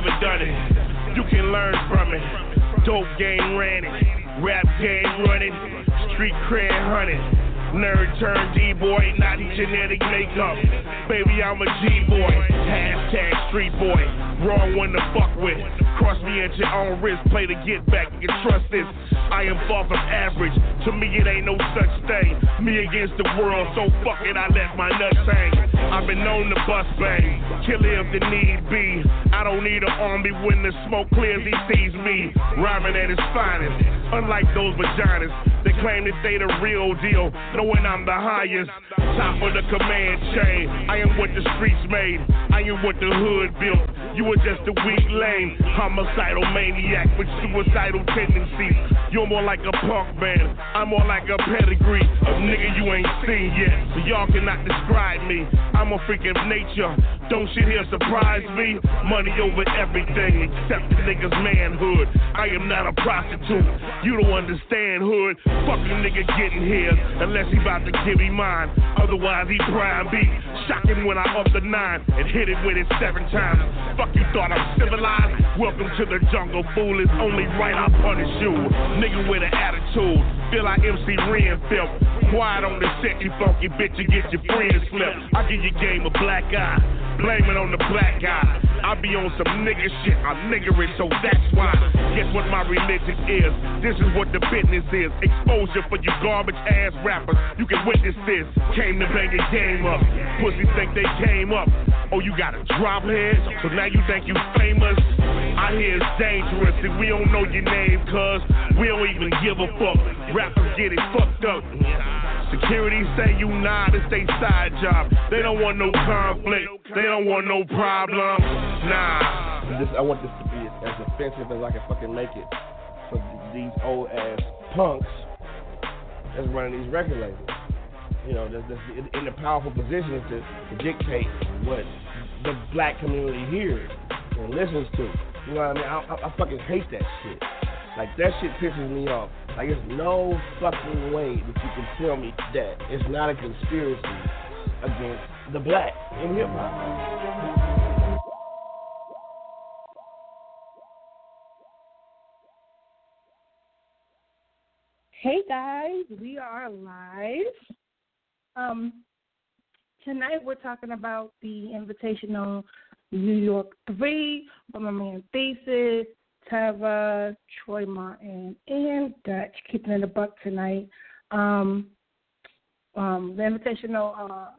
Ever done it. You can learn from it. Dope game ran it. Rap game running. Street cred hunting. Nerd turned D-boy, not in genetic makeup. Baby, I'm a G-boy. Hashtag street boy. Wrong one to fuck with. Cross me at your own risk. Play to get back. You can trust this. I am far from average. To me, it ain't no such thing. Me against the world, so fuck it, I let my nuts hang. I've been known to bust bang. Kill it if the need be. I don't need an army when the smoke clears, he sees me. Rhyming at his finest. Unlike those vaginas, they claim that they the real deal knowing I'm the highest. Top of the command chain. I am what the streets made. I am what the hood built. You were just a weak lame. Homicidal maniac with suicidal tendencies. You're more like a punk band. I'm more like a pedigree. of nigga you ain't seen yet. So y'all cannot describe me. I'm a freak of nature. Don't shit here surprise me. Money over everything except the nigga's manhood. I am not a prostitute. You don't understand hood. Fuck a nigga getting here unless he about to give me mine. Otherwise, he prime beat. Shocking when I up the nine and hit it with it seven times. Fuck you thought I'm civilized? Welcome to the jungle, fool. It's only right I punish you. Nigga with an attitude. Feel like MC Ren felt. Quiet on the set, you funky bitch, you get your friends flipped. I give your game a black eye. Blame it on the black guy. I be on some nigga shit. I'm niggering, so that's why. Guess what my religion is? This is what the business is. Exposure for you garbage ass rappers. You can witness this. Came to bang a game up. Pussies think they came up. Oh, you got a drop head? So now you think you famous? I hear it's dangerous and we don't know your name, cuz we don't even give a fuck. Rappers get it fucked up. Security say you nah, this they side job. They don't want no conflict. They don't want no problems. Nah. I want this to be as offensive as I can fucking make it for these old ass punks that's running these record labels. You know, that's, that's in the powerful position to, to dictate what the black community hears and listens to. You know what I mean? I, I, I fucking hate that shit. Like that shit pisses me off. Like there's no fucking way that you can tell me that it's not a conspiracy against the black in hip hop. Hey guys, we are live. Um, tonight we're talking about the Invitational New York Three from my man Thesis, Terra, Troy Martin, and Dutch keeping in the buck tonight. Um, um, the Invitational uh,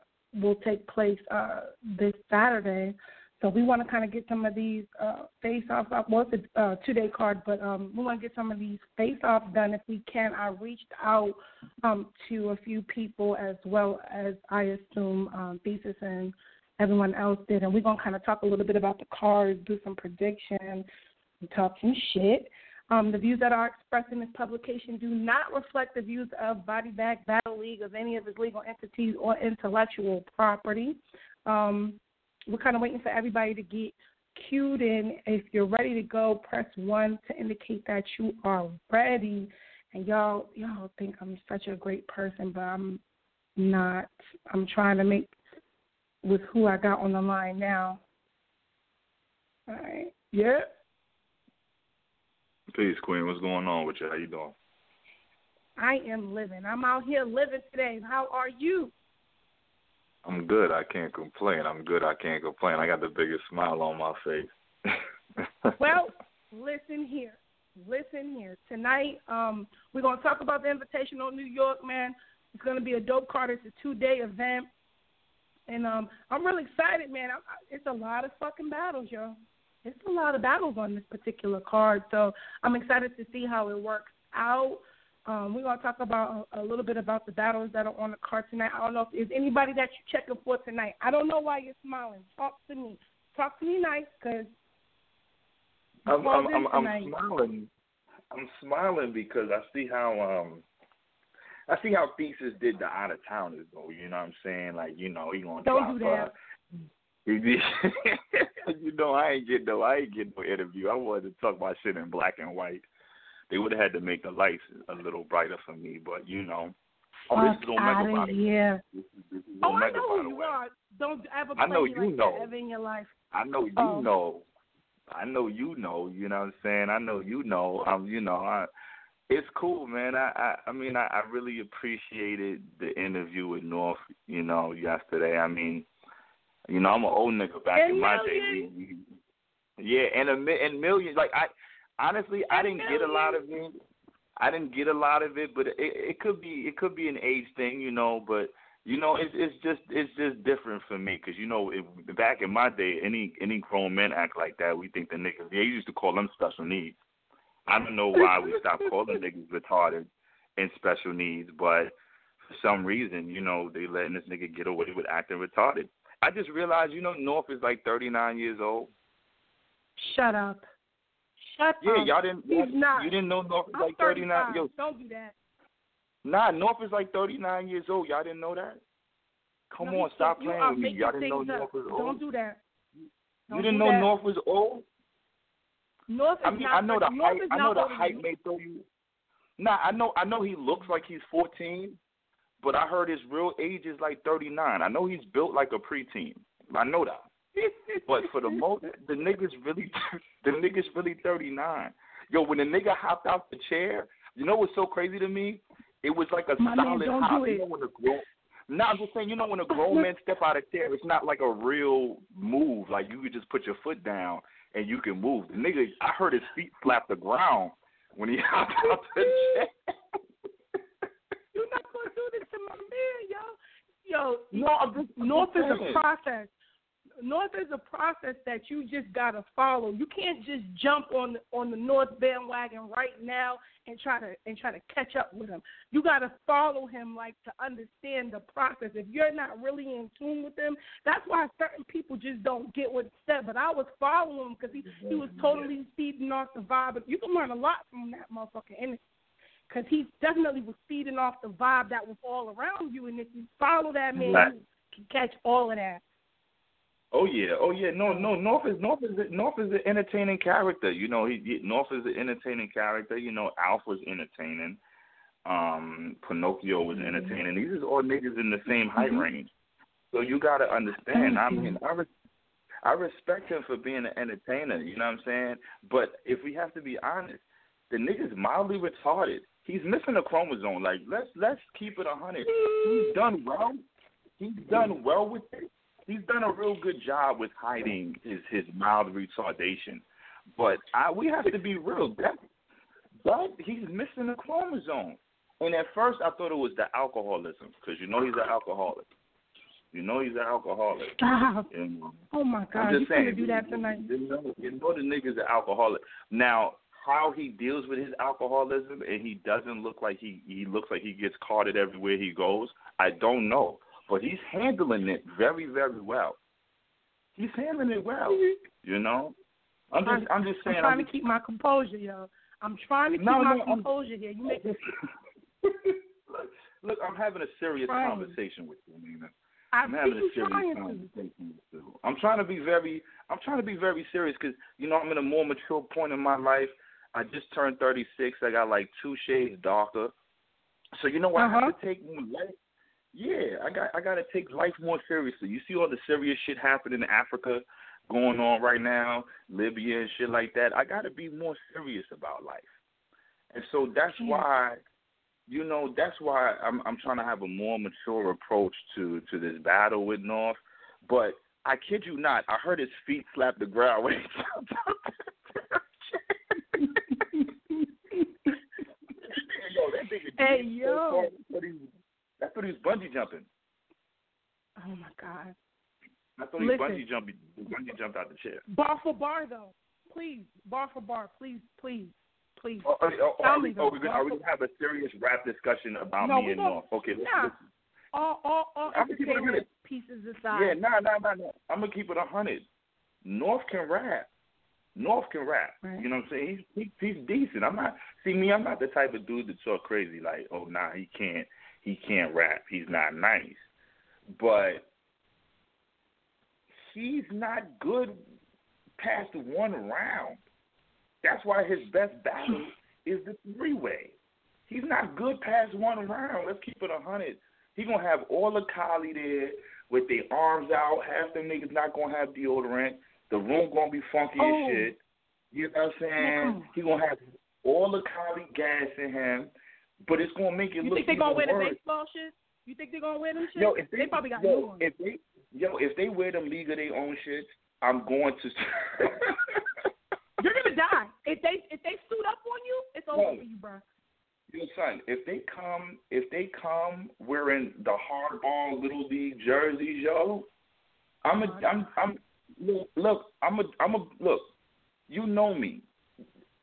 will take place uh, this Saturday. So we want to kind of get some of these uh, face-offs up. Well, it's a uh, two-day card, but um, we want to get some of these face-offs done if we can. I reached out um, to a few people as well as I assume um, Thesis and everyone else did, and we're gonna kind of talk a little bit about the cards, do some predictions, and talk some shit. Um, the views that are expressed in this publication do not reflect the views of Body Bag Battle League of any of its legal entities or intellectual property. Um, we're kind of waiting for everybody to get queued in. If you're ready to go, press one to indicate that you are ready. And y'all, y'all think I'm such a great person, but I'm not. I'm trying to make with who I got on the line now. All right. Yeah. Peace, Queen. What's going on with you? How you doing? I am living. I'm out here living today. How are you? I'm good. I can't complain. I'm good. I can't complain. I got the biggest smile on my face. well, listen here. Listen here. Tonight, um, we're gonna talk about the Invitational New York, man. It's gonna be a dope card. It's a two day event. And um, I'm really excited, man. I, I, it's a lot of fucking battles, yo. It's a lot of battles on this particular card, so I'm excited to see how it works out. Um, we're gonna talk about a, a, little bit about the battles that are on the card tonight. I don't know if there's anybody that you're checking for tonight. I don't know why you're smiling. Talk to me. Talk to me nice, cause I'm, I'm, I'm, I'm smiling. I'm smiling because I see how um I see how Thesis did the out of towners though. You know what I'm saying? Like you know he gonna don't drop. Do that. Uh, you know I ain't get no I ain't get no interview. I wanted to talk about shit in black and white. They would have had to make the lights a little brighter for me, but you know. Oh, this is Omega out of here. This is, this is oh, I know by who you way. are. Don't ever I know me you like know. that ever in your life. I know you Oh. know. I know you know. You know what I'm saying? I know you know. I'm. you know, I, it's cool, man. I, I, I mean, I, I really appreciated the interview with North. You know, yesterday. I mean, you know, I'm an old nigga back and in my day. We, we, yeah, and a and millions. Like I, honestly, I didn't get a lot of it. I didn't get a lot of it, but it, it could be it could be an age thing, you know. But you know, it's it's just it's just different for me because you know, it, back in my day, any any grown men act like that. We think the niggas. They used to call them special needs. I don't know why we stopped calling niggas retarded and special needs, but for some reason, you know, they letting this nigga get away with acting retarded. I just realized, you know, North is like 39 years old. Shut up. Shut yeah, up. y'all didn't. He's not. You didn't know North is I'm like 39. 35. Yo, Don't do that. Nah, North is like 39 years old. Y'all didn't know that? Come no, on, stop you playing with me. Y'all didn't know North up. was old. Don't do that. Don't you didn't know that. North was old? North is I mean, not. I know the North height. I know the height may throw you. Nah, I know. I know he looks like he's 14, but I heard his real age is like 39. I know he's built like a preteen. I know that. but for the most, the niggas really, the niggas really 39. Yo, when the nigga hopped out the chair, you know what's so crazy to me? It was like a My man, solid don't hop. You know when a grown, no, I'm just saying, you know, when a grown man step out of chair, it's not like a real move. Like you could just put your foot down and you can move. The nigga, I heard his feet slap the ground when he hopped out the chair. You're not gonna do this to my man, yo. Yo, No, I'm just I'm North is a process. North is a process that you just gotta follow. You can't just jump on on the North bandwagon right now and try to and try to catch up with him. You gotta follow him like to understand the process. If you're not really in tune with him, that's why certain people just don't get what's said. But I was following him because he he was totally feeding off the vibe. You can learn a lot from that motherfucker energy because he definitely was feeding off the vibe that was all around you. And if you follow that man, Right. you can catch all of that. Oh yeah, oh yeah. No, no. North is North is North is an entertaining character. You know, he, North is an entertaining character. You know, Alf was entertaining. Um, Pinocchio was mm-hmm. entertaining. These is all niggas in the same height mm-hmm. range. So you got to understand. I mean, mm-hmm. I res- I respect him for being an entertainer. You know what I'm saying? But if we have to be honest, the nigga's mildly retarded. He's missing a chromosome. Like let's let's keep it a hundred. He's done well. He's done well with it. He's done a real good job with hiding his his mild retardation. But I we have to be real. That but he's missing a chromosome. And at first I thought it was the alcoholism because you know he's an alcoholic. You know he's an alcoholic. Stop. And um, Oh my God, I'm you just gonna saying, do that tonight? You know, you know the nigga's an alcoholic. Now, how he deals with his alcoholism and he doesn't look like he he looks like he gets carded everywhere he goes, I don't know. But he's handling it very, very well. He's handling it well. You know? I'm just I'm just saying I'm trying I'm to keep my composure, yo. I'm trying to keep No, my no, I'm- composure here. You make look, look, I'm having a serious conversation with you, Nina. I'm having a serious trying to. conversation with you. I'm trying to be very, I'm trying to be very serious because you know I'm in a more mature point in my life. I just turned 36. I got like two shades darker. So you know what? I Uh-huh. have to take more life. Yeah, I got I got to take life more seriously. You see all the serious shit happening in Africa going on right now, Libya and shit like that. I got to be more serious about life. And so that's Yeah. why you know, that's why I'm I'm trying to have a more mature approach to to this battle with North. But I kid you not, I heard his feet slap the ground when he jumped out Yo, that nigga Hey, jumped so yo. far, I thought he was- I thought he was bungee jumping. Oh my God. I thought he Listen. bungee jumping. Bungee jumped out the chair. Bar for bar, though. Please, bar for bar. Please, please, please. Oh, oh, oh, are, we, are we gonna are we gonna have a serious rap discussion about No, me and North? Okay, Nah. let's- All, all, all I'm gonna keep a entertainment pieces aside. Yeah, nah, nah, nah, nah. I'm gonna keep it a hundred. North can rap. North can rap. Right. You know what I'm saying? He's he, he's decent. I'm not. See me, I'm not the type of dude that talk crazy like, oh nah, he can't. He can't rap. He's not nice. But he's not good past one round. That's why his best battle is the three way. He's not good past one round. Let's keep it a hundred. He gonna have all the collie there with their arms out. Half them niggas not gonna have deodorant. The room gonna be funky Oh. as shit. You know what I'm saying? He gonna have all the Cali gas in him, but it's gonna make it you look You think they gonna wear worse. the baseball shit? You think they gonna wear them shit? Yo, if they, they probably got yo, new ones. If they, yo, if they wear them League of Their Own shit, I'm going to. You're gonna die if they if they suit up on you. It's over for you, bro. Yo, son, if they come, if they come wearing the hardball little league jerseys, yo, I'm a, I'm, I'm, look, look, I'm a, I'm a, look, you know me,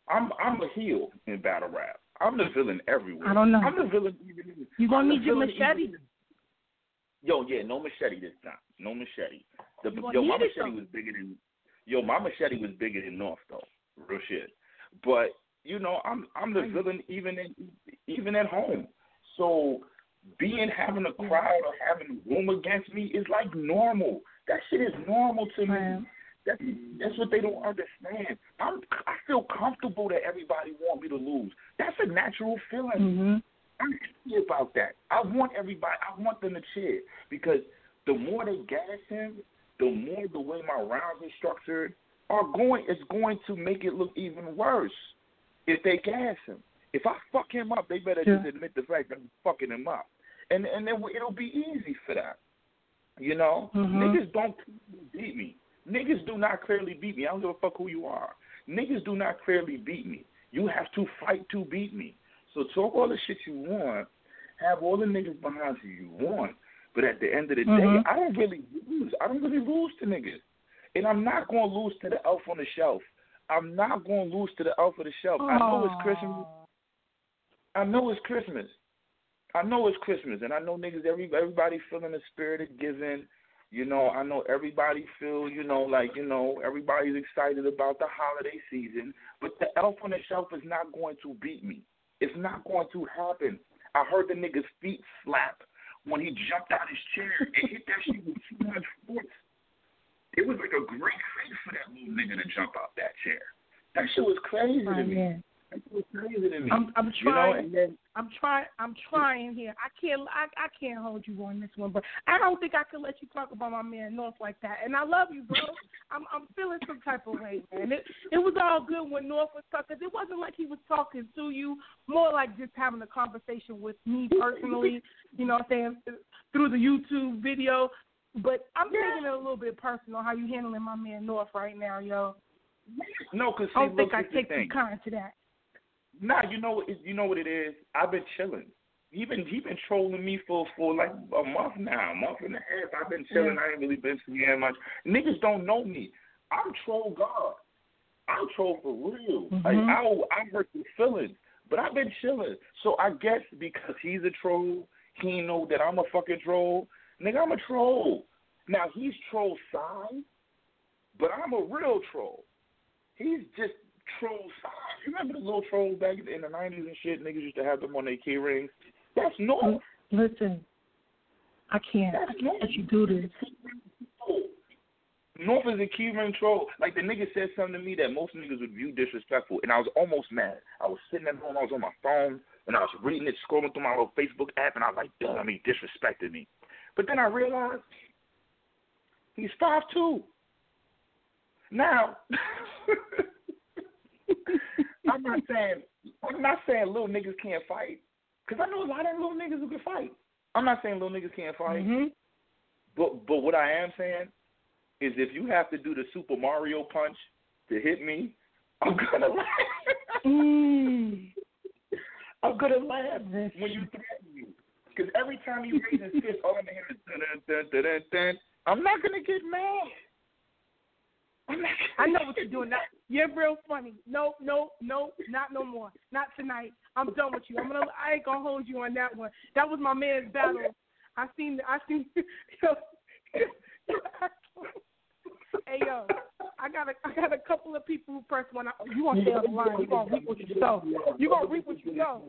I'm, I'm a heel in battle rap. I'm the villain everywhere. I don't know. I'm the villain even. You gonna need your machete. even Yo, yeah, no machete this time. No machete. The, yo, my machete was bigger than. Yo, my machete was bigger than North though. Real shit. But you know, I'm I'm the villain even in even at home. So being having a crowd or having room against me is like normal. That shit is normal to me. That's that's what they don't understand. I'm I feel comfortable that everybody want me to lose. That's a natural feeling. Mm-hmm. I'm happy about that. I want everybody. I want them to cheer because the more they gas him, the more the way my rounds are structured are going. It's going to make it look even worse if they gas him. If I fuck him up, they better just admit the fact that I'm fucking him up, and and then it'll be easy for that. You know, Mhm. niggas don't beat me. Niggas do not clearly beat me. I don't give a fuck who you are. Niggas do not clearly beat me. You have to fight to beat me. So talk all the shit you want, have all the niggas behind you you want, but at the end of the Mhm. day, I don't really lose. I don't really lose to niggas, and I'm not going to lose to the elf on the shelf. I'm not going to lose to the elf on the shelf. I know it's Christmas. I know it's Christmas. I know it's Christmas, and I know niggas. Every everybody feeling the spirit of giving. You know, I know everybody feel. You know, like you know, everybody's excited about the holiday season. But the elf on the shelf is not going to beat me. It's not going to happen. I heard the nigga's feet slap when he jumped out his chair and hit that shit with too much force. It was like a great feat for that little nigga to jump out that chair. That shit was crazy to me. yeah. That shit crazy to me. I'm I'm you know, trying. and then I'm trying. I'm trying here. I can't. I I can't hold you on this one, but I don't think I can let you talk about my man North like that. And I love you, bro. I'm I'm feeling some type of way, man. It it was all good when North was talking. It wasn't like he was talking to you. More like just having a conversation with me personally. You know, what I'm saying through the YouTube video. But I'm taking it a little bit personal how you handling my man North right now, yo. no, because I don't think I take too kind to that. Nah, you know what? You know what it is. I've been chilling. He been he been trolling me for for like a month now, a month and a half. I've been chilling. I ain't really been seeing much. Niggas don't know me. I'm troll God. I'm troll for real. Like Mhm. I I hurt your feelings, but I've been chilling. So I guess because he's a troll, he know that I'm a fucking troll. Nigga, I'm a troll. Now he's troll side, but I'm a real troll. He's just troll. You remember the little trolls back in the nineties and shit? Niggas used to have them on their key rings. That's North. Listen, I can't. I can't let you do this. North is a key ring troll. Like the nigga said something to me that most niggas would view disrespectful, and I was almost mad. I was sitting at home, I was on my phone, and I was reading it, scrolling through my little Facebook app, and I was like, damn, he disrespected me. But then I realized he's five two. Now, I'm not saying I'm not saying little niggas can't fight, cause I know a lot of little niggas who can fight. I'm not saying little niggas can't fight, hmm but but what I am saying is if you have to do the Super Mario punch to hit me, I'm gonna laugh. Mm. I'm gonna laugh when you threaten me, because every time you raise his fist, all I'm hearing is dun dun dun dun dun. I'm not gonna get mad. I know what you're doing. Now. You're real funny. No, no, no, not no more. Not tonight. I'm done with you. I'm gonna. I ain't gonna hold you on that one. That was my man's battle. I seen. I seen. Yo, hey yo, I got a. I got a couple of people who press one. You gonna stay on the line? You gonna reap what you sow. You gonna reap what you sow.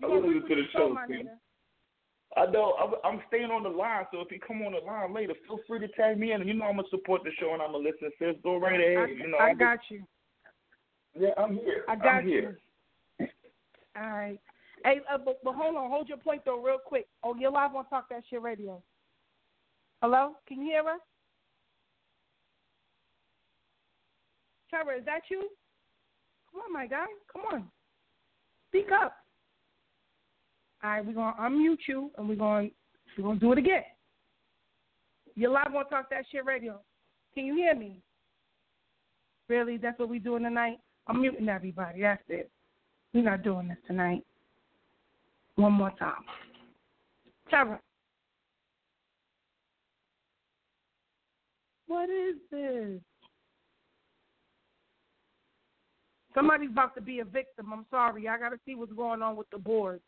You gonna reap what you sow, my nigga. I know I'm, I'm staying on the line, so if you come on the line later, feel free to tag me in. And you know I'm gonna support the show and I'm gonna listen. Sis, go right ahead. I, you know, I I'm- got you. Yeah, I'm here. I got I'm here. you. All right. Hey, uh, but, but hold on, hold your point though, real quick. Oh, you're live on Talk That Shit Radio. Hello, can you hear us? Trevor, is that you? Come on, my guy. Come on. Speak up. All right, we're gonna unmute you and we're gonna we're gonna do it again. You're live on Talk That Shit Radio. Can you hear me? Really? That's what we're doing tonight? I'm muting everybody. That's it. We're not doing this tonight. One more time. Terra. What is this? Somebody's about to be a victim. I'm sorry. I got to see what's going on with the board.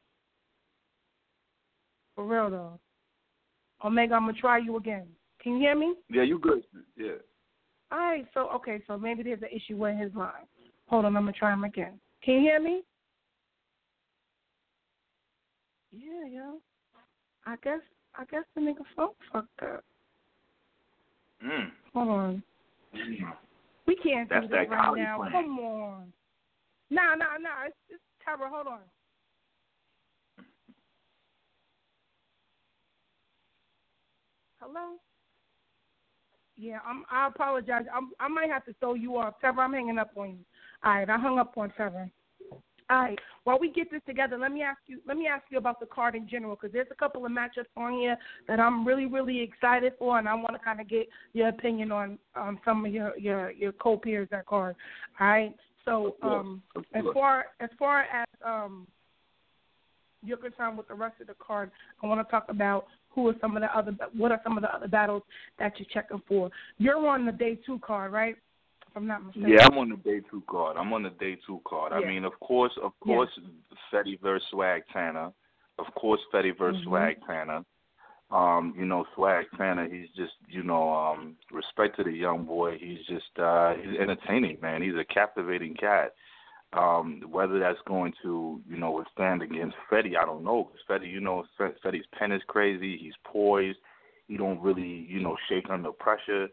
For real, though. Omega, I'm going to try you again. Can you hear me? Yeah, you good. Yeah. All right. So, okay. So maybe there's an issue with his line. Hold on. I'm going to try him again. Can you hear me? Yeah, yo. I guess I guess the nigga phone fucked up. Mm. Hold on. Mm. We can't That's do this that right now. plan. Come on. Nah, nah, nah. It's, it's Terra. Hold on. Hello. Yeah, I'm. I apologize. I'm, I might have to throw you off, Trevor. I'm hanging up on you. All right, I hung up on Trevor. All right. While we get this together, let me ask you. Let me ask you about the card in general, because there's a couple of matchups on here that I'm really, really excited for, and I want to kind of get your opinion on um, some of your your your co-peers that card. All right. So, um, as far as far as um, you're concerned with the rest of the card, I want to talk about who are some of the other what are some of the other battles that you're checking for. You're on the day two card, right? If I'm not mistaken. Yeah, I'm on the day two card. I'm on the day two card. I mean, of course, of course, Fetty versus Swag Tanner. Of course, Fetty versus Mhm. Swag Tanner. Um, you know, Swag Tanner, he's just, you know, um, respect to the young boy. He's just, uh, he's entertaining, man. He's a captivating cat. Um, whether that's going to, you know, withstand against Fetty, I don't know. Because Fetty, you know, Fetty's pen is crazy. He's poised. He don't really, you know, shake under pressure.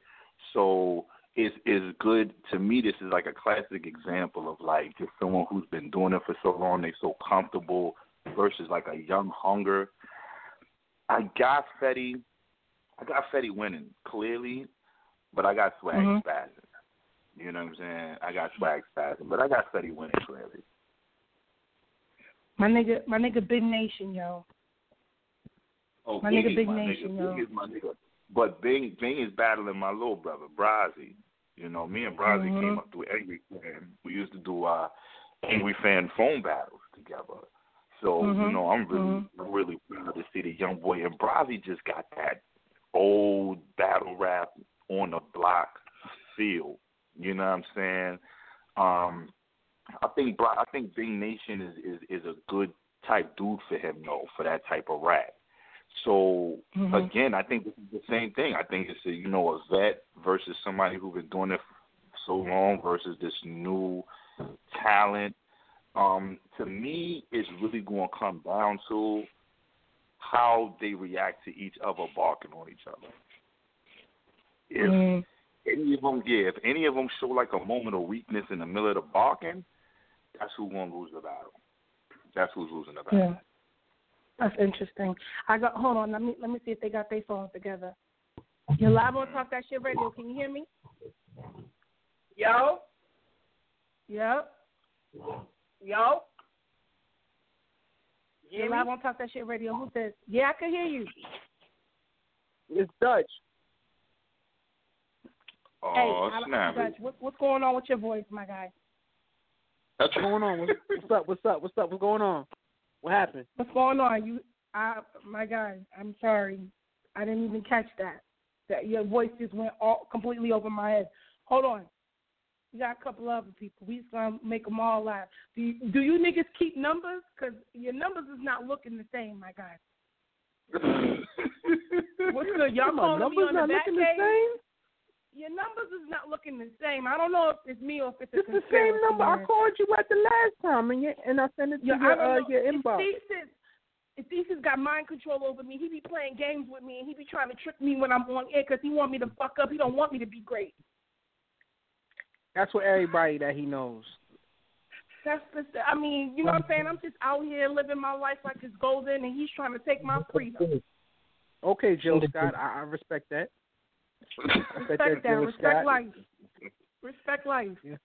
So it's is good to me. This is like a classic example of like just someone who's been doing it for so long. They're so comfortable versus like a young hunger. I got Fetty. I got Fetty winning clearly, but I got Swag Mhm. spazzing. You know what I'm saying? I got Swag spazzing, but I got Fetty winning clearly. My nigga, my nigga, Big Nation, yo. Oh, My Bing nigga Big my Nation, nigga. yo. Bing is my nigga. But Bing Bing is battling my little brother, Brazzy. You know, me and Brazzy Mhm. came up through Angry Fan. We used to do uh Angry Fan phone battles together. So, you Mhm. know, I'm really Mhm. really proud to see the young boy and Brazzy just got that old battle rap on the block feel. You know what I'm saying? Um I think I think Bing Nation is, is is a good type dude for him though, for that type of rap. So Mhm. again, I think this is the same thing. I think it's a you know a vet versus somebody who's been doing it for so long versus this new talent. Um, to me, it's really going to come down to how they react to each other barking on each other. If Mhm. Any of them, yeah, if any of them show like a moment of weakness in the middle of the barking, that's who's going to lose the battle. That's who's losing the battle. Yeah. That's interesting. I got hold on, let me let me see if they got their phones together. You're live on Talk That Shit Radio. Can you hear me? Yo? Yep. Yo? You're live on Talk That Shit Radio. Who's this? Yeah, I can hear you. It's Dutch. Oh, hey, snap. What, what's going on with your voice, my guy? What's going on? What's, what's up? What's up? What's up? What's going on? What happened? What's going on? You, I, my guy. I'm sorry, I didn't even catch that. That your voice just went all completely over my head. Hold on. We got a couple other people. We just gonna make them all laugh. Do you, do you niggas keep numbers? Cause your numbers is not looking the same, my guy. What's the y'all My calling me numbers on not the back looking the same. Your numbers is not looking the same. I don't know if it's me or if it's a It's the same conspiracy number I called you at the last time, and you, and I sent it to Yeah, your I don't uh, know. your If inbox. Thesis, if Thesis got mind control over me, he be playing games with me, and he be trying to trick me when I'm on air because he want me to fuck up. He don't want me to be great. That's what everybody that he knows. That's just, I mean, you know what I'm saying? I'm just out here living my life like it's golden, and he's trying to take my freedom. Okay, Jill Scott, I, I respect that. I respect Respect that. Respect Scott. life. Respect life. Yeah.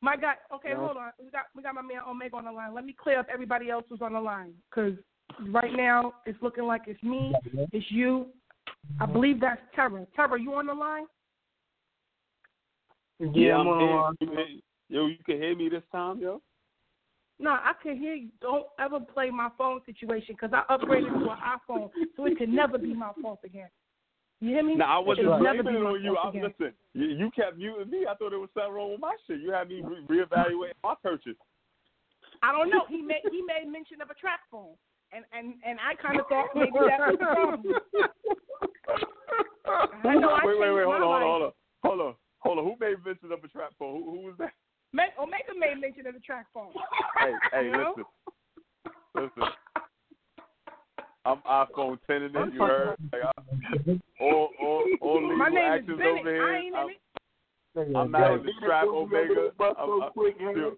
My guy. Okay, hold on. We got we got my man Omega on the line. Let me clear up everybody else who's on the line because right now it's looking like it's me, it's you. I believe that's Terra. Terra, you on the line? Yeah, I'm on the line. Yo, you can hear me this time, yo. No, I can hear you. Don't ever play my phone situation because I upgraded to an iPhone, so it can never be my fault again. You hear me? No, I wasn't blaming it on you. I, listen, you, you kept muting me. I thought there was something wrong with my shit. You had me re- reevaluate my purchase. I don't know. He made he made mention of a track phone, and and and I kind of thought maybe that was the problem. I know I wait, wait, wait, hold on, hold on, hold on, hold on. Who made mention of a track phone? Who, who was that? Omega made mention of the track phone. Hey, hey, you know? listen, listen. I'm iPhone 10 in it. You heard? Like, I, all, all, all legal My name actions is Bennett. over here. I ain't I'm, in it. I'm not in the strap, Omega. I'm, I'm, pure,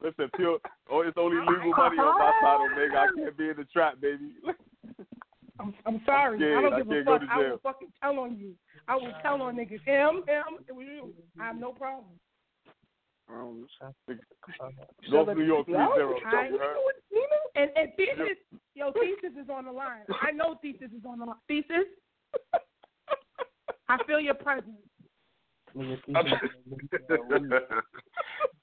listen, pure. Oh, it's only legal money on my side, Omega. I can't be in the trap, baby. I'm, I'm sorry. I'm I don't give a can't go fuck. I will fucking tell on you. I will tell on niggas. Him, him, it was you. I have no problem. Um, North New York 3 0. I, and and thesis, yo, thesis is on the line. I know thesis is on the line. Thesis, I feel your presence. Thesis,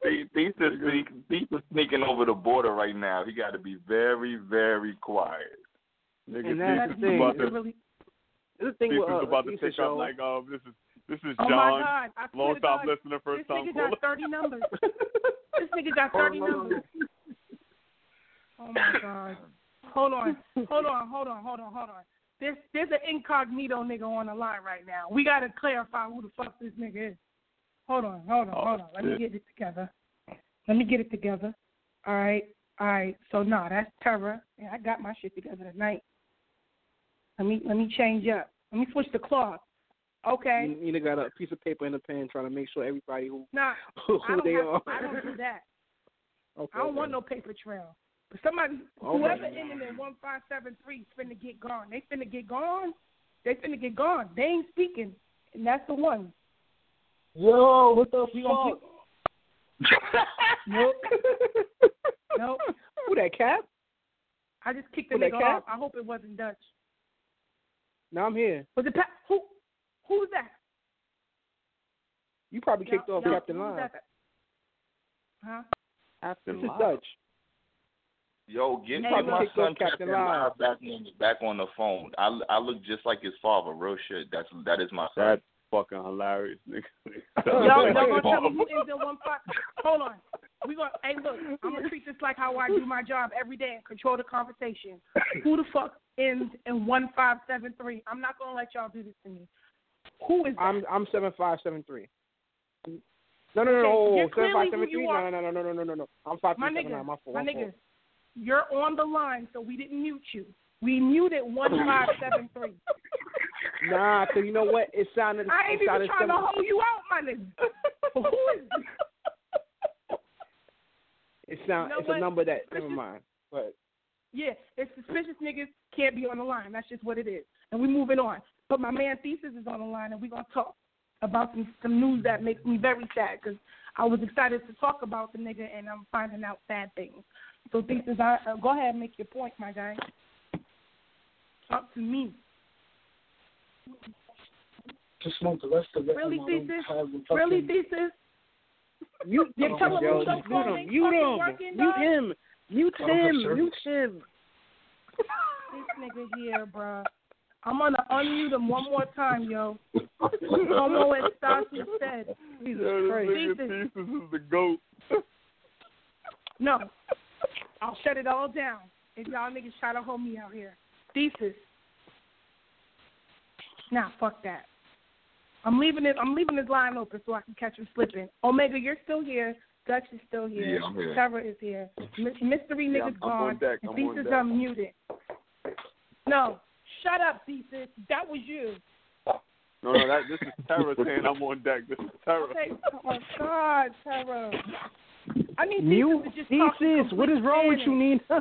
Thesis sneaking over the border right now. He got to be very, very quiet. Nigga, And that's the thing. about to, Really, This thing with uh, is about to Thesis pick show. up like, um, this is this is oh John, my God! I long time God, listener, first this time nigga caller. got thirty numbers. this nigga got oh, thirty numbers. Oh my God! Hold on, hold on, hold on, hold on, hold on. There's there's an incognito nigga on the line right now. We gotta clarify who the fuck this nigga is. Hold on, hold on, Oh, hold on. Let me get it together. Let me get it together. All right, all right. So no, that's Terra. Yeah, I got my shit together tonight. Let me let me change up. Let me switch the cloth. Okay. You, you got a piece of paper and a pen trying to make sure everybody who Nah, who they have, are. I don't do that. Okay, I don't okay. want no paper trail. But somebody, Okay. whoever ended in one five seven three, finna get gone. They finna get gone. They finna get gone. They ain't speaking, and that's the one. Yo, what the We gonna fuck? Nope. nope. Who that cap? I just kicked the Who that nigga off. I hope it wasn't Dutch. Now I'm here. Was it Pat? Who? Who's that? You probably kicked Yo- off yo, Captain who's Line. that? Huh? This Captain is Dutch. Yo, get Hey, my look. my Kicked son Captain Captain Live. Live back on back on the phone. I I look just like his father. Real shit. That's that is my son. That's fucking hilarious, nigga. Y'all, y'all gonna tell me who ends in one five? Hold on. We gonna. Hey, look. I'm gonna treat this like how I do my job every day and control the conversation. Who the fuck ends in one five seven three? I'm not gonna let y'all do this to me. Who is that? I'm I'm seven five seven three. No, no, no, no, seven five seven three. No, no, no, no, no, no, no, no. I'm five my three seven nigga, nine. My fault. my nigga, you're on the line, so we didn't mute you. We muted one five seven three. Nah, cause you know what? It sounded. I ain't it even trying to hold you out, my nigga. Who is this? It sound. You know it's what? a number that. Never mind. But Yeah, it's suspicious niggas can't be on the line. That's just what it is. And we moving on. But my man Thesis is on the line, and we're gonna talk about some some news that makes me very sad because I was excited to talk about the nigga, and I'm finding out sad things. So Thesis, I, uh, go ahead and make your point, my guy. Talk to me. Just want the rest of it. Really, and I don't Thesis? have the fucking- Really, Thesis? mute You him, tell him yo. who's Just mute him. Mute him. working, Mute him. Mute I don't have him. service. Mute him. This nigga here, bruh. I'm gonna unmute him one more time, yo. Como Estacio said. Jesus Yo, this Christ. nigga Thesis. Thesis is the goat. No. I'll shut it all down if y'all niggas try to hold me out here. Thesis. Nah, fuck that. I'm leaving it. I'm leaving this line open so I can catch him slipping. Omega, you're still here. Dutch is still here. Yeah, I'm here. Trevor is here. My- Mystery Yeah, nigga's I'm- I'm on gone. deck. I'm on Thesis deck. unmuted. No, shut up, Thesis. That was you. No, no, that this is Terra saying I'm on deck. This is Terra. Okay. Oh my God, Trevor. I need Mute Thesis to just thesis. What is wrong with you, Nina?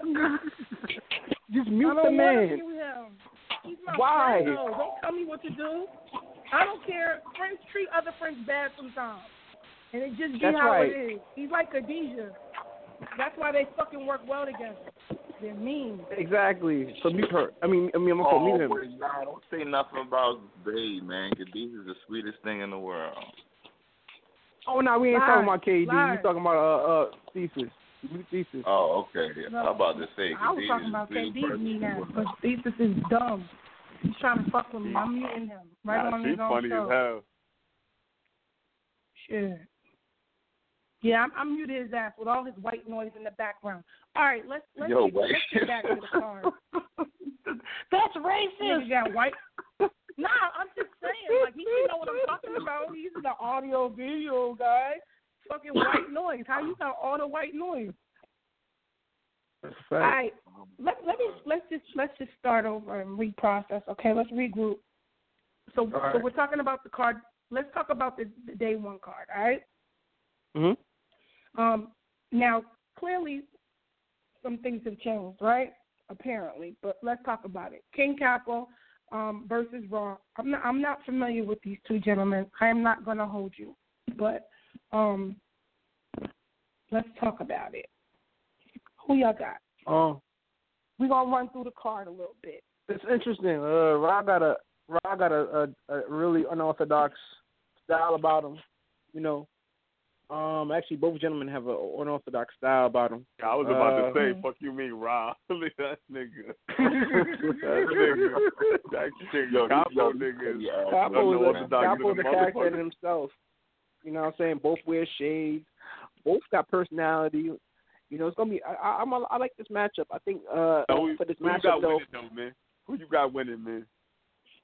Just mute I the don't want to man. mute him. He's my Why? friend, though. Don't tell me what to do. I don't care. Friends treat other friends bad sometimes. And it just be That's how right. it is. He's like Khadijah. That's why they fucking work well together. They're mean. Exactly. So mute her. I mean, I mean, I'm gonna Oh, mute him. but nah, don't say nothing about Babe, man. Cause these is the sweetest thing in the world. Oh no, we ain't Lies. talking about KD. Lies. We talking about uh uh thesis. Mute thesis. Oh, okay. Yeah. No. I'm about to say. I was Khadijah's talking about the sweetest KD person mean in the ass, world. but Thesis is dumb. He's trying to fuck with me. I'm muting him right nah, on she's his own funny show. as hell. Shit. Yeah, I'm, I'm muted his ass with all his white noise in the background. All right, let's let's, Yo, get, let's get back to the card. That's racist. got white. Nah, I'm just saying, like he should know what I'm talking about. He's the audio video guy. Fucking white noise. How you got all the white noise? All right, let let me let's just let's just start over and reprocess. Okay, let's regroup. So All so we're talking about the card. Let's talk about the, the day one card. All right. Mhm. Um. Now, clearly, some things have changed, right? Apparently, but let's talk about it. King Capo um, versus Raw. I'm not. I'm not familiar with these two gentlemen. I am not going to hold you, but um, let's talk about it. Who y'all got? Um, We're gonna run through the card a little bit. it's interesting. Uh, Rob got a Rob got a, a a really unorthodox style about him. You know, um, actually both gentlemen have an unorthodox style about them. I was about Uh, to say, Mhm. fuck you mean Rob. Look at that nigga. that nigga. That shit, Yo, Capo nigga. yeah, Capo is a, unorthodox Capo is as a a character in himself. You know what I'm saying? Both wear shades. Both got personality. You know, it's gonna be. I, I, I'm. A, I like this matchup. I think uh So who, for this who you matchup got though, winning though, man? Who you got winning, man?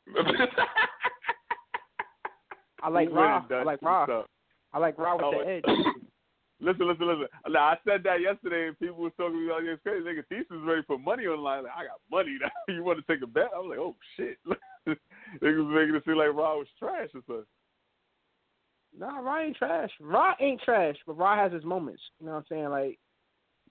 I like Who Raw. winning, I like Dusty? Raw. What's up? I like with Oh, the edge. Listen, listen, listen. Now, I said that yesterday, and people was talking to me like, it's crazy. Nigga, Thesis is ready for money online. Like, I got money now. you want to take a bet? I was like, oh, shit. Niggas was making it seem like Raw was trash or something. Nah, Raw ain't trash. Raw ain't trash, but Raw has his moments. You know what I'm saying? Like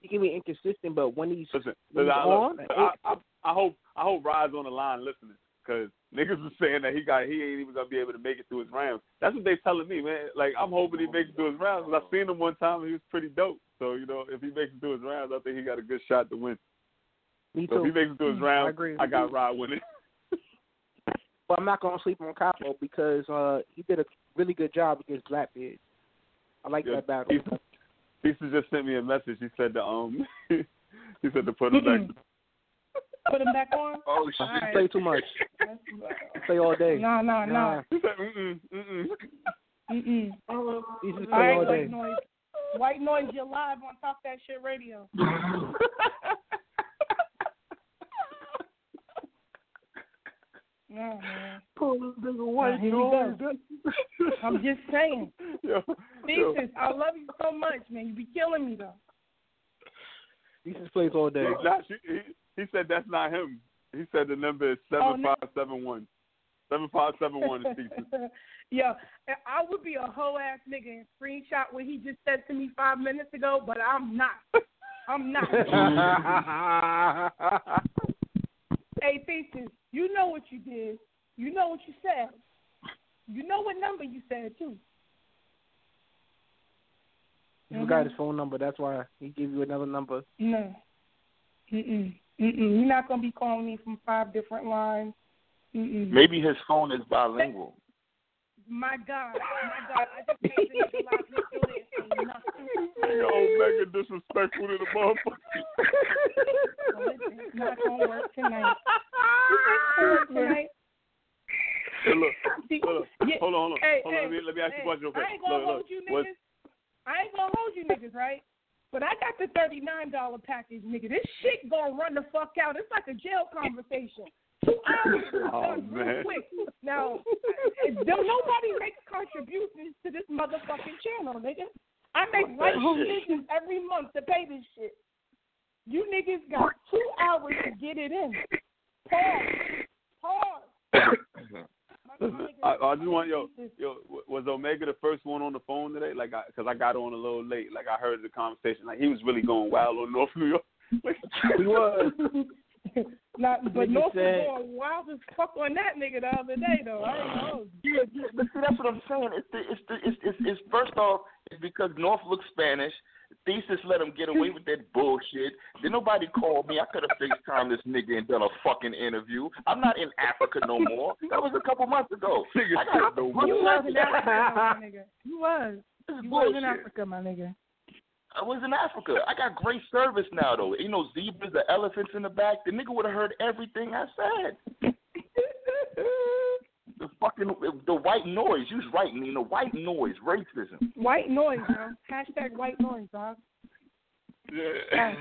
he can be inconsistent, but when he's Listen, when listen he's I, on, I, I, I hope I hope Rod's on the line listening because niggas was saying that he got he ain't even gonna be able to make it through his rounds. That's what they telling me, man. Like I'm hoping he makes it through his rounds. Cause I seen him one time and he was pretty dope. So you know if he makes it through his rounds, I think he got a good shot to win. me So too. if he makes it through his Mm, rounds, I. I got Rod winning. But I'm not gonna sleep on Capo because uh he did a really good job against Blackbeard. I like Yeah, that battle. Thesis just sent me a message. He said to um he said to put him back. Put him back on. Oh All He right. play too much. He play all day. No, no, no. Nah, He said mm mm mm Mm-mm. he just All play right, all day. white noise. White noise, you're live on Talk That Shit Radio. No, man. Pull this nigga Now, white here we noise. I'm just saying. Yo, yo. I love you so much, man. You be killing me though. He just plays all day. Nah, she, he, he said that's not him. He said the number is Oh, seven no. five seven one. Seven five seven one is Thesis. yeah, I would be a whole ass nigga and screenshot what he just said to me five minutes ago, but I'm not. I'm not. hey, Thesis, you know what you did. You know what you said. You know what number you said too. he forgot mm-hmm. his phone number. That's why he gave you another number. No. Mm-mm. Mm-mm. You're not gonna be calling me from five different lines. Mm-mm. Maybe his phone is bilingual. My God, my God, I just made the nigga live. He still didn't nothing. Yo, Mega disrespectful to the motherfucker. Well, it's not gonna work tonight. It's not gonna work tonight. Hey, look, See, hold on, yeah, hold on, hold on. hey, hold on. hey, Let me let me ask you a question real quick. I ain't gonna look, hold look. you What- niggas. I ain't gonna hold you niggas, right? But I got the thirty nine dollar package, nigga. This shit gonna run the fuck out. It's like a jail conversation. Two hours Oh, done real man. quick. Now, don't nobody makes contributions to this motherfucking channel, nigga. I make life decisions every month to pay this shit. You niggas got two hours to get it in. Pause. Pause. My Listen, I, I just want yo yo was Omega the first one on the phone today? Like, I because I got on a little late. Like, I heard the conversation. Like, he was really going wild on North New York. Like, He was. Not, but North said- was going wild as fuck on that nigga the other day though. I ain't know. Yeah, yeah, but see, that's what I'm saying. It's the, it's the, it's, it's, it's first off, it's because North looks Spanish. Thesis let him get away with that bullshit. Then nobody called me. I could have FaceTime this nigga and done a fucking interview. I'm not in Africa no more. That was a couple months ago. Nigga I got no the You was in Africa, my nigga. You was. This is You was in. Africa, my nigga. I was in Africa. I got great service now, though. You know, zebras, the elephants in the back. The nigga would have heard everything I said. The fucking the white noise. You was right, Nina. White noise, racism. White noise, yo. Hashtag white noise, dog. Yeah.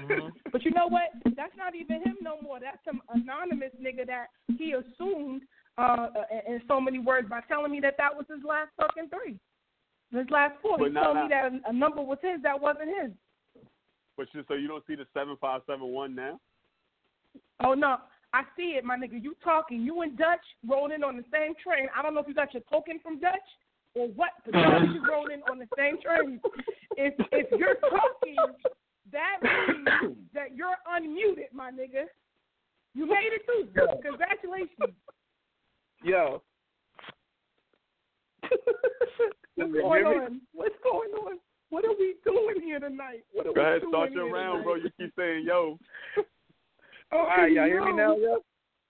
But you know what? That's not even him no more. That's some anonymous nigga that he assumed uh, in in so many words by telling me that that was his last fucking three. His last four. But he nah, told nah. me that a number was his that wasn't his. But you, so you don't see the seven five seven one now? Oh no, I see it, my nigga. You talking? You and Dutch rolling on the same train. I don't know if you got your token from Dutch or what, but is rolling on the same train. If if you're talking, that means that you're unmuted, my nigga. You made it through. too. Congratulations. Yo. What's going on? What's going on? What are we doing here tonight? What are Go we ahead, doing start your round, tonight? bro. You keep saying yo. All right, y'all hear me now, yo?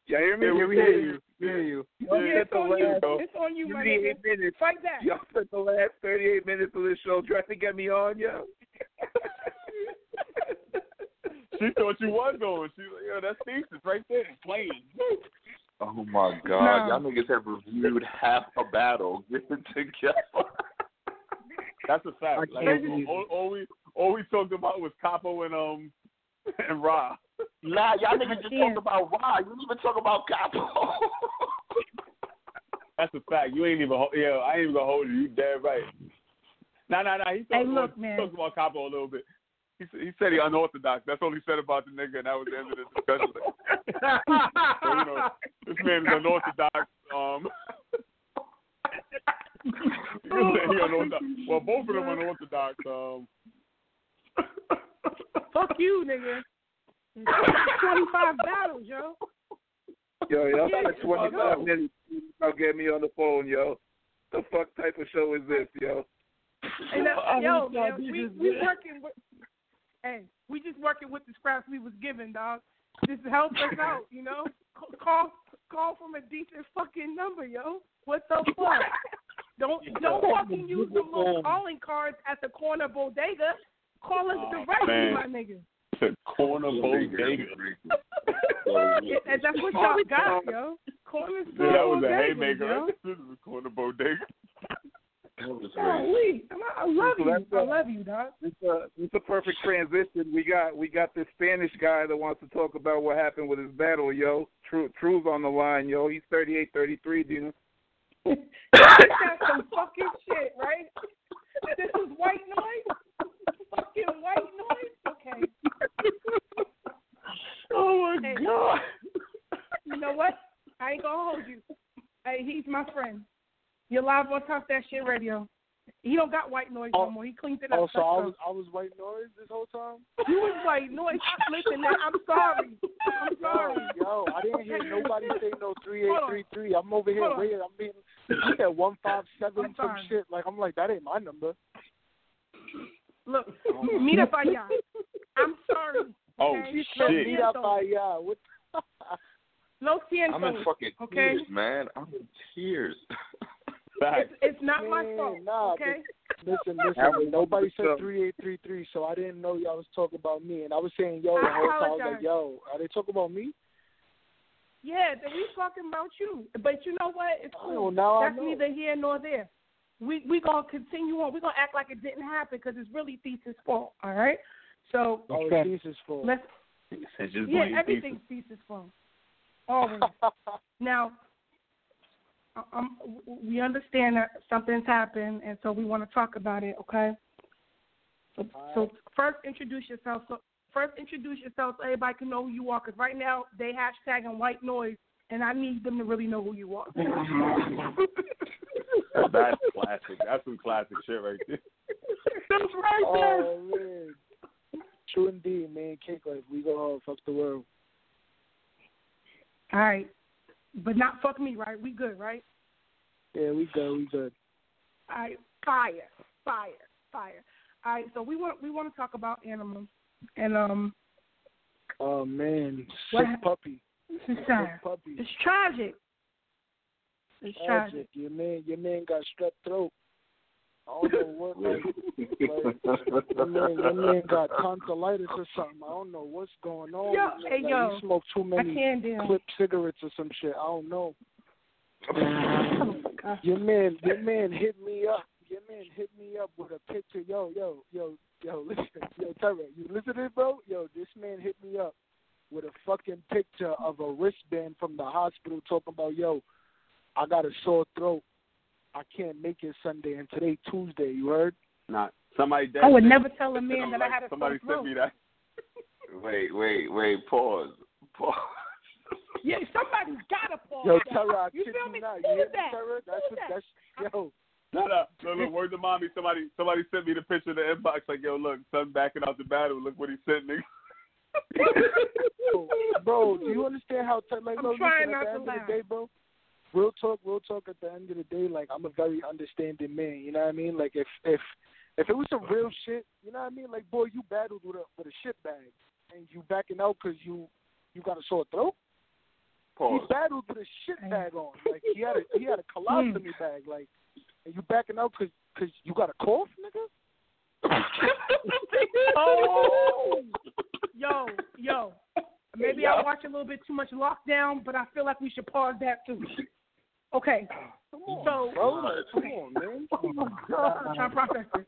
Y'all hear me? Yeah, we hear hear you. you. We hear you. Yeah, Y'all it's spent the on you. last It's on you, my 38 nigga. minutes. Fight that. Y'all spent the last 38 minutes of this show trying to get me on, yo. She thought you was going. She like, yo, that's thesis right there. Playing. Oh my God, No. y'all niggas have reviewed half a battle. Get it together. That's a fact. Like, all, all we all we talked about was Capo and um and Ra. Nah, y'all niggas just talk about why. You didn't even talk about Capo. That's a fact. You ain't even ho- yeah. I ain't even gonna hold you. You dead right. Nah, nah, nah. He talked, Hey, about, look, man. he talked about Capo a little bit. He said, he said he unorthodox. That's all he said about the nigga, and that was the end of the discussion. so you know, this man is unorthodox. Um, you can say he unorthodox. Well, both of them unorthodox. Um, Fuck you, nigga. Twenty-five battles, yo. Yo, y'all Yeah, got 25 go. minutes. Y'all get me on the phone, yo. The fuck type of show is this, yo? And that, I yo, man, y'all we niggas we did. working with. Hey, we just working with the scraps we was given, dog. Just help us out, you know. Call call from a decent fucking number, yo. What the fuck? Don't don't fucking use the little calling cards at the corner bodega. Call us Oh, directly, man. my nigga. the corner bodega. Yeah, and that's what y'all got, yo. Corner store Yeah, that was a bodegas, haymaker. yo. Right? This is a corner bodega. Golly, I, I love So you. that's, I uh, love you, dog. It's a it's a perfect transition. We got we got this Spanish guy that wants to talk about what happened with his battle, yo. True True's on the line, yo. He's 38-33, Dina. That's some fucking shit, right? This is white noise? Fucking white noise? Okay. Oh Hey. god. You know what? I ain't gonna hold you. Hey, he's my friend. You're live on Talk That Shit Radio. He don't got white noise no Oh, more. He cleaned it up. Oh, so I was I was white noise this whole time. You was white noise. Listen, man, I'm sorry. I'm sorry. Yo, I didn't hear nobody say no three eight Hold on. three three. I'm over here Hold on. waiting. I'm being he said one five seven some shit. Like I'm like that ain't my number. Look, oh, meet up allá. I'm sorry. Oh Okay. Shit! meet up by yeah. What? Lo siento. I'm in fucking Okay. tears, man. I'm in tears. It's, it's not my fault. nah, okay. Listen, listen. Nobody said three eight three three, so I didn't know y'all was talking about me, and I was saying yo the I whole time. I was like, yo, are they talking about me? Yeah, then we talking about you. But you know what? It's Oh, cool. now I That's know. neither here nor there. We we gonna continue on. We're gonna act like it didn't happen because it's really Thesis' fault. All right. So Oh, it's Thesis' fault. let's It's just yeah, blame everything's thesis. Thesis' fault. Always. now, um, we understand that something's happened, and so we want to talk about it. Okay. So, so first, introduce yourself. So first, introduce yourself so everybody can know who you are. Because right now they hashtagging white noise, and I need them to really know who you are. That's classic. That's some classic shit right there. That's right there. Oh man, true indeed, man. Cake life, we go hard, fuck the world. All right, but not fuck me, right? We good, right? Yeah, we good. We good. All right, fire, fire, fire. All right, so we want we want to talk about animals and um. Oh man, What sick hap- puppy. It's Sick puppy. It's tragic. It's tragic. Tragic. Your man, your man got strep throat. I don't know what. Like, like, your man, your man got tonsillitis or something. I don't know what's going on. Yo, with hey, like, yo, he smoked too many clip cigarettes or some shit. I don't know. Oh, Your man, your man hit me up. Your man hit me up with a picture. Yo, yo, yo, yo, listen, yo, Terry, you listen to it, bro? Yo, this man hit me up with a fucking picture of a wristband from the hospital talking about, yo, I got a sore throat. I can't make it Sunday, and today Tuesday. You heard? Nah, somebody. I would never tell a man I'm that I had a Somebody sore sent me that. Wait, wait, wait. Pause. Pause. Yeah, somebody's got to pause. Yo, that. Terry, I you feel me? not. Who You hear that? Terry? That's Who what, is that? that's yo. No, no, no, no. Word to mommy. Somebody, somebody sent me the picture in the inbox. Like, yo, look, son backing out the battle. Look what he sent me. bro, do you understand how t- like I'm no, trying listen, at not the to end laugh. the day, bro? Real talk, real talk. At the end of the day, like I'm a very understanding man. You know what I mean? Like if if if it was some real shit, you know what I mean? Like boy, you battled with a with a shit bag, and you backing out because you you got a sore throat. Pause. He battled with a shit bag on. Like he had a he had a mm. colostomy bag. Like and you backing out because cause you got a cough, nigga. oh, yo, yo. Maybe I watch a little bit too much lockdown, but I feel like we should pause that too. Okay. so, Bro, like, come on, man. Oh my God, I'm trying to process this.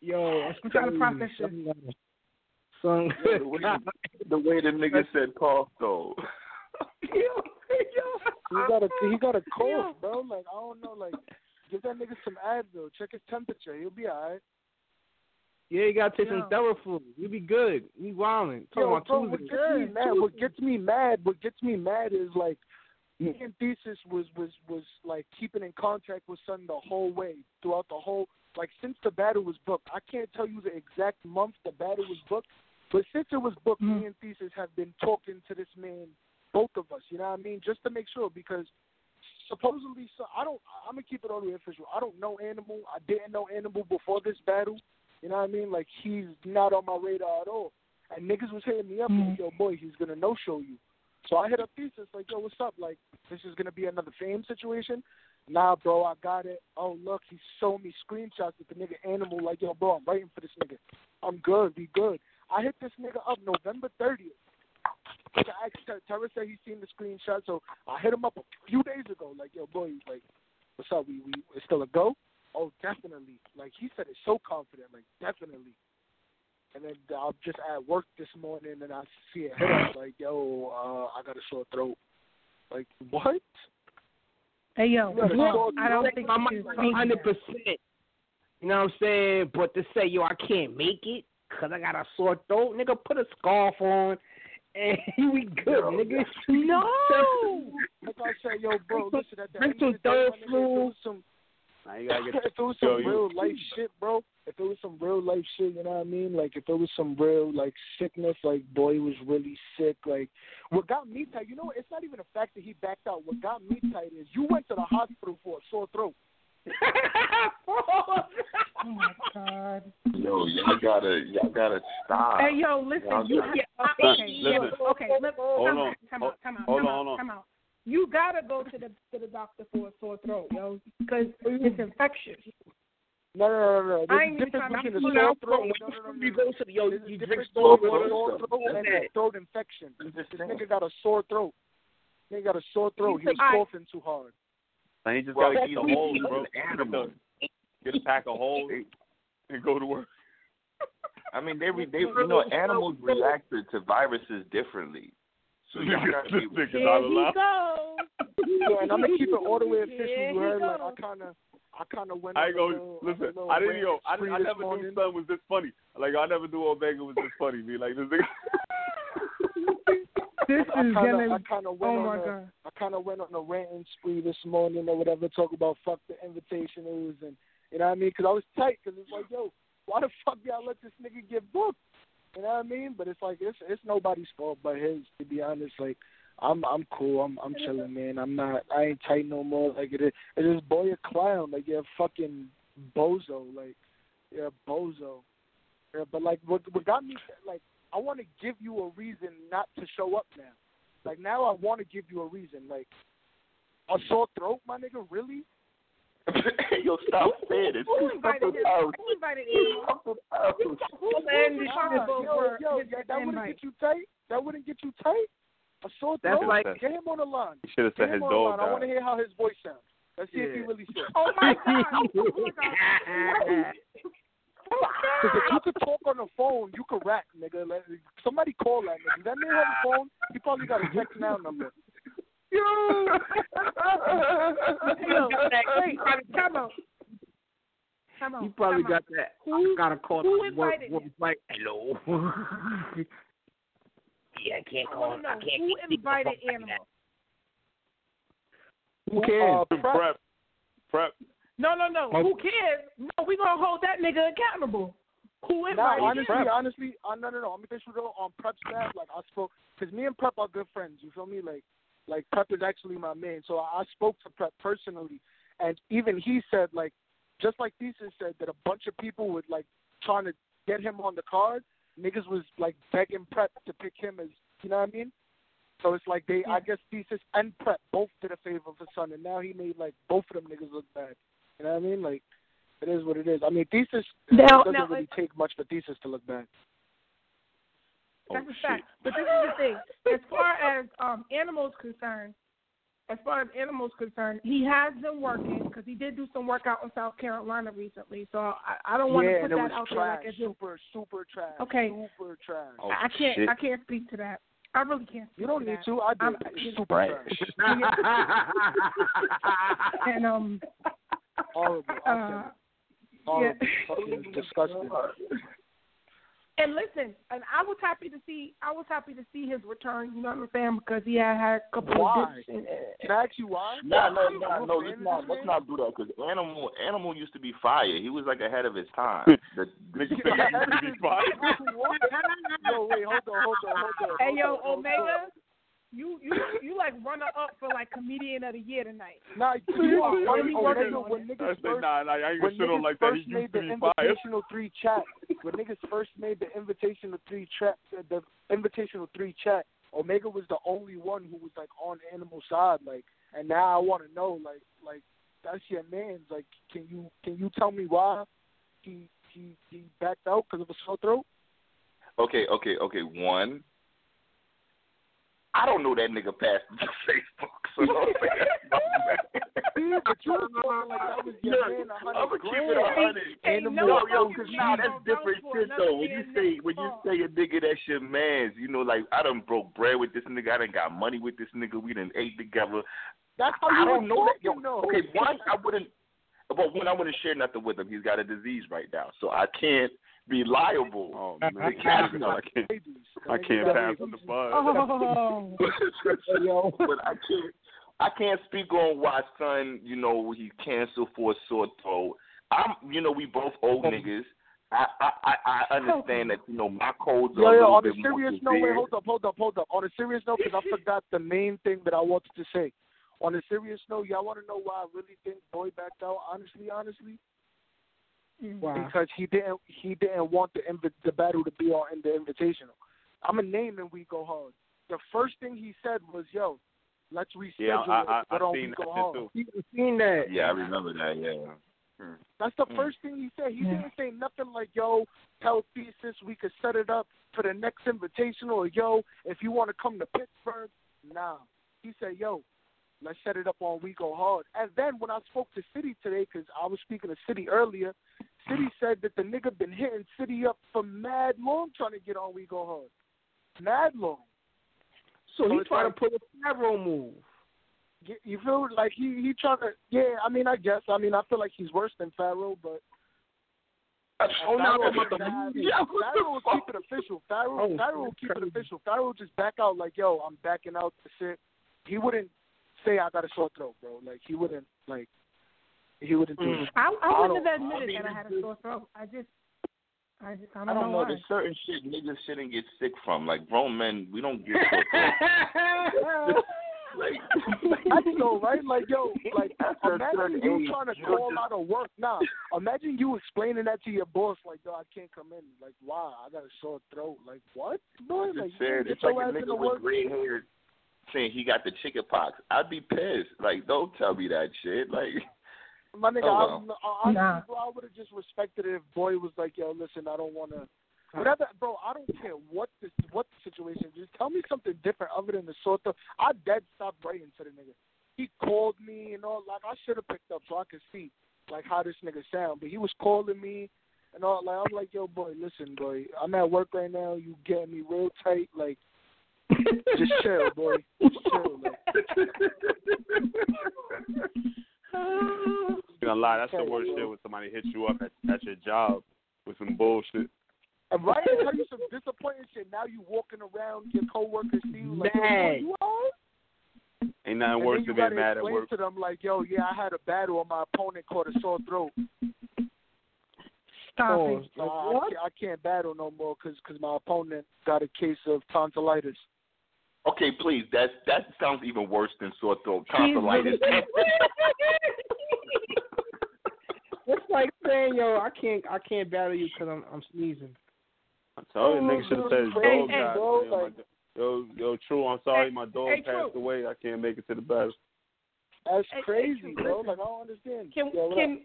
Yo, I'm trying to process this. Son, Yo, the, way, the way the nigga said pause though. Yo, yo. He got a he got a cough, bro. Like I don't know, like give that nigga some Advil, check his temperature, he'll be alright. Yeah, you gotta take some Yo. Theraflu. You be good. You wildin'. Talking Yo, about bro, what gets me mad? What gets me mad? What gets me mad is like Mm-hmm. me and Thesis was was was like keeping in contact with Son the whole way throughout the whole like since the battle was booked. I can't tell you the exact month the battle was booked, but since it was booked, mm-hmm. me and Thesis have been talking to this man, both of us. You know what I mean? Just to make sure because supposedly, so I don't. I'm gonna keep it all the way official. I don't know Animal. I didn't know Animal before this battle. You know what I mean? Like he's not on my radar at all. And niggas was hitting me up like, mm-hmm. yo, boy, he's gonna no show you. So I hit up Thesis like, yo, what's up? Like, this is gonna be another fame situation. Nah, bro, I got it. Oh, look, he's showing me screenshots with the nigga Animal. Like, yo, bro, I'm waiting for this nigga. I'm good. Be good. I hit this nigga up November 30th. Like, I asked said he seen the screenshot, so I hit him up a few days ago. Like, yo, boy, like, what's up? We we it's still a go? Oh, definitely. Like he said it so confident. Like definitely. And then I'm just at work this morning and I see it hit up like, yo, uh, I got a sore throat. Like what? Hey yo, You got I don't think I'm you should hundred percent. You know what I'm saying? But to say, yo, I can't make it because I got a sore throat, nigga, put a scarf on and we good, nigga. No. Like I said, yo, bro, listen at the Drink end of the some day, my nigga, if it Theraflu. was some Now you gotta get. if it was Yo, some you- real life shit, bro, if it was some real life shit, you know what I mean? Like if it was some real like sickness, like boy was really sick. Like what got me tight, you know, it's not even the fact that he backed out. What got me tight is you went to the hospital for a sore throat. oh my god. Yo, y'all gotta, y'all gotta stop. Hey yo, listen, Y'all you gotta- yeah, okay, listen. yo, okay, Hold on. out, time Hold- out, time out, hold on, out, on. Time out. You gotta go to the to the doctor for a sore throat, yo, because it's infectious. No, no, no, no. I There's ain't a difference between a pull sore out throat. throat. No, no, no, no, You go to the yo, There's a you drink difference sore between a water. sore throat and a throat infection. This nigga got a sore throat. Nigga got a sore throat. He was I- coughing too hard. And he just Well, gotta eat an the holes, bro. animal. Get a pack of holes and go to work. I mean, they, re- they, you know, animals react to, to viruses differently. So y'all gotta This be. nigga's There not he allowed. go. Yo, and I'm gonna keep it all the way official. There You he heard, like go. I kind of, I kind of went. I on ain't a gonna little, listen. a little I didn't rant yo. I, spree I this never morning. knew Sun was this funny. Like I never knew Omega was this funny. Be like this nigga. This I is kind of, gonna. I kind of went Oh on my a, god. I kind of went on a ranting spree this morning or whatever, talk about fuck the invitationals and you know what I mean? Because I was tight because it's like, yo, why the fuck y'all let this nigga get booked? You know what I mean? But it's like it's it's nobody's fault but his. To be honest, like I'm I'm cool. I'm I'm chilling, man. I'm not. I ain't tight no more. Like it is. It is boy a clown. Like you're a fucking bozo. Like you're a bozo. Yeah, but like what what got me like I want to give you a reason not to show up now. Like now I want to give you a reason. Like a sore throat, my nigga. Really? Yo, stop saying it. Who invited him? Who invited him? Who landed this yo, yo, that, that wouldn't get you tight. That wouldn't get you tight. A sore That's throat. like- get him on the line. He should have said his him dog. I want to hear how his voice sounds. Let's see if he really sick. Oh my god! Oh my god! Because if you could talk on the phone, you could rap, nigga. Like, somebody call that nigga. Does that man have a phone? He probably got a text now number. Yo, wait, come on. Come on. He probably come got on. that. Who- got a call. who from work- invited work him? Like, hello. yeah, I can't call. want to I can't. who keep people invited from like Animal. Who cares? Uh, prep. Prep. Prep. No, no, no. Who cares? No, we gonna hold that nigga accountable. Who Nah, invited honestly, him? honestly, uh, no, no, no. I'm gonna be though. On Prep staff, like I spoke, because me and Prep are good friends. You feel me? Like, like Prep is actually my man. So I, I spoke to Prep personally, and even he said, like, just like Thesis said, that a bunch of people would like trying to get him on the card. Niggas was like begging Prep to pick him as, you know what I mean? So it's like they, I guess Thesis and Prep both did a favor for Son, and now he made like both of them niggas look bad. You know what I mean? Like, it is what it is. I mean, Thesis Now- doesn't now, really take much for Thesis to look bad. That's a fact. But this is the thing. As far as um animals concerned, as far as animals concerned, he has been working because he did do some work out in South Carolina recently. So I, I don't want yeah, to put that was out there like as if super, super trash. Okay. super trash. Oh, I can't shit. I can't speak to that. I really can't. Speak You don't to need that. to. I do. I'm- super Right. trash. And um, Horrible. uh, Horrible. yeah. Fucking disgusting. And listen, and I was happy to see I was happy to see his return. You know what I'm saying? Because he had had a couple Why? of dips. And, Can I ask you why? Nah, no, no, no. Let's not let's not do that because animal animal used to be fire. He was like ahead of his time. The, Nigga used to be fire. Yo, wait, hold on, hold on, hold on. Hey hold yo, on, hold on. Omega, you you you like runner up for like comedian of the year tonight. Nah, you are You funny, really working Omega. on When it. I niggas said, first nah, nah, I ain't when gonna shit on niggas like that. He first used made to the be fire. invitational three chat, when niggas first made the invitational three chat, the invitational three chat, Omega was the only one who was like on the animal side, like, and now I want to know, like, like that's your man's, like, can you can you tell me why he he he backed out because of a sore throat? okay, okay, okay. One, I don't know that nigga past Facebook, so don't say Yeah, but you was that. talking like that was your Look, man, a I'm hundred gonna keep it a grand. hundred. Ain't Animal- no Yo, yo, cause nah, that's different shit though. When you say when you say a nigga that's your man's, you know, like I done broke bread with this nigga, I done got money with this nigga, we done ate together. That's how I you don't know that. Yo, though. okay, one, I wouldn't. But one, I wouldn't share nothing with him. He's got a disease right now, so I can't be liable. Oh to man, the cast. I can't. I can't pass on the buzz. Oh, Yo. but I can't. I can't speak on why son, you know, he canceled for a sore throat. I'm, you know, we both old oh. niggas. I, I, I I understand that, you know, my codes are Yo, a little on a bit more serious note, wait, hold up, hold up, hold up. On a serious note, because I forgot the main thing that I wanted to say. On a serious note, y'all want to know why I really think Boy backed out? Honestly, honestly, Wow. because he didn't he didn't want the invi- the battle to be on in the invitational. I'm a name and we go hard. The first thing he said was, "Yo, let's reschedule Yeah, I, I, it, but I on seen we that hard." too. You seen that? Yeah, I remember that. Yeah. That's the Mm. first thing he said. He Yeah. didn't say nothing like, "Yo, tell Thesis we could set it up for the next invitational," or "Yo, if you want to come to Pittsburgh." Nah, he said, "Yo, let's set it up on We Go Hard." And then when I spoke to City today, because I was speaking to City earlier, City mm-hmm. said that the nigga been hitting City up for mad long trying to get on We Go Hard. Mad long. So So he tried like- to pull a Pharaoh move. You feel like he he trying to? Yeah, I mean, I guess. I mean, I feel like he's worse than Pharaoh, but Oh, now I'm about to move. Yeah, Pharaoh will keep it official. Pharaoh, Oh, Pharaoh will keep it official. Pharaoh will just back out like, yo, I'm backing out the shit. He wouldn't say I got a sore throat, bro. Like he wouldn't like he wouldn't do Mm. it. I, I I wouldn't have admitted I mean, that I had a sore throat. I just I just I don't, I don't know. why. There's certain shit niggas shouldn't get sick from. Like grown men, we don't get sick. like, I know, right? Like, yo, like, imagine you trying to call out of work. Nah, imagine you explaining that to your boss, like, yo, I can't come in. Like, why? I got a sore throat. Like, what, boy? Just Like, said, get it's like your a ass in nigga work. with gray hair saying he got the chicken pox. I'd be pissed. Like, don't tell me that shit. Like, My nigga, Oh, I, I, honestly, Nah. bro, I would have just respected it if boy was like, yo, listen, I don't want to. Whatever, bro. I don't care what the what the situation. is. Just tell me something different other than the sort of. I dead stopped writing to the nigga. He called me and all. Like I should have picked up so I could see like how this nigga sound. But he was calling me and all. Like I'm like, yo, boy, listen, boy. I'm at work right now. You getting me real tight. Like, just chill, boy. Just chill. Like. I'm gonna lie, that's the worst shit when somebody hits you up at, at your job with some bullshit. And right, I tell you some disappointing shit. Now you walking around, your coworkers see you like, yo, Mad. you all right? Ain't nothing And worse than being gotta mad at explain work. to them like, yo, yeah, I had a battle and my opponent caught a sore throat. Stop Oh, it. so I, can't, I can't battle no more because cause my opponent got a case of tonsillitis. Okay, please. That that sounds even worse than sore throat. Tonsillitis. It's like saying, yo, I can't, I can't battle you because I'm, I'm sneezing. I told you, nigga should have said his Hey, dog died. bro, You know, my like- Yo, yo, true. I'm sorry, my dog hey, passed True. away. I can't make it to the battle. That's Hey, hey, crazy, True, bro. listen. Like I don't understand. Can Yeah, what can up?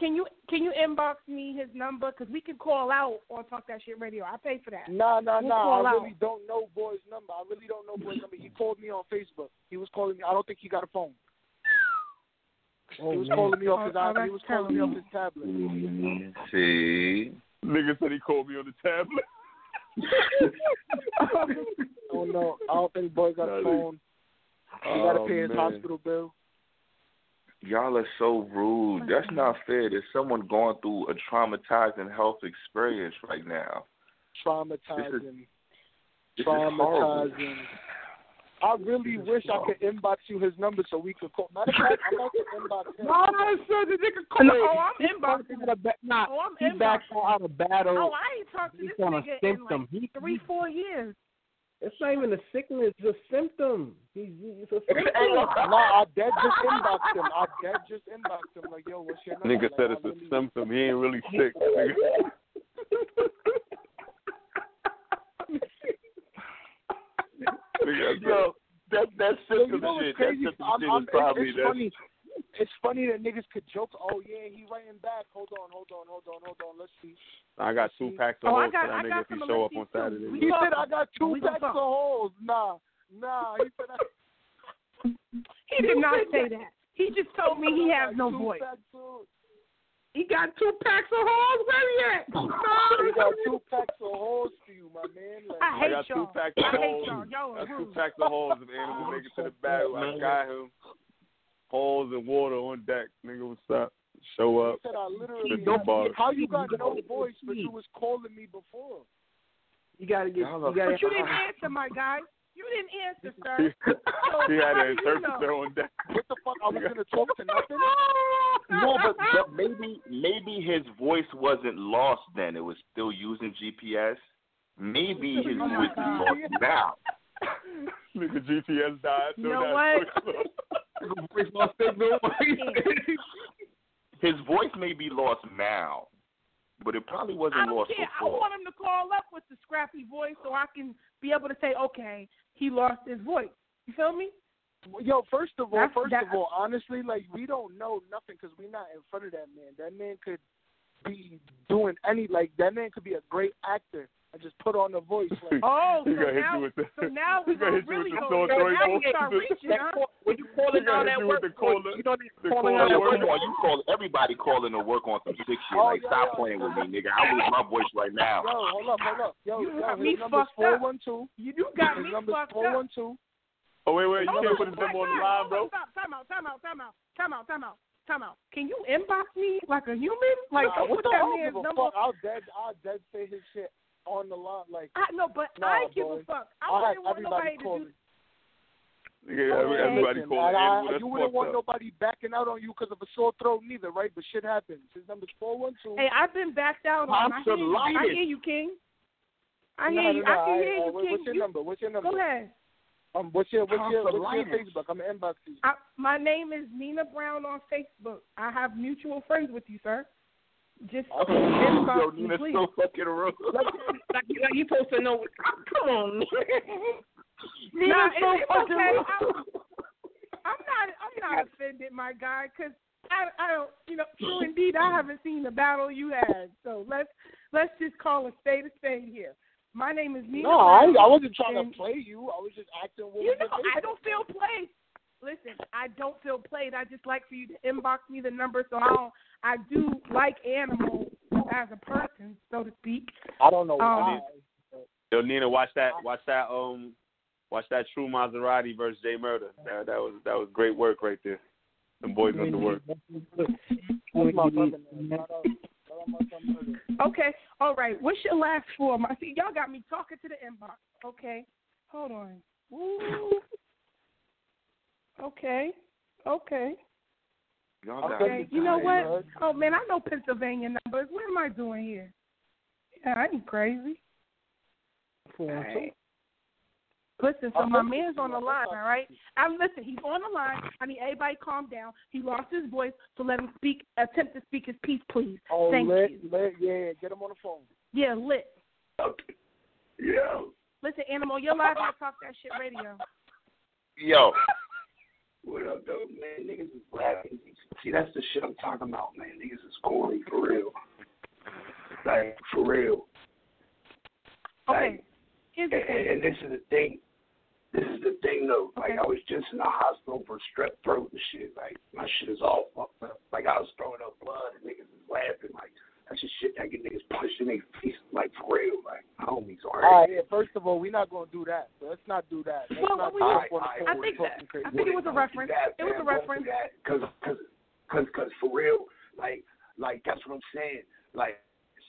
Can you can you inbox me his number because we can call out on Talk That Shit Radio. I pay for that. Nah, nah, We'll nah. call I out. really don't know boy's number. I really don't know boy's number. He called me on Facebook. He was calling me. I don't think he got a phone. Oh, he was man. calling me off oh, his. Oh, oh, he was calling me off his tablet. See. Nigga said he called me on the tablet. Oh no, I don't think boy got a phone. He got to Oh, pay his man. hospital bill. Y'all are so rude. That's mm-hmm. not fair. There's someone going through a traumatizing health experience right now. Traumatizing. This is horrible. Traumatizing. I really wish I could inbox you his number so we could call. Matter of fact, I'm about to inbox him. No, so the nigga call No, oh, I'm inboxing. Out of ba- oh, nah, Oh, I'm he back inboxing. out of battle. Oh, I ain't talked to He's this on a nigga symptom. in like He- three, four years. It's not even a sickness; it's a symptom. He's, it's a symptom. no, I dead just inboxed him. I dead just inboxed him like, yo, what's your number? Nigga Like, said I it's a really- symptom. He ain't really sick. Nigga. Nigga, Yo, that that Yo, symptom you know shit. crazy? That symptom I'm, shit I'm, is probably it's, that. Funny. It's funny that niggas could joke. Oh yeah, he writing back. Hold on, hold on, hold on, hold on. Let's see. I got two packs of Oh, I got- for I that got nigga if he some show up Alexis on too. Saturday. We He talk- said I got two oh, we packs of holes. Nah, nah. He said I. He did not say that. He just told me he has no two voice. He got two packs of hoes. Where he at? he got two packs of holes for you, my man. Like, I I hate got two y'all. packs of I hate holes. y'all. Y'all I are got two packs of holes. If Animal make it to the oh, battle, I got him. Holes and water on deck. Nigga, what's up? Show he up. said I literally. Fifty bars. How you got no voice, but you was calling me before? You gotta get. Y'all are You gotta. But you didn't answer, my guy. You didn't answer, He, sir. he had an interpreter on deck. What the fuck? I was gonna talk to nothing. No, but, but maybe maybe his voice wasn't lost then. It was still using GPS. Maybe oh his Oh voice is lost now. Nigga, GPS died. You so know that's what? Voice lost signal. His voice may be lost now, but it probably wasn't I don't lost care. I want him to call up with the scrappy voice so I can be able to say, okay, he lost his voice. You feel me? Yo, first of all, That's- first that- of all, honestly, like we don't know nothing because we're not in front of that man. That man could be doing any like that man could be a great actor and just put on the voice. Like, Oh, so now, with the- so now he we gonna gonna you really with the go. Now we start reaching, huh? when you calling He out hit that work, with the caller- you don't need the calling caller out Yo, that work. you call everybody calling to work on some sick shit. Oh, like, yo, stop yo, playing yo. with me, nigga. I lose my voice right now. yo, hold up, hold up, yo, You yo, got his me fucked four up. one. You, you got His me number's fucked four up. one two. Oh, wait, wait. You Hold can't put his my number on the line, bro. Stop, time out, time out, time out, time out, time out, time out. Can you inbox me like a human? Like, Nah, don't what put the that man's number. fuck? I'll dead, I'll dead say his shit on the line. Like, I no, but Nah, I give boy. a fuck. I I'll have wouldn't want everybody nobody to do. Yeah, everybody listen, calling and I- Animal. That's You wouldn't want up. nobody backing out on you because of a sore throat neither, right? But shit happens. His number's four one two. Hey, I've been backed out on. I hear you, I hear you King. I hear no, you. no, I can I- hear you, King. What's your You- number? What's your number? Go ahead. Um, what's your what's your what's your Facebook? I'm gonna inbox you. I, my name is Nina Brown on Facebook. I have mutual friends with you, sir. Just Yo, inbox me, Nina's please. so fucking rude. like, like, like you supposed to know. Come on, man. Nina's Nah, so it's, it's fucking okay. rude. I'm, I'm not. I'm not offended, my guy, because I, I don't. You know, true indeed, I haven't seen the battle you had. So let's let's just call a spade a spade here. My name is Nina. No, I, I wasn't trying and to play you. I was just acting. what You know, I don't feel played. Listen, I don't feel played. I just like for you to inbox me the number, so I don't. I do like animals as a person, so to speak. I don't know Um, why. Yo, Nina, watch that. Watch that. Um, watch that. True Maserati versus Jay Murder. That, that was that was great work right there. Them boys went to work. That's my brother, man. Shout out- shout out my son, brother. Okay, all right. What's your last form? I see y'all got me talking to the inbox. Okay, hold on. Ooh. Okay, okay, Y'all got okay. You know tired. what? Oh man, I know Pennsylvania numbers. What am I doing here? Yeah, I ain't crazy. Alright. Listen, so I'm my listening man's on the line, all right? I'm listen. He's on the line. I need everybody calm down. He lost his voice, so let him speak. Attempt to speak his piece, please. Oh, Thank lit, you. lit, yeah, get him on the phone. Yeah, lit. Yo, Listen, animal, you're live on Talk That Shit Radio. yo. What up, though, man? Niggas is laughing. See, that's the shit I'm talking about, man. Niggas is corny for real. Like for real. Okay. And, and this is the thing. This is the thing, though. Like I was just in the hospital for strep throat and shit. Like my shit is all fucked up. Like I was throwing up blood and niggas is laughing. Like that's just shit that get niggas punched in their face. Like for real. Like homies are. All right, yeah, first of all, we're not gonna do that. So let's not do that. Let's Well, not we- do Alright, that on the alright, I think that- I think it was a reference. It was a reference. Because, cause, cause, cause for real, like, like that's what I'm saying. Like,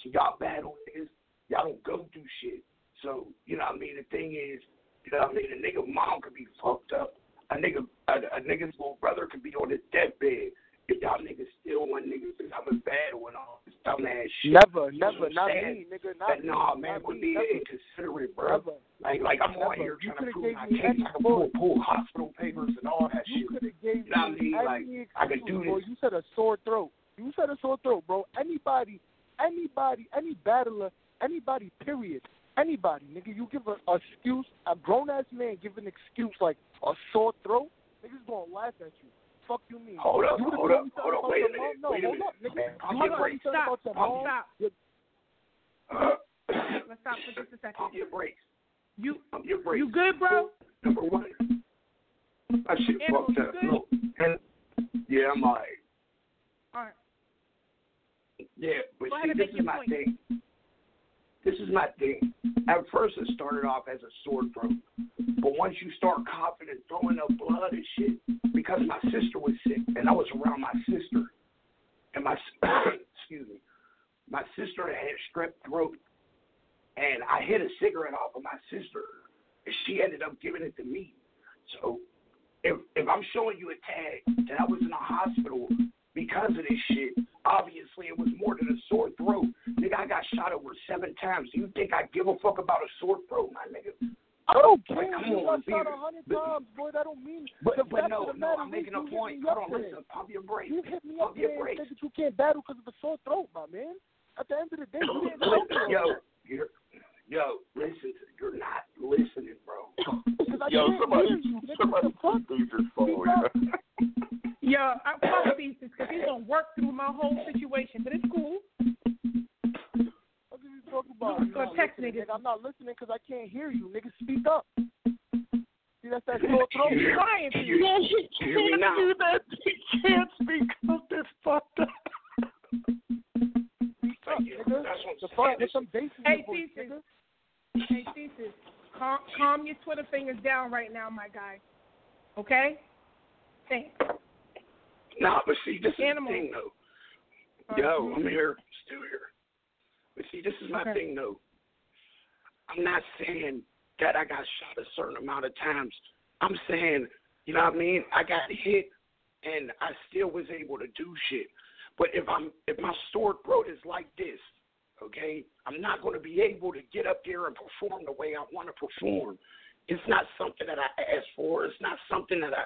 so y'all battle niggas, y'all don't go through shit. So you know what I mean. The thing is, you know what I mean. A nigga mom could be fucked up. A nigga, a, a nigga's little brother could be on his deathbed. Y'all niggas still want niggas to have a battle and all this dumbass shit. Never, never, not me, nigga, not But me. nah, man, not would me, be never. inconsiderate, bro. Never. Like, like I'm on here trying to prove my case. I can pull, pull hospital papers and all that You shit. gave You know what I me mean? Like, I could do boy. this. You said a sore throat. You said a sore throat, bro. Anybody, anybody, any battler, anybody, period. Anybody, nigga, you give a, a excuse, a grown ass man give an excuse like a sore throat, niggas gonna laugh at you. Fuck you mean? Hold up, you would've hold told up, me hold something up, about wait a your minute, mom? No, wait a hold minute. up, nigga. Man, You pump might your tell me brakes. something Stop. about your Stop. mom. Stop. Your- Uh, Let's stop for just a second. pump your brakes. You Pump your brakes. you good, bro? Number one, my shit Animal, fucked you up. good? Look, and yeah, I'm alright. All right. Yeah, but Go ahead see, and this make is your my point. thing. This is my thing. At first, it started off as a sore throat, but once you start coughing and throwing up blood and shit, because my sister was sick and I was around my sister, and my excuse me, my sister had strep throat, and I hit a cigarette off of my sister, and she ended up giving it to me. So if if I'm showing you a tag that I was in a hospital because of this shit, obviously it was more than a sore throat. Nigga, I got shot over seven times. Do you think I give a fuck about a sore throat, my nigga? I don't care. Like, come you on, got shot Beaver. a hundred But- times, boy. That don't mean. But, the but fact no, of the no, matter I'm is making a you hit point. me Hold up on, there. listen, pump your brakes. You hit me Pump up your there and brakes. said that you can't battle because of a sore throat, my man. At the end of the day, you didn't help me. yo, you're, yo, listen, to, you're not listening, bro. Because I Yo, can't somebody, hear you, nigga. somebody What the fuck? please just phone. yo. Yo, I fuck thesis because he's gonna work through my whole situation, but it's cool. What are you talking about? You I'm gonna not text listening, niggas. I'm not listening because I can't hear you. Nigga, speak up. See, that's that sore throat. He's lying to You, you. you hear me now? do that. He can't speak up. That's fucked up. Speak up, nigga. that's what I'm The fuck? Get some bass in Hey, your voice, thesis. nigga. Hey, thesis. Calm, calm your Twitter fingers down right now, my guy. Okay? Thanks. Nah, but see, this is Animal. the thing, though. Yo, right. I'm here, still here. But see, this is my Okay. thing, though. I'm not saying that I got shot a certain amount of times. I'm saying You know what I mean? I got hit, and I still was able to do shit. But if I'm if my sore throat is like this, okay, I'm not going to be able to get up there and perform the way I want to perform. It's not something that I asked for. It's not something that I,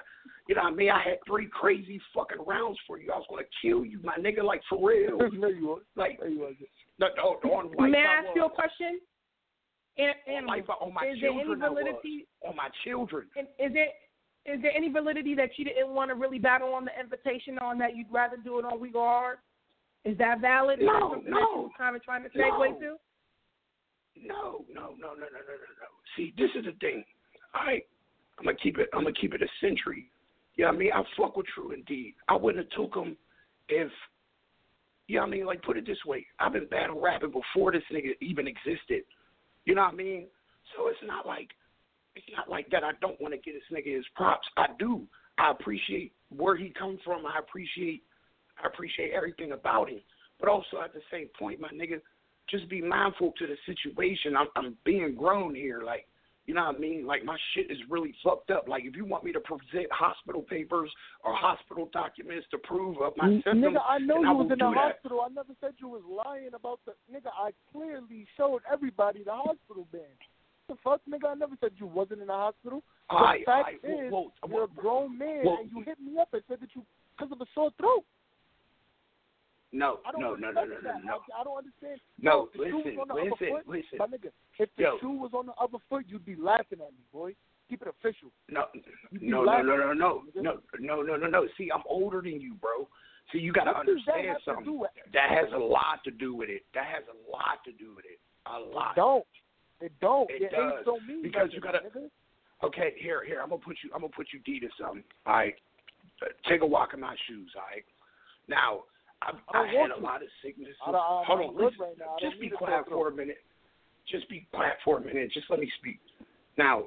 you know what I mean? I had three crazy fucking rounds for you. I was going to kill you, my nigga, like for real. no, you was. Like, no, you wasn't. No, no, on life May I I ask was. you a question? And, and on life, on my is there any children, I was. validity? On my children. And is it? Is there any validity that you didn't want to really battle on the invitation on that you'd rather do it on We Go Hard? Is that valid? Is that No, no, that you were kind of trying to no. segue to? No, no, no, no, no, no, no, no. See, this is the thing. I, I'm gonna keep it. I'm gonna keep it a century. Yeah, I mean, I fuck with True Indeed. I wouldn't have took him if. Yeah, I mean, like put it this way. I've been battle rapping before this nigga even existed. You know what I mean? So it's not like it's not like that. I don't want to get this nigga his props. I do. I appreciate where he come from. I appreciate I appreciate everything about him. But also at the same point, my nigga, just be mindful to the situation. I'm I'm being grown here, like you know what I mean? Like my shit is really fucked up. Like if you want me to present hospital papers or hospital documents to prove of my N- symptoms, Nigga, I know you I was in the do that. hospital. I never said you was lying about the nigga. I clearly showed everybody the hospital band. The fuck, nigga? I never said you wasn't in the hospital. The Aight, fact aight, is, whoa, whoa, you're a grown man, and you hit me up and said that you because of a sore throat. No, I don't no, no, no, no, no, no. I, I don't understand. No, if the shoe listen, was on the listen, other foot, listen. my nigga, if the Yo. shoe was on the other foot, you'd be laughing at me, boy. Keep it official. No, no, no, no, no, no, no, no, no, no, no. See, I'm older than you, bro. See, you got to that understand something. That has a lot to do with it. That has a lot to do with it. A lot. It don't. It don't. It does. age don't mean because you gotta. Okay, here, here. I'm gonna put you. I'm gonna put you D to something. All right. Take a walk in my shoes. All right. Now, I, I I, had a lot of sickness. Hold on, listen. right now. Just be quiet for a minute. Just be quiet for a minute. Just let me speak. Now,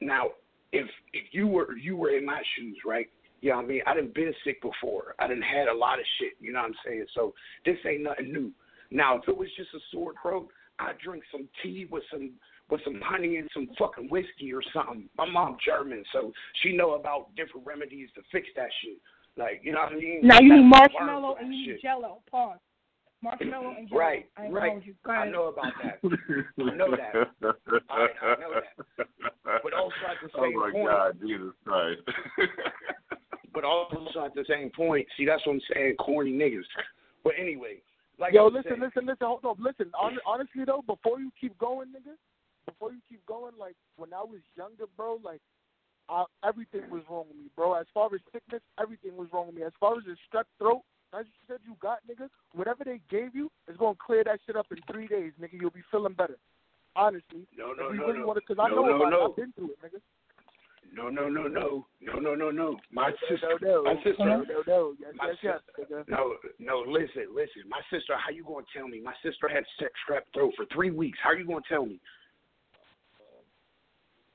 now, if if you were you were in my shoes, right? Yeah, I mean, I done been sick before. I done had a lot of shit. You know what I'm saying? So this ain't nothing new. Now, if it was just a sore throat, I'd drink some tea with some with some honey and some fucking whiskey or something. My mom German, so she know about different remedies to fix that shit. Like, you know what I mean? Now you need That's why I learned marshmallow and you need jello. Pause. Marshmallow and jello. Right, I right. you. Go I know about that. I know that. I, I know that. But also at the same point. oh my point, God, Jesus Christ. but also at the same point, see, that's what I'm saying, corny niggas. But anyway, like Yo, I was listen, saying, listen, listen. Hold up, listen. Hon- honestly though, before you keep going, nigga, before you keep going, like when I was younger, bro, like I, everything was wrong with me, bro. As far as sickness, everything was wrong with me. As far as the strep throat, as you said you got, nigga, whatever they gave you is gonna clear that shit up in three days, nigga. You'll be feeling better. Honestly, No, no, if we no, really no. because I No, know no, about no. it. I've been through it, nigga. no, no, no, no, no, no, no, no. My sister, no, my sister, no, no, no. Yes, my yes, yes, sister. nigga. No, no, listen, listen. My sister, how you gonna tell me? My sister had strep strep throat for three weeks. How you gonna tell me?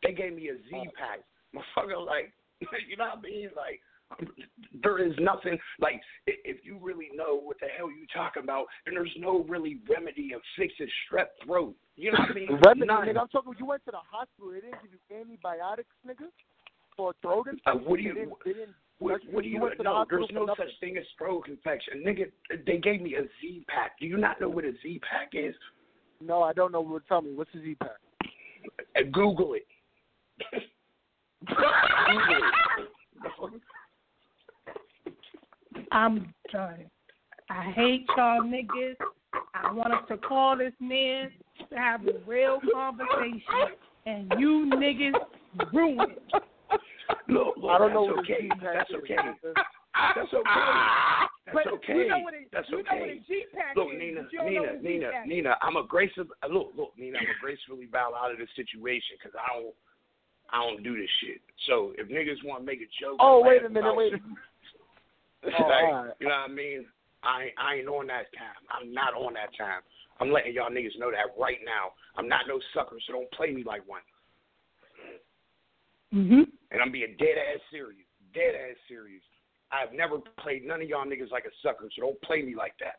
They gave me a Z uh, pack. Motherfucker, like, you know what I mean? Like, there is nothing like if you really know what the hell you talking about, and there's no really remedy of fixing strep throat. You know what I mean? Remedy, None. nigga. I'm talking. You went to the hospital. They didn't give you antibiotics, nigga, for a throat Uh, infection. what do They you? didn't, they didn't, What, what do you to the There's no nothing. such thing as throat infection, nigga. They gave me a Z pack. Do you not know what a Z pack is? No, I don't know. What tell me. What's the Z pack? Uh, Google it. Google it. I'm done. I hate y'all niggas. I want us to call this man to have a real conversation, and you niggas ruin it. Look, look, I don't know that's what okay. Z pack That's okay. That's okay. That's But okay. you know what it, That's you know what okay. a G pack Look, is. Nina, but you don't know Nina, Nina, Nina. I'm a graceful. Look, look, Nina. I'm a gracefully bow out of this situation because I don't, I don't do this shit. So if niggas want to make a joke, Oh, wait a minute, wait a Oh, like, alright. you know what I mean? I I ain't on that time. I'm not on that time. I'm letting y'all niggas know that right now. I'm not no sucker, so don't play me like one. Mm-hmm. And I'm being dead ass serious. Dead ass serious. I've never played none of y'all niggas like a sucker, so don't play me like that.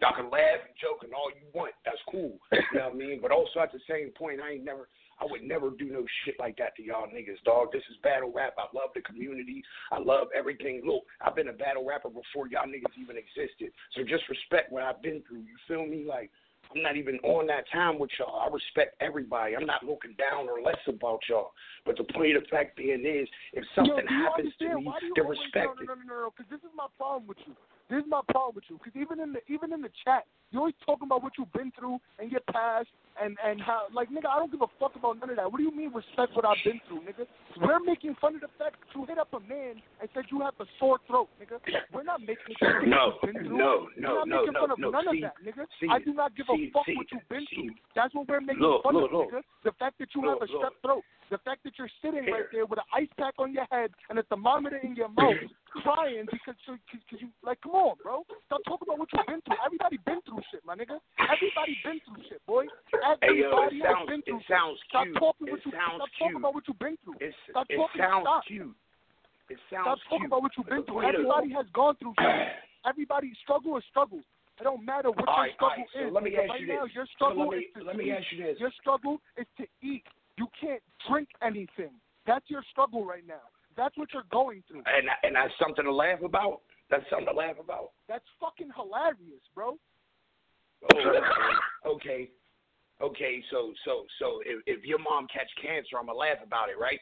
Y'all can laugh and joke and all you want. That's cool. You know what I mean? But also at the same point, I ain't never. I would never do no shit like that to y'all niggas, dog. This is battle rap. I love the community. I love everything. Look, I've been a battle rapper before y'all niggas even existed. So just respect what I've been through. You feel me? Like I'm not even on that time with y'all. I respect everybody. I'm not looking down or less about y'all. But the point of the fact being is, if something Yo, happens to me, they're always, respected. No, no, no, no, no. Because this is my problem with you. This is my problem with you. Because even in the even in the chat, you're always talking about what you've been through and your past and and how like nigga, I don't give a fuck about none of that. What do you mean respect what I've been through, nigga? We're making fun of the fact that you hit up a man and said you have a sore throat, nigga. We're not making fun of No, what you've been through. no, we're not no, making no, fun of no. none See, of that, nigga. see, I do not give see, a fuck see, what you've been see. through. That's what we're making Look, fun look, of, look. nigga. The fact that you Look, have a strep throat. The fact that you're sitting right there with an ice pack on your head and a thermometer in your mouth, crying because you, cause you like, come on, bro. Stop talking about what you've been through. Everybody been through shit, my nigga. Everybody been through shit, boy. Hey yo, Everybody it has sounds been through it sounds. Stop cute. talking It what you sounds stop talking about what you've been through. It's, Stop it talking. sounds stop. cute. It Stop sounds talking cute. about what you've been through. Everybody has gone through something. Everybody struggle is struggle. It don't matter what All your right, struggle right, so is. let me ask right you now, this. your So struggle let me- is to let me eat. ask you this. Your struggle is to eat. You can't drink anything. That's your struggle right now. That's what you're going through. And and that's something to laugh about. That's something to laugh about. That's fucking hilarious, bro. Oh, okay, okay. So so so if if your mom catch cancer, I'm gonna laugh about it, right?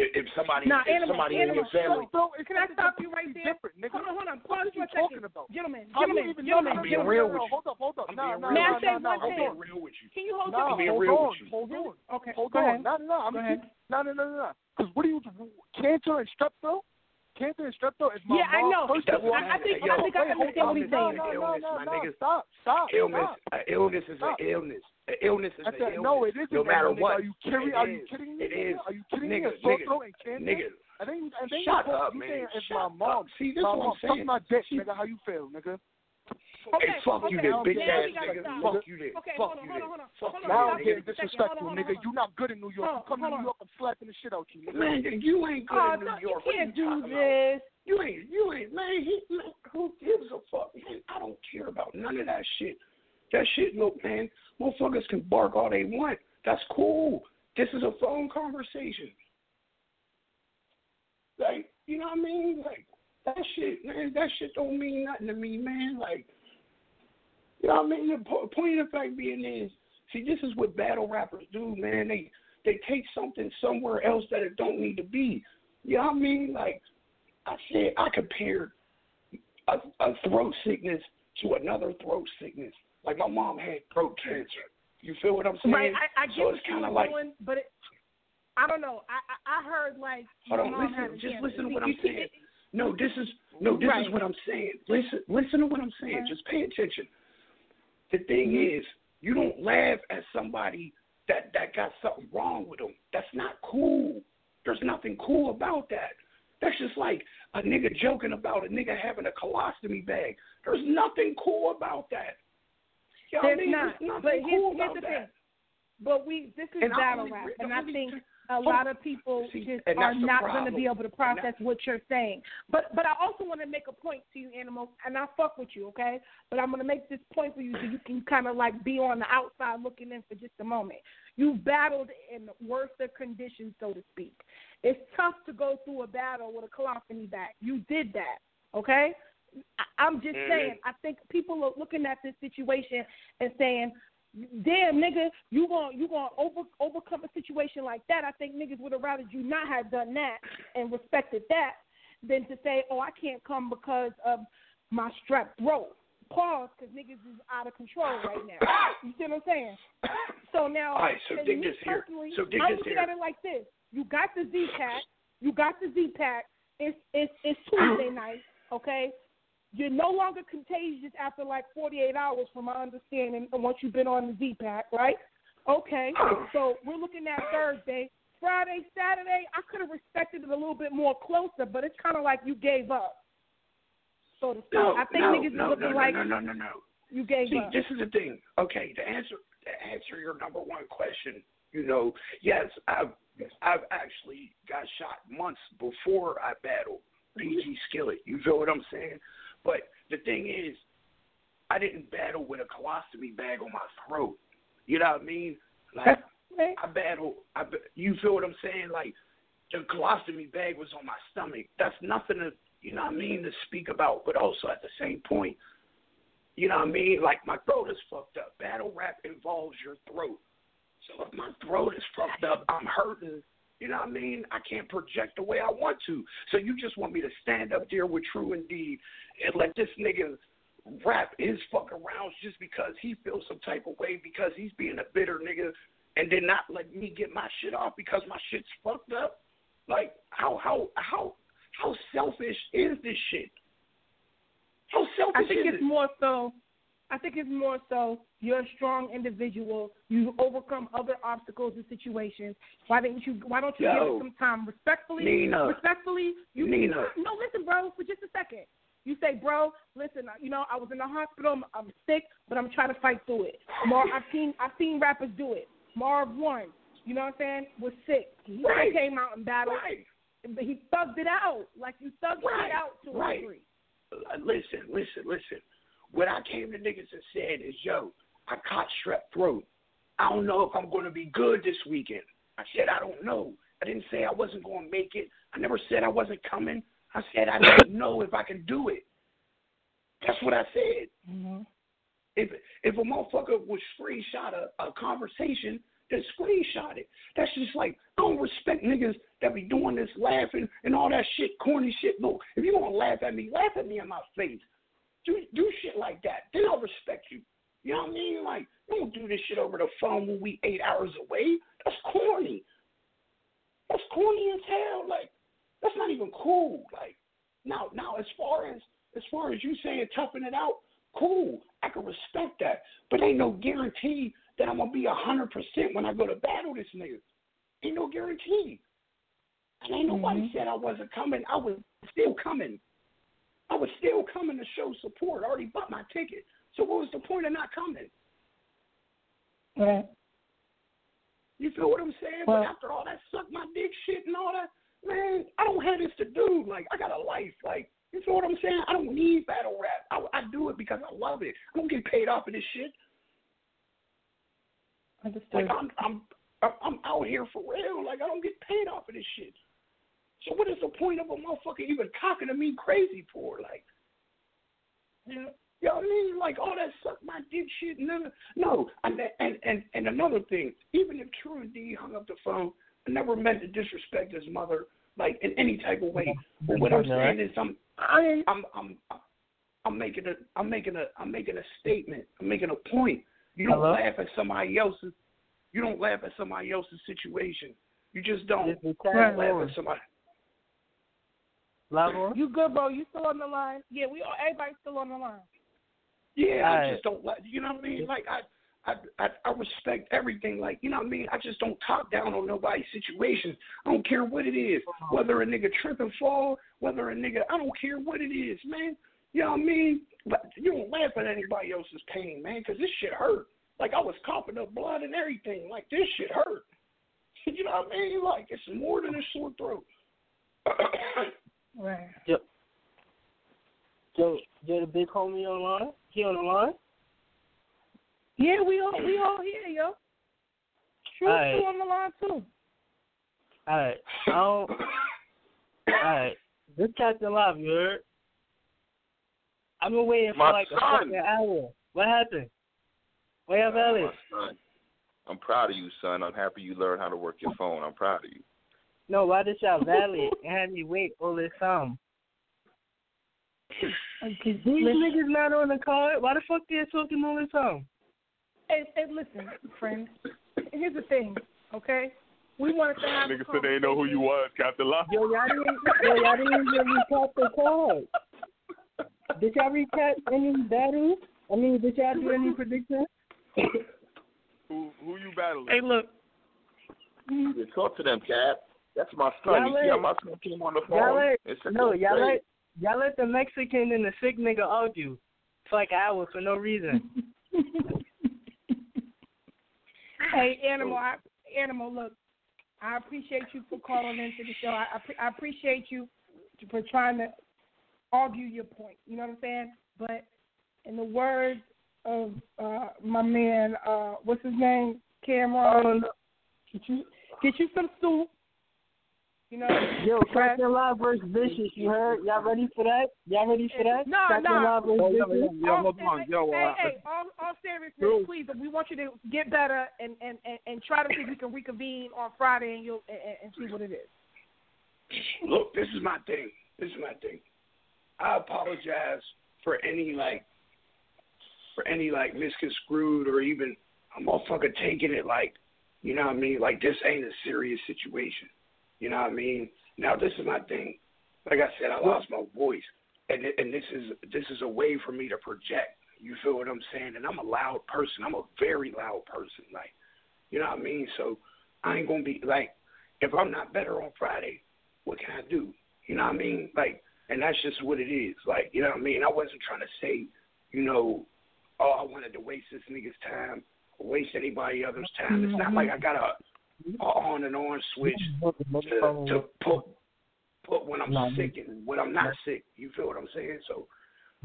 If, if somebody Nah, if animal, somebody in your family. Bro, Can I stop you right there? different, nigga. Hold on, hold on. What Pause are you talking about? Gentlemen, How do you gentlemen, gentlemen, know? I'm being real with you. Hold up, hold up. I'm No, being no, real May I no, say no, no, I'm being real with you. Can you hold No, on? I'm being hold real on, with you. hold on, Okay, hold go on. ahead. No, no, no. I'm Go ahead. No, no, no, no, no. Because what do you? Cancer and strep throat. Cancer and strep throat is my Yeah, I know. First of all, I, I think Yo, I think I wait, hold understand what he's saying. no, no, Illness, no, my no. niggas. Stop, stop, Illness, stop. uh, illness is Stop. an illness. An illness is I an illness. no, it isn't. No matter nigga. what. Are you kidding? It Are you kidding me? It nigga? is. Are you kidding Nigga, me? A nigga, throat and cancer? nigga. I think, I think Shut up, man. saying if Shut my up. mom, See, this is what I'm suck my dick, nigga. How you feel, nigga? Okay, Hey, fuck you okay, then, bitch now ass nigga. stop. Fuck you then. Okay, Fuck hold on, you hold then. on, hold on. Fuck Hold you on, Now I'm you getting for a second. disrespectful, nigga. hold on. You not good in New York. You come to New York, I'm slapping the shit out you, nigga. Man, you ain't good Oh, in New no, you can't you do this. You ain't, you ain't, man. He, man, who gives a fuck? Man, I don't care about none of that shit. That shit, look, man. Motherfuckers can bark all they want. That's cool. This is a phone conversation. Like, you know what I mean? Like that shit, man. That shit don't mean nothing to me, man. Like, you know what I mean? The po- point of the fact being is, see, this is what battle rappers do, man. They they take something somewhere else that it don't need to be. You know what I mean? Like I said, I compared a, a throat sickness to another throat sickness. Like my mom had throat cancer. You feel what I'm saying? Right, I, I get so what it's you kind of like, doing, but it, I don't know. I I, I heard like hold on, listen, just cancer. listen to what I'm saying. No, this is no, this Right. is what I'm saying. Listen, listen to what I'm saying. Okay. Just pay attention. The thing Mm-hmm. is, you don't laugh at somebody that that got something wrong with them. That's not cool. There's nothing cool about that. That's just like a nigga joking about a nigga having a colostomy bag. There's nothing cool about that. You know what I There's mean? not. There's nothing But cool here's about the that. thing. But we this is And battle rap, and I think a lot of people See, just are not going to be able to process what you're saying. But but I also want to make a point to you, Animal, and I fuck with you, okay? But I'm going to make this point for you so you can kind of like be on the outside looking in for just a moment. You've battled in worse conditions, so to speak. It's tough to go through a battle with a colostomy bag. You did that, okay? I- I'm just Mhm. saying. I think people are looking at this situation and saying, "Damn, nigga, you going you to over overcome a situation like that?" I think niggas would have rather you not have done that and respected that than to say, "Oh, I can't come because of my strep throat." Pause, because niggas is out of control right now. You see what I'm saying? So now, All right, so dig me this here. So dig looking here. at it like this: you got the Z pack, you got the Z pack. It's it's it's Tuesday night, okay? You're no longer contagious after like 48 hours, from my understanding, once you've been on the Z pack, right? Okay, so we're looking at Thursday. Friday, Saturday, I could have respected it a little bit more closer, but it's kind of like you gave up. So to speak. No, I think no, niggas no, is looking no, like no, no, no, no. you gave See, up. this is the thing. Okay, to answer to answer your number one question, you know, yes, I've I've actually got shot months before I battled PG Skillet. You feel what I'm saying? But the thing is, I didn't battle with a colostomy bag on my throat. You know what I mean? Like I battle. I you feel what I'm saying? Like the colostomy bag was on my stomach. That's nothing to you know what I mean to speak about. But also at the same point, you know what I mean? Like my throat is fucked up. Battle rap involves your throat. So if my throat is fucked up, I'm hurting. You know what I mean? I can't project the way I want to. So you just want me to stand up there with True Indeed and let this nigga rap his fucking rounds just because he feels some type of way because he's being a bitter nigga and then not let me get my shit off because my shit's fucked up? Like how how how how selfish is this shit? How selfish I think it's it? more so. I think it's more so you're a strong individual. You overcome other obstacles and situations. Why didn't you? Why don't you give Yo. it some time? Respectfully, Nina. respectfully, you Nina. No, listen, bro, for just a second. You say, bro, listen, you know, I was in the hospital. I'm, I'm sick, but I'm trying to fight through it. Mar, I've seen, I've seen rappers do it. Marv Won. You know what I'm saying? Was sick. He Right. came out and battled. Right. But he thugged it out. Like you thugged Right. it out to Right. a degree. Uh, listen, listen, listen. What I came to niggas and said is, yo, I caught strep throat. I don't know if I'm going to be good this weekend. I said I don't know. I didn't say I wasn't going to make it. I never said I wasn't coming. I said I don't know if I can do it. That's what I said. Mm-hmm. If if a motherfucker would screenshot a, a conversation, then screenshot it. That's just like I don't respect niggas that be doing this laughing and all that shit, corny shit. Look, if you want to laugh at me, laugh at me in my face. Do do shit like that. Then I'll respect you. You know what I mean? Like don't do this shit over the phone when we eight hours away. That's corny. That's corny as hell. Like that's not even cool. Like now now as far as as far as you saying toughen it out, cool. I can respect that. But ain't no guarantee that I'm gonna be a hundred percent when I go to battle this nigga. Ain't no guarantee. And ain't nobody mm-hmm. said I wasn't coming. I was still coming. I was still coming to show support. I already bought my ticket. So what was the point of not coming? Right. You feel what I'm saying? Well- but after all that suck my dick shit and all that, man, I don't have this to do. Like I got a life. Like you feel what I'm saying? I don't need battle rap. I, I do it because I love it. I don't get paid off of this shit. Understood. Like I'm I'm I'm- I'm out here for real. Like I don't get paid off of this shit. So what is the point of a motherfucker even talking to me crazy for? Like, you know, you know what I mean? Like all that suck my dick shit. Of, no, and and and and another thing. Even if True D hung up the phone, I never meant to disrespect his mother, like in any type of way. Mm-hmm. But what mm-hmm. I'm saying is, I'm I'm I'm I'm making a I'm making a I'm making a statement. I'm making a point. You don't Hello? laugh at somebody else's. You don't laugh at somebody else's situation. You just don't This is laugh at somebody. Lavo? You good, bro? You still on the line? Yeah, we all everybody's still on the line. Yeah, I Alright. just don't like. You know what I mean? Like I, I, I, I respect everything. Like you know what I mean? I just don't talk down on nobody's situation. I don't care what it is. Whether a nigga trip and fall, whether a nigga, I don't care what it is, man. You know what I mean? But you don't laugh at anybody else's pain, man, because this shit hurt. Like I was coughing up blood and everything. Like this shit hurt. You know what I mean? Like it's more than a sore throat. Right. Joe, Joe, Joe, the big homie on the line? He on the line? Yeah, we all we all here, yo. True Alright. on the line too. Alright. I don't. Alright. This Captain Live, you heard? I've been waiting for My like a fucking hour. What happened? Where you at My son. I'm proud of you, son. I'm happy you learned how to work your phone. I'm proud of you. No, why did y'all valid and had me wait all this time? These niggas not on the card. Why the fuck they talking all this time? Hey, hey, listen, friend. Here's the thing, okay? We wanted to have. a Niggas said they know who you was, Captain Love. Yo, y'all didn't, yo, y'all didn't even recap the card. Did y'all recap any battles? I mean, did y'all do any predictions? Who who you battling? Hey, look. You talk to them, Cap. That's my son. Y'all you see how let- my son came on the Y'all phone? let, no, y'all great. let y'all let the Mexican and the sick nigga argue for like an hour for no reason. Hey, animal, I, animal. Look, I appreciate you for calling into the show. I, I, I appreciate you for trying to argue your point. You know what I'm saying? But in the words of uh, my man, uh, what's his name, Cameron, get you get you some soup. You know, Yo, Captain Live versus Vicious, you heard? Y'all ready for that? Y'all ready for that? No, Captain no. Live versus Yo, yo, Vicious? yo, hold on, yo, hey, uh, hey, all, all seriousness, True. please, we want you to get better and, and, and, and try to see if we can reconvene on Friday and you'll and, and see what it is. Look, this is my thing. This is my thing. I apologize for any like for any like misconstrued or even a motherfucker taking it like, you know what I mean? Like this ain't a serious situation. You know what I mean? Now this is my thing. Like I said, I lost my voice, and and this is this is a way for me to project. You feel what I'm saying? And I'm a loud person. I'm a very loud person. Like, you know what I mean? So I ain't gonna be like, if I'm not better on Friday, what can I do? You know what I mean? Like, and that's just what it is. Like, you know what I mean? I wasn't trying to say, you know, oh, I wanted to waste this nigga's time waste anybody else's time. It's not like I got a on and on switch to, to put put when I'm sick and when I'm not sick. You feel what I'm saying? So,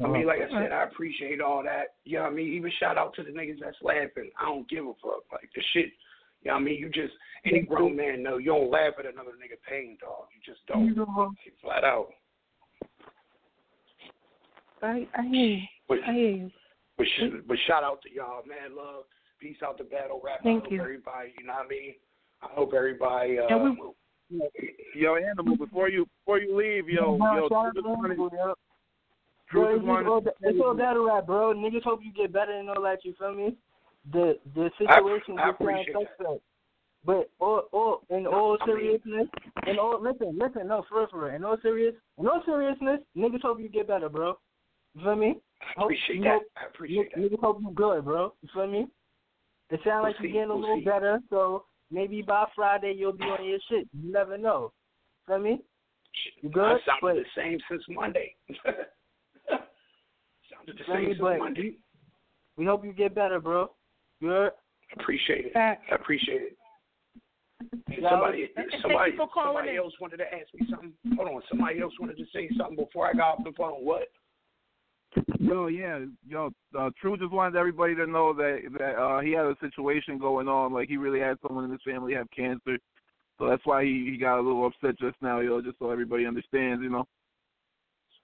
I mean, like I said, I appreciate all that. You know what I mean? Even shout out to the niggas that's laughing. I don't give a fuck. Like the shit. You know what I mean? You just any grown man know you don't laugh at another nigga pain, dog. You just don't. You Flat out. I I hear you. But, I hear you. but, sh- but shout out to y'all, man. Love, peace out to battle rap. Thank you. everybody. You know what I mean? I hope everybody. Uh, And Yo, Animal, before you before you leave, yo, yo, Drew just wanted- Drew just it's, wanted all, to it's all battle rap, bro. Niggas hope you get better and all that. You feel me? The the I- situation I just got appreciate touched up. But all, all in all seriousness, in all listen, listen, no, for real, for real. In all serious, in all seriousness, niggas hope you get better, bro. You feel me? I appreciate you that. hope- I appreciate that. Niggas hope you good, bro. You feel me? It sounds like We'll you're getting a we'll little see. better, so maybe by Friday you'll be on your shit. You never know. Feel me? You good? I sounded But- the same since Monday. sounded the same me? since But Monday. we hope you get better, bro. Good. Appreciate it. Facts. I appreciate it. And somebody, somebody, you for calling somebody in. else wanted to ask me something. Hold on, somebody else wanted to say something before I got off the phone. What? Yo, yeah, yo, uh, True just wanted everybody to know that that uh he had a situation going on, like he really had someone in his family have cancer, so that's why he he got a little upset just now, yo, just so everybody understands, you know.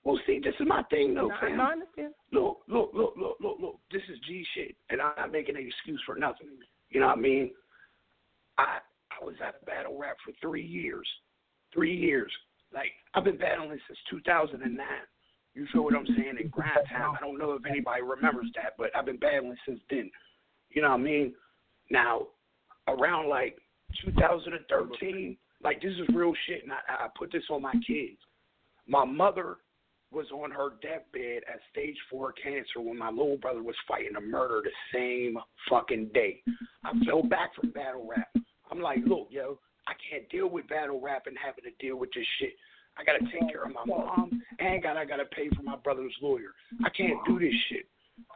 Well, see, this is my thing, though, No, fam. I understand. Look, look, look, look, look, look. This is G shit, and I'm not making an excuse for nothing. You know what I mean? I I was at a battle rap for three years, three years. Like I've been battling since 2009. You feel what I'm saying? In grind time. I don't know if anybody remembers that, but I've been battling since then. You know what I mean? Now, around like 2013, like this is real shit, and I, I put this on my kids. My mother was on her deathbed at stage four cancer when my little brother was fighting a murder the same fucking day. I fell back from battle rap. I'm like, look, yo, I can't deal with battle rap and having to deal with this shit. I gotta take care of my mom and God, I gotta pay for my brother's lawyer. I can't do this shit.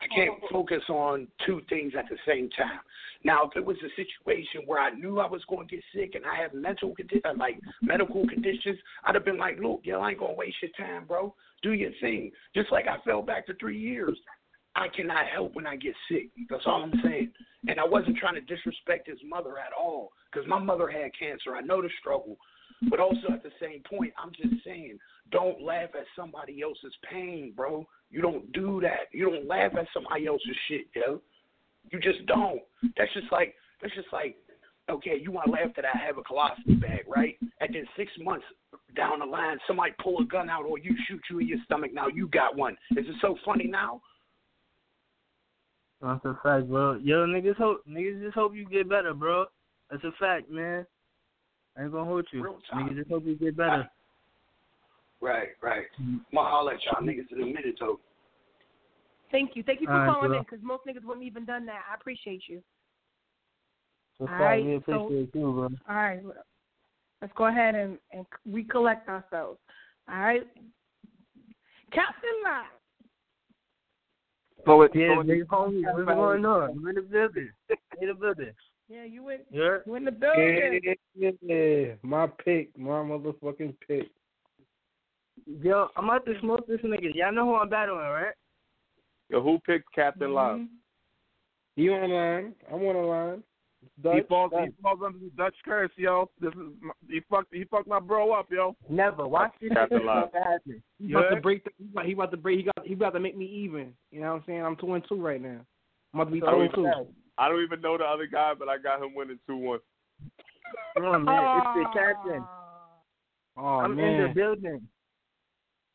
I can't focus on two things at the same time. Now, if it was a situation where I knew I was going to get sick and I have mental condi- uh, like medical conditions, I'd have been like, "Look, yo, I ain't gonna waste your time, bro. Do your thing." Just like I fell back to three years. I cannot help when I get sick. That's all I'm saying. And I wasn't trying to disrespect his mother at all, because my mother had cancer. I know the struggle, but also at the same point, I'm just saying, don't laugh at somebody else's pain, bro. You don't do that. You don't laugh at somebody else's shit, yo. You just don't. That's just like that's just like okay, you want to laugh that I have a colostomy bag, right? And then six months down the line, somebody pull a gun out or you shoot you in your stomach. Now you got one. Is it so funny now? That's a fact, bro. Yo, niggas hope niggas just hope you get better, bro. That's a fact, man. I ain't gonna hold you. Real time. Niggas just hope you get better. Right, right. Mm-hmm. I'll holler at y'all niggas in a minute though. Thank you. Thank you for All right, calling bro. in because most niggas wouldn't even done that. I appreciate you. That's a All fact. so- you, bro. All right. Let's go ahead and, and recollect ourselves. All right. Captain Live. So it, Yeah, so it, nigga, homie, what's going on? You in the building. In the building. Yeah, you in, Yeah. you in the building. Yeah, yeah, my pick, my motherfucking pick. Yo, I'm about to smoke this nigga. Y'all know who I'm battling, right? Yo, who picked Captain Live? Mm-hmm. You on the line? I'm on the line. Dutch, he falls. Dutch. He falls under the Dutch curse, yo. This is my, he fucked. He fucked my bro up, yo. Never. Watch this Captain shit Live. happen. He about to break. The, he about- he about to break. He got. He about to make me even. You know what I'm saying? I'm two and two right now. I'm about to be I two and two. Even, I don't even know the other guy, but I got him winning two one. Come on, man. It's the captain. Oh I'm man. in the building.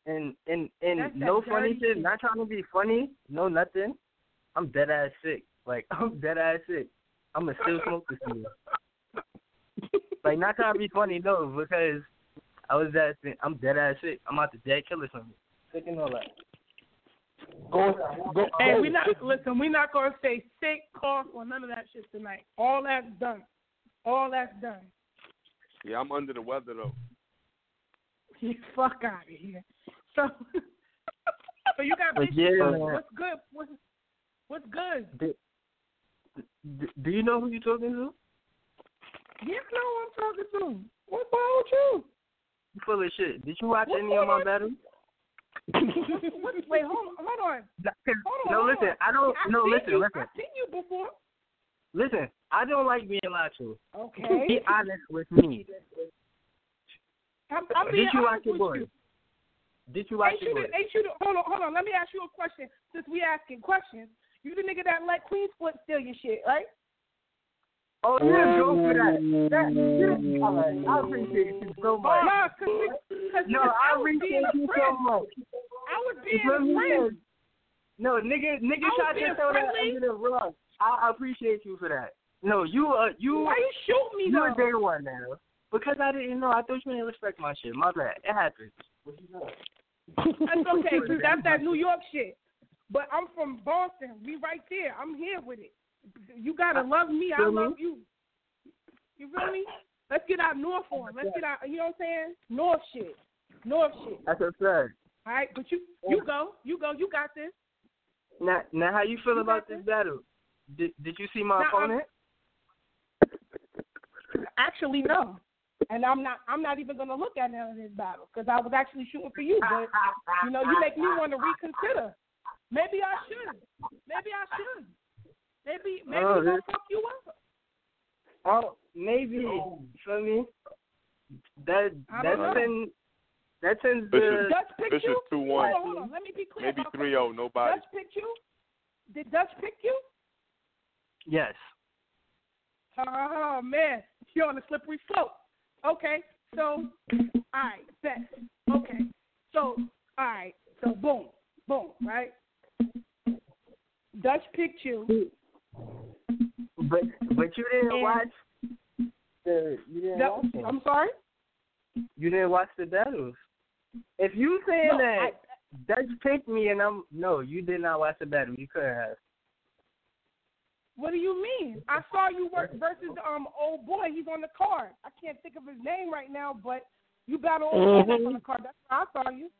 And and and That's no funny shit. shit. Not trying to be funny. No nothing. I'm dead ass sick. Like I'm dead ass sick. I'm gonna still smoke this year. like not trying to be funny, no, because I was that sick. I'm dead ass sick. I'm out to dead killer something. Sick and all that. Go, go. Hey, go. we not listen. We're not gonna say sick, cough, or none of that shit tonight. All that's done. All that's done. Yeah, I'm under the weather though. You fuck out of here. So, so you got But bitches. yeah, What's good? What's what's good? Do, do, do you know who you're talking to? You know who I'm talking to. What's wrong with you? You full of shit. Did you watch What's any of my on? battles? Wait, hold on, hold on. Hold on, No, listen. on. I don't. I've No, listen, you. listen. I've seen you before. Listen, I don't like being lied to. Okay. Be honest with me. I'm, I'm Did you watch honest your boy? you. Did you watch Ain't your you, boy? the, ain't you the, hold on, hold on. Let me ask you a question. Since we asking questions, you the nigga that let Queen's Foot steal your shit, right? Oh, didn't go for that. that all right, I appreciate you so much. Nah, cause, we, cause no, I, I appreciate you so much. I was being You feel a friend. No, nigga, nigga I tried to being throw that friendly. under the rug. I I appreciate you for that. No, you uh you Why you shoot me you though? a day one now. Because I didn't know. I thought you didn't respect my shit. My bad. It happens. That's okay, that's that New York shit. But I'm from Boston. We right there. I'm here with it. You gotta love me. I love you. You feel me? Let's get out north on. Let's get out. You know what I'm saying? North shit. North shit. That's a fact. All right, but you you go, you go, you got this. Now, now, how you feel You about got this battle? Did Did you see my Now, I'm- opponent? Actually, no. And I'm not. I'm not even gonna look at none of this battle because I was actually shooting for you. But you know, you make me want to reconsider. Maybe I should. Maybe I should. Maybe maybe Oh, he gonna fuck you up. Oh, maybe. You feel me? That that don't sends that sends the Dutch pick Bishop you? two Hold on, hold on. Let me be clear. maybe three zero. Oh, nobody. Dutch pick you? Did Dutch pick you? yes. Oh man, you're on a slippery slope. Okay, so all right, bet. Okay, so all right, so boom, boom, right? Dutch picked you. But but you didn't And- watch the you didn't No, watch them. I'm sorry. You didn't watch the battles. If you saying No, that I- Dutch picked me and I'm no, you did not watch the battle. You couldn't have. What do you mean? I saw you work versus um old boy. He's on the card. I can't think of his name right now, but you battle old boy that's on the card. That's where I saw you.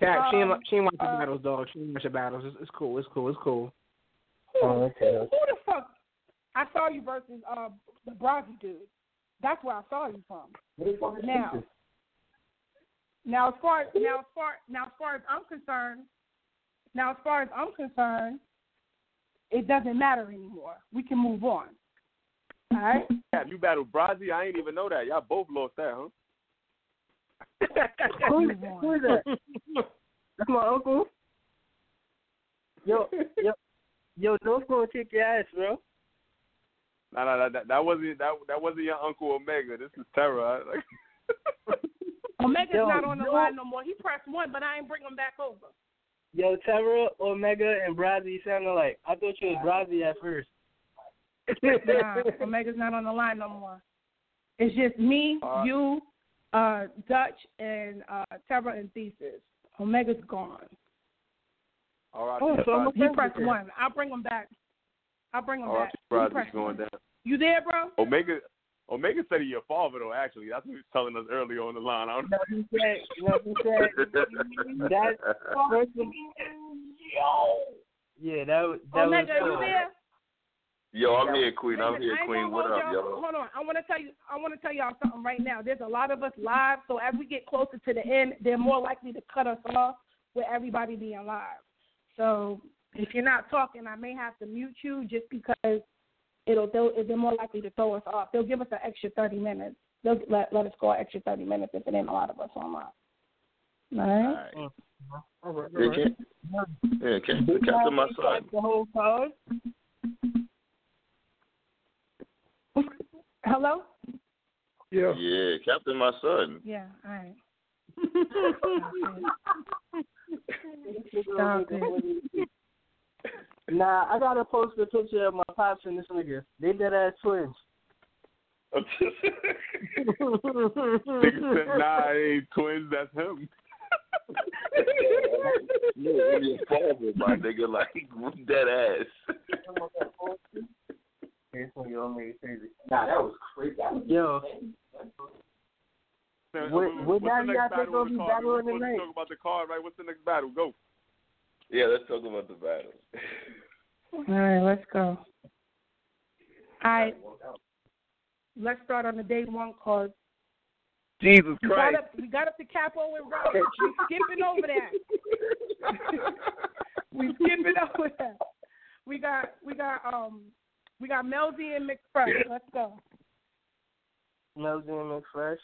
Cat, she ain't, Um, she ain't watch the uh, battles, dog. She ain't watch the battles. It's, it's cool. It's cool. It's cool. Who, Oh, okay. who, who the fuck? I saw you versus uh the Brazzy dude. That's where I saw you from. Now, now as far now as far now as far as I'm concerned, now as far as I'm concerned, it doesn't matter anymore. We can move on. All right. Cap, you battled Brazzy. I ain't even know that. Y'all both lost that, huh? who, who is that? That's my uncle. Yo, yo, yo, North gonna kick your ass, bro. No, no, no, that, that wasn't that that wasn't your uncle Omega. This is Terra. I- Like, Omega's Yo, not on the yo. line no more. He pressed one, but I ain't bring him back over. Yo, Terra, Omega, and Brazzy sounded like I thought you was Brazzy at first. Nah, Omega's not on the line no more. It's just me, Uh, you, uh, Dutch, and uh, Terra and Thesis. Omega's gone. All right, Oh, so I'm a He friend pressed with him. one. I'll bring him back. I'll bring him all right, back. He going down. You there, bro? Omega, Omega said he your father though. Actually, that's what he was telling us earlier on the line. I don't No, he said, no, he said that person. Yeah, that was that Omega, was. you there? Yo, I'm here, Queen. I'm here, Queen. What hold up, y'all. y'all? Hold on. I want to tell you. I want to tell y'all something right now. There's a lot of us live, so as we get closer to the end, they're more likely to cut us off with everybody being live. So if you're not talking, I may have to mute you just because it'll they'll, they're more likely to throw us off. They'll give us an extra 30 minutes. They'll let let us go an extra 30 minutes if it ain't a lot of us online. All right. All right. Mm. All right. Yeah, Cap- yeah, Cap- Captain, my son. The whole card. Hello. Yeah. Yeah, Captain, my son. Yeah. All right. Stop it. Nah, I gotta post a picture of my pops and this nigga. They dead ass twins. Nigga said, nah, it ain't twins. That's him. You know, your father, my nigga, like dead ass. Nah, that was crazy. That was Yo. So, What- what what's now the next got battle go on the be card? battling We're supposed to talk about the card, right? What's the next battle? Go. Yeah, let's talk about the battle. All right, let's go. All right. Let's start on the day one card. Jesus We got Christ. up, we got up to Capo and Robert. We skipping over that. we skipping over that. We got we got um we got Melzy and McFresh. Let's go. Melvin McFresh.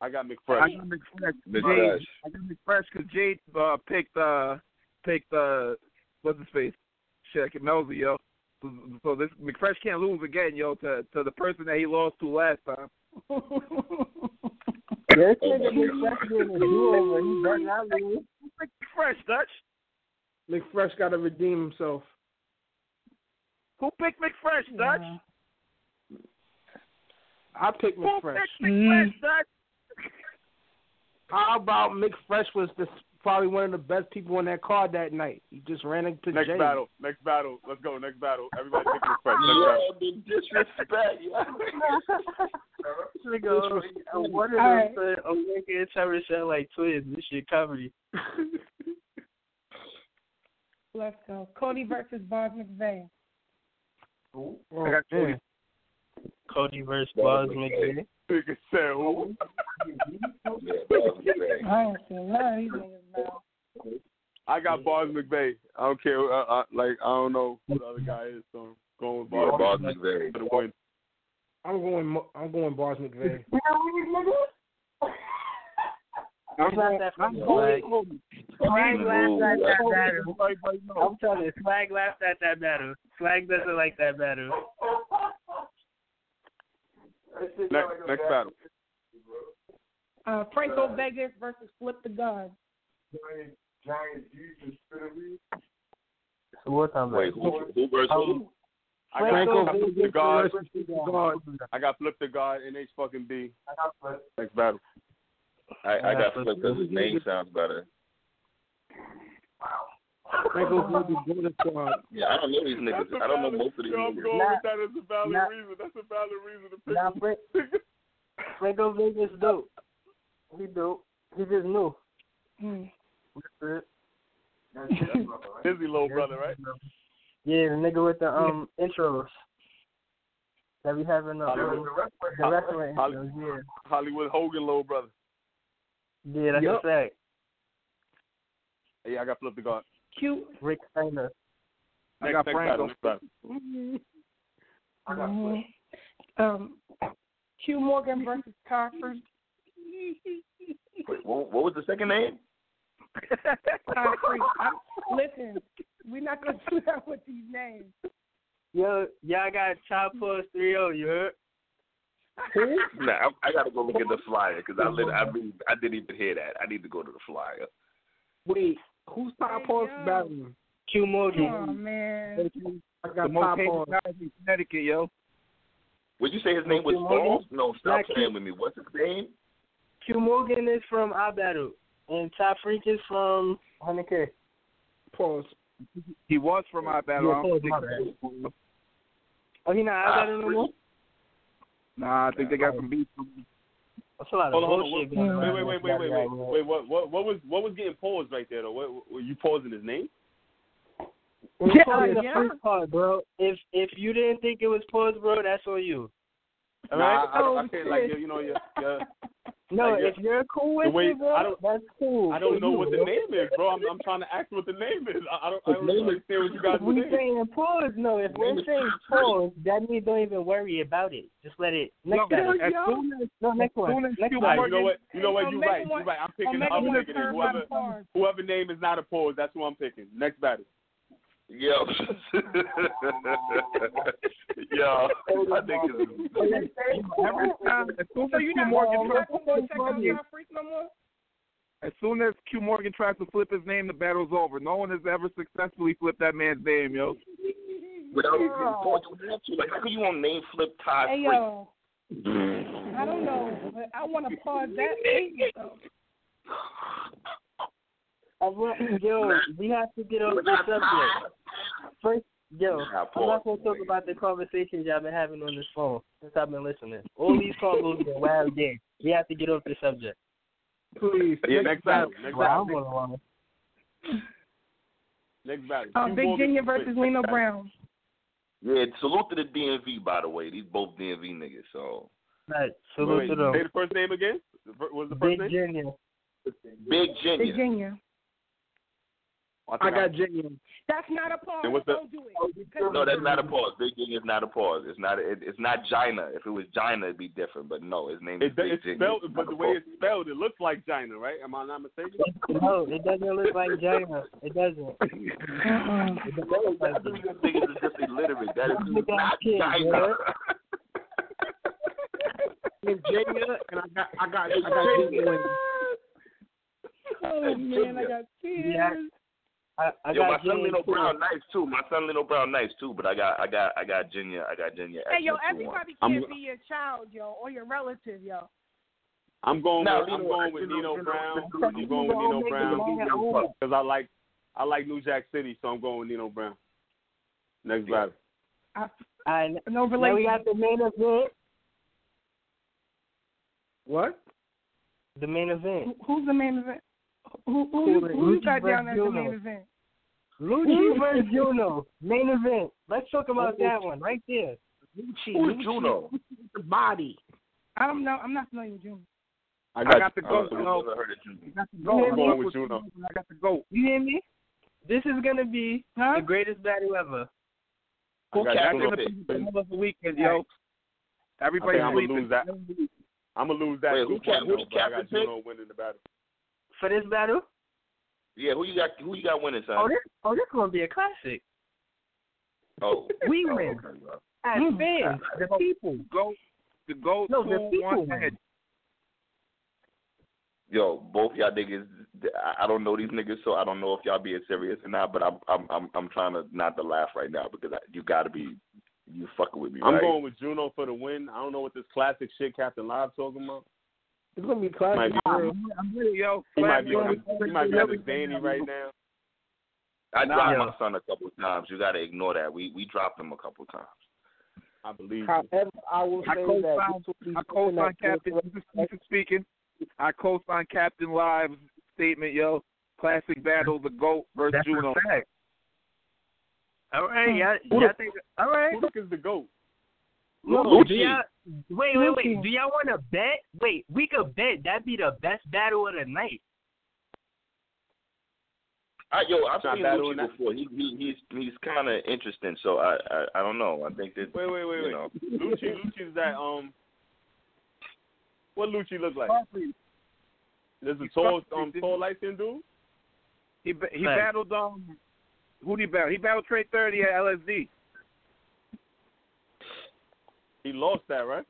I got McFresh. I got McFresh. McFresh. Jade. I got McFresh because Jade uh, picked uh picked uh what's his face? Shit, Melzy, yo. So, so this McFresh can't lose again, yo, to to the person that he lost to last time. This nigga McFresh doing a do over. He better not lose. McFresh, Dutch. McFresh got to redeem himself. Who picked McFresh, Dutch? I picked Who McFresh. picked McFresh, Dutch? How about McFresh was the, probably one of the best people on that card that night. He just ran into Next Jay. battle. Next battle. Let's go. Next battle. Everybody pick McFresh. Next Yo, battle. the disrespect, yo. Nigga, one of All them right. said Omega and Trevor sound like twins. This shit comedy. Let's go. Cody versus Bob McVeigh. Oh, I got Cody. Cody versus Buzz McVeigh. Nigga said who? Yeah, Bob McVeigh. I ain't seen none of these niggas now. I got Bars McVeigh. I don't care. Uh, uh, like I don't know who the other guy is, so I'm going with Yeah, Bars. Bob McVeigh. For the win. I'm going. I'm going Bars McVeigh. I'm not that I'm going Swag. Swag at that battle. Everybody. I'm telling you, Swag laughed at that battle. Swag doesn't like that battle. Next, next battle. Uh, Franco Vegas versus Flip the God. So what time Wait, who, who versus who? I got, Franco Flip the God. versus God. I got Flip the God. NH fucking B. Next battle. I, I got flipped because his name sounds better. Franco Vegas Golden Squad. Yeah, I don't know these niggas. I don't know most of these Yo, I'm niggas. going Nah, with that as a valid nah. reason. That's a valid reason to pick. Nah, Frank, Franco Vegas dope. He dope. He just new. Hmm. That's it. Busy little brother, right? Yeah, the nigga with the um intros that we have in the, Hollywood. um, the wrestling Holly- intros. Yeah, Hollywood Hogan, little brother. yeah, that's Yup. a fact. Yeah, I got Flip the God. Q. Rick Steiner. I Next, got next Franco. battle. Next battle. Mhm. Um, Q Morgan versus Todd Wait, what, what was the second name? Todd Freak. I, listen, we're not gonna do that with these names. Yo, y'all got Chop Plus 3 you heard? Nah, I, I gotta go look at the flyer because I lit, I really, I didn't even hear that. I need to go to the flyer. Wait, who's top horse battling? Q Oh Morgan. man. I The got most top hated horse. guys in Connecticut, yo. Would you say his name was Q Morgan? Paul? No, stop Black playing Q. with me. What's his name? Q Morgan is from our battle, and Top Freak is from 100K. Pause. He was from our battle. Yeah, I don't my think- Oh, he not our Ah, battle no more? Nah, I think they got some beef. That's a lot of Hold on, hold on. bullshit. Wait, going wait, wait, wait, wait, wait, wait, wait. What, what, what was, what was getting paused right there though? What, were you pausing his name? It's Yeah, probably the yeah. first part, bro. If if you didn't think it was paused, bro, that's on you. All Nah, right? I, I, I Oh, can't like shit. you know your your No, Like, if you're cool with the way- it, bro, I don't- that's cool. I don't know you, what the bro. name is, bro. I'm, I'm trying to ask what the name is. I, I don't, I don't Name is- understand what you guys If we are saying. saying pause, no. If we're saying pause, that means don't even worry about it. Just let it. Next No, time. as soon as no, next one. Next you one. All right, you know what? You know what? You're right. You're right. I'm picking Omega other want nigga. Whoever, whoever name is not a pause, that's who I'm picking. Next battle. Yo, yo, I think it's Every time, as soon So as you're Q not Morgan tries, to check out y'all freaks no more? as soon as Q Morgan tries to flip his name, the battle's over. No one has ever successfully flipped that man's name, yo. without even thought you would to. Like, how can you want name flip Todd Hey Freak? yo, I don't know, but I want to pause that statement though. I want, yo, we have to get off the subject. First, yo, I'm not gonna talk about the conversations y'all been having on this phone since I've been listening. All these calls been wild game. We have to get off the subject. Please. Yeah, next battle. Next Well, I'm battle. Next battle. Uh, Big Morgan Junior versus Lino Brown. Yeah, salute to the DMV, by the way. These both DMV niggas, so. Right, salute Wait, wait, say the first name again. The fir- What was the first Big name? Junior. Big Big Junior. Junior. I, I got Junior. That's not a pause. And what's Don't do it. Oh, 'Cause No, that's not a pause. Big Junior is not a pause. It's not. It, it's not Gina. If it was Gina, it'd be different. But no, his name is It, Big it's Junior. spelled, but the way pause. it's spelled, it looks like Gina, right? Am I not mistaken? No, it doesn't look like China. It doesn't. It doesn't look like These just illiterate. That is Look at not kid, China. It's Junior, and I got I got I got Junior. Oh man, I got tears. Yeah. I, I Yo, got my son Junior Lino. Brown nice too. My son Lino Brown nice too. But I got, I got, I got Junior. I got Junior. Hey yo, excellent two one. everybody I'm- can't be your child, yo, or your relative, yo. I'm going. Now, with, I'm Lino- going with Lino- Nino Lino- Brown. Lino- I'm going with Nino Brown because I like I like New Jack City, so I'm going with Nino Brown. Next battle. I, I, no now we relation. got the main event. What? The main event. Who- Who's the main event? Who who, who, who you got down versus as the main event? Lucci versus Juno. Main event. Let's talk about that one right there. Lucci. Who's Lucci Juno? The body. I don't know. I'm not familiar with Junior. I I got, got the goat, Uh, yo. never heard of Junior. I got the goat. I'm going with Juno. I got the goat. You hear me? This is gonna be Huh? the greatest battle ever. I got Back Juno in the pick. middle the weekend, yo. I Everybody's think I'm gonna lose that. I'm gonna lose that Wait, two who cap- point who though, the but I captain got Juno winning the battle. For this battle? Yeah, who you got? Who you got winning, son? Oh this oh this gonna be a classic. Oh, We oh, win. okay, well. As Mm. fans, the people. Go, the goat, No, the two, people one win. Yo, both y'all niggas. I- I don't know these niggas, so I don't know if y'all being serious or not. But I'm, I'm, I'm, I'm trying to not to laugh right now because I, you got to be, you fucking with me, I'm right? going with Juno for the win. I don't know what this classic shit Captain Live talking about. It's gonna be Might classic. be, I'm with it, yo. he might be Yo, on he might be on his Danny right now. I Nah, dropped yo. my son a couple of times. You got to ignore that. We, we dropped him a couple of times. I believe. However, I will I say that co-sign, this will be I something co-sign Captain. This is Stephen speaking. I co-sign Captain Live's statement, yo. Classic battle, the goat versus That's Juno. a fact. All right, hmm. y'all, Who y'all the- think all right. Who the fuck is the goat? Look, Lucci. do y'all, wait, wait, wait. Do y'all want to bet? Wait, we could bet that'd be the best battle of the night. I, yo, I've seen Lucci before. He, he he's he's kind of interesting. So I, I I don't know. I think that Wait, wait, wait, wait. know. Lucci, Lucci's that um. What Lucci look like? There's a He's tall, um, tall, light skinned dude. He he Fact. battled um. Who did he battle? He battled Trey Thirty at LSD. He lost that, right?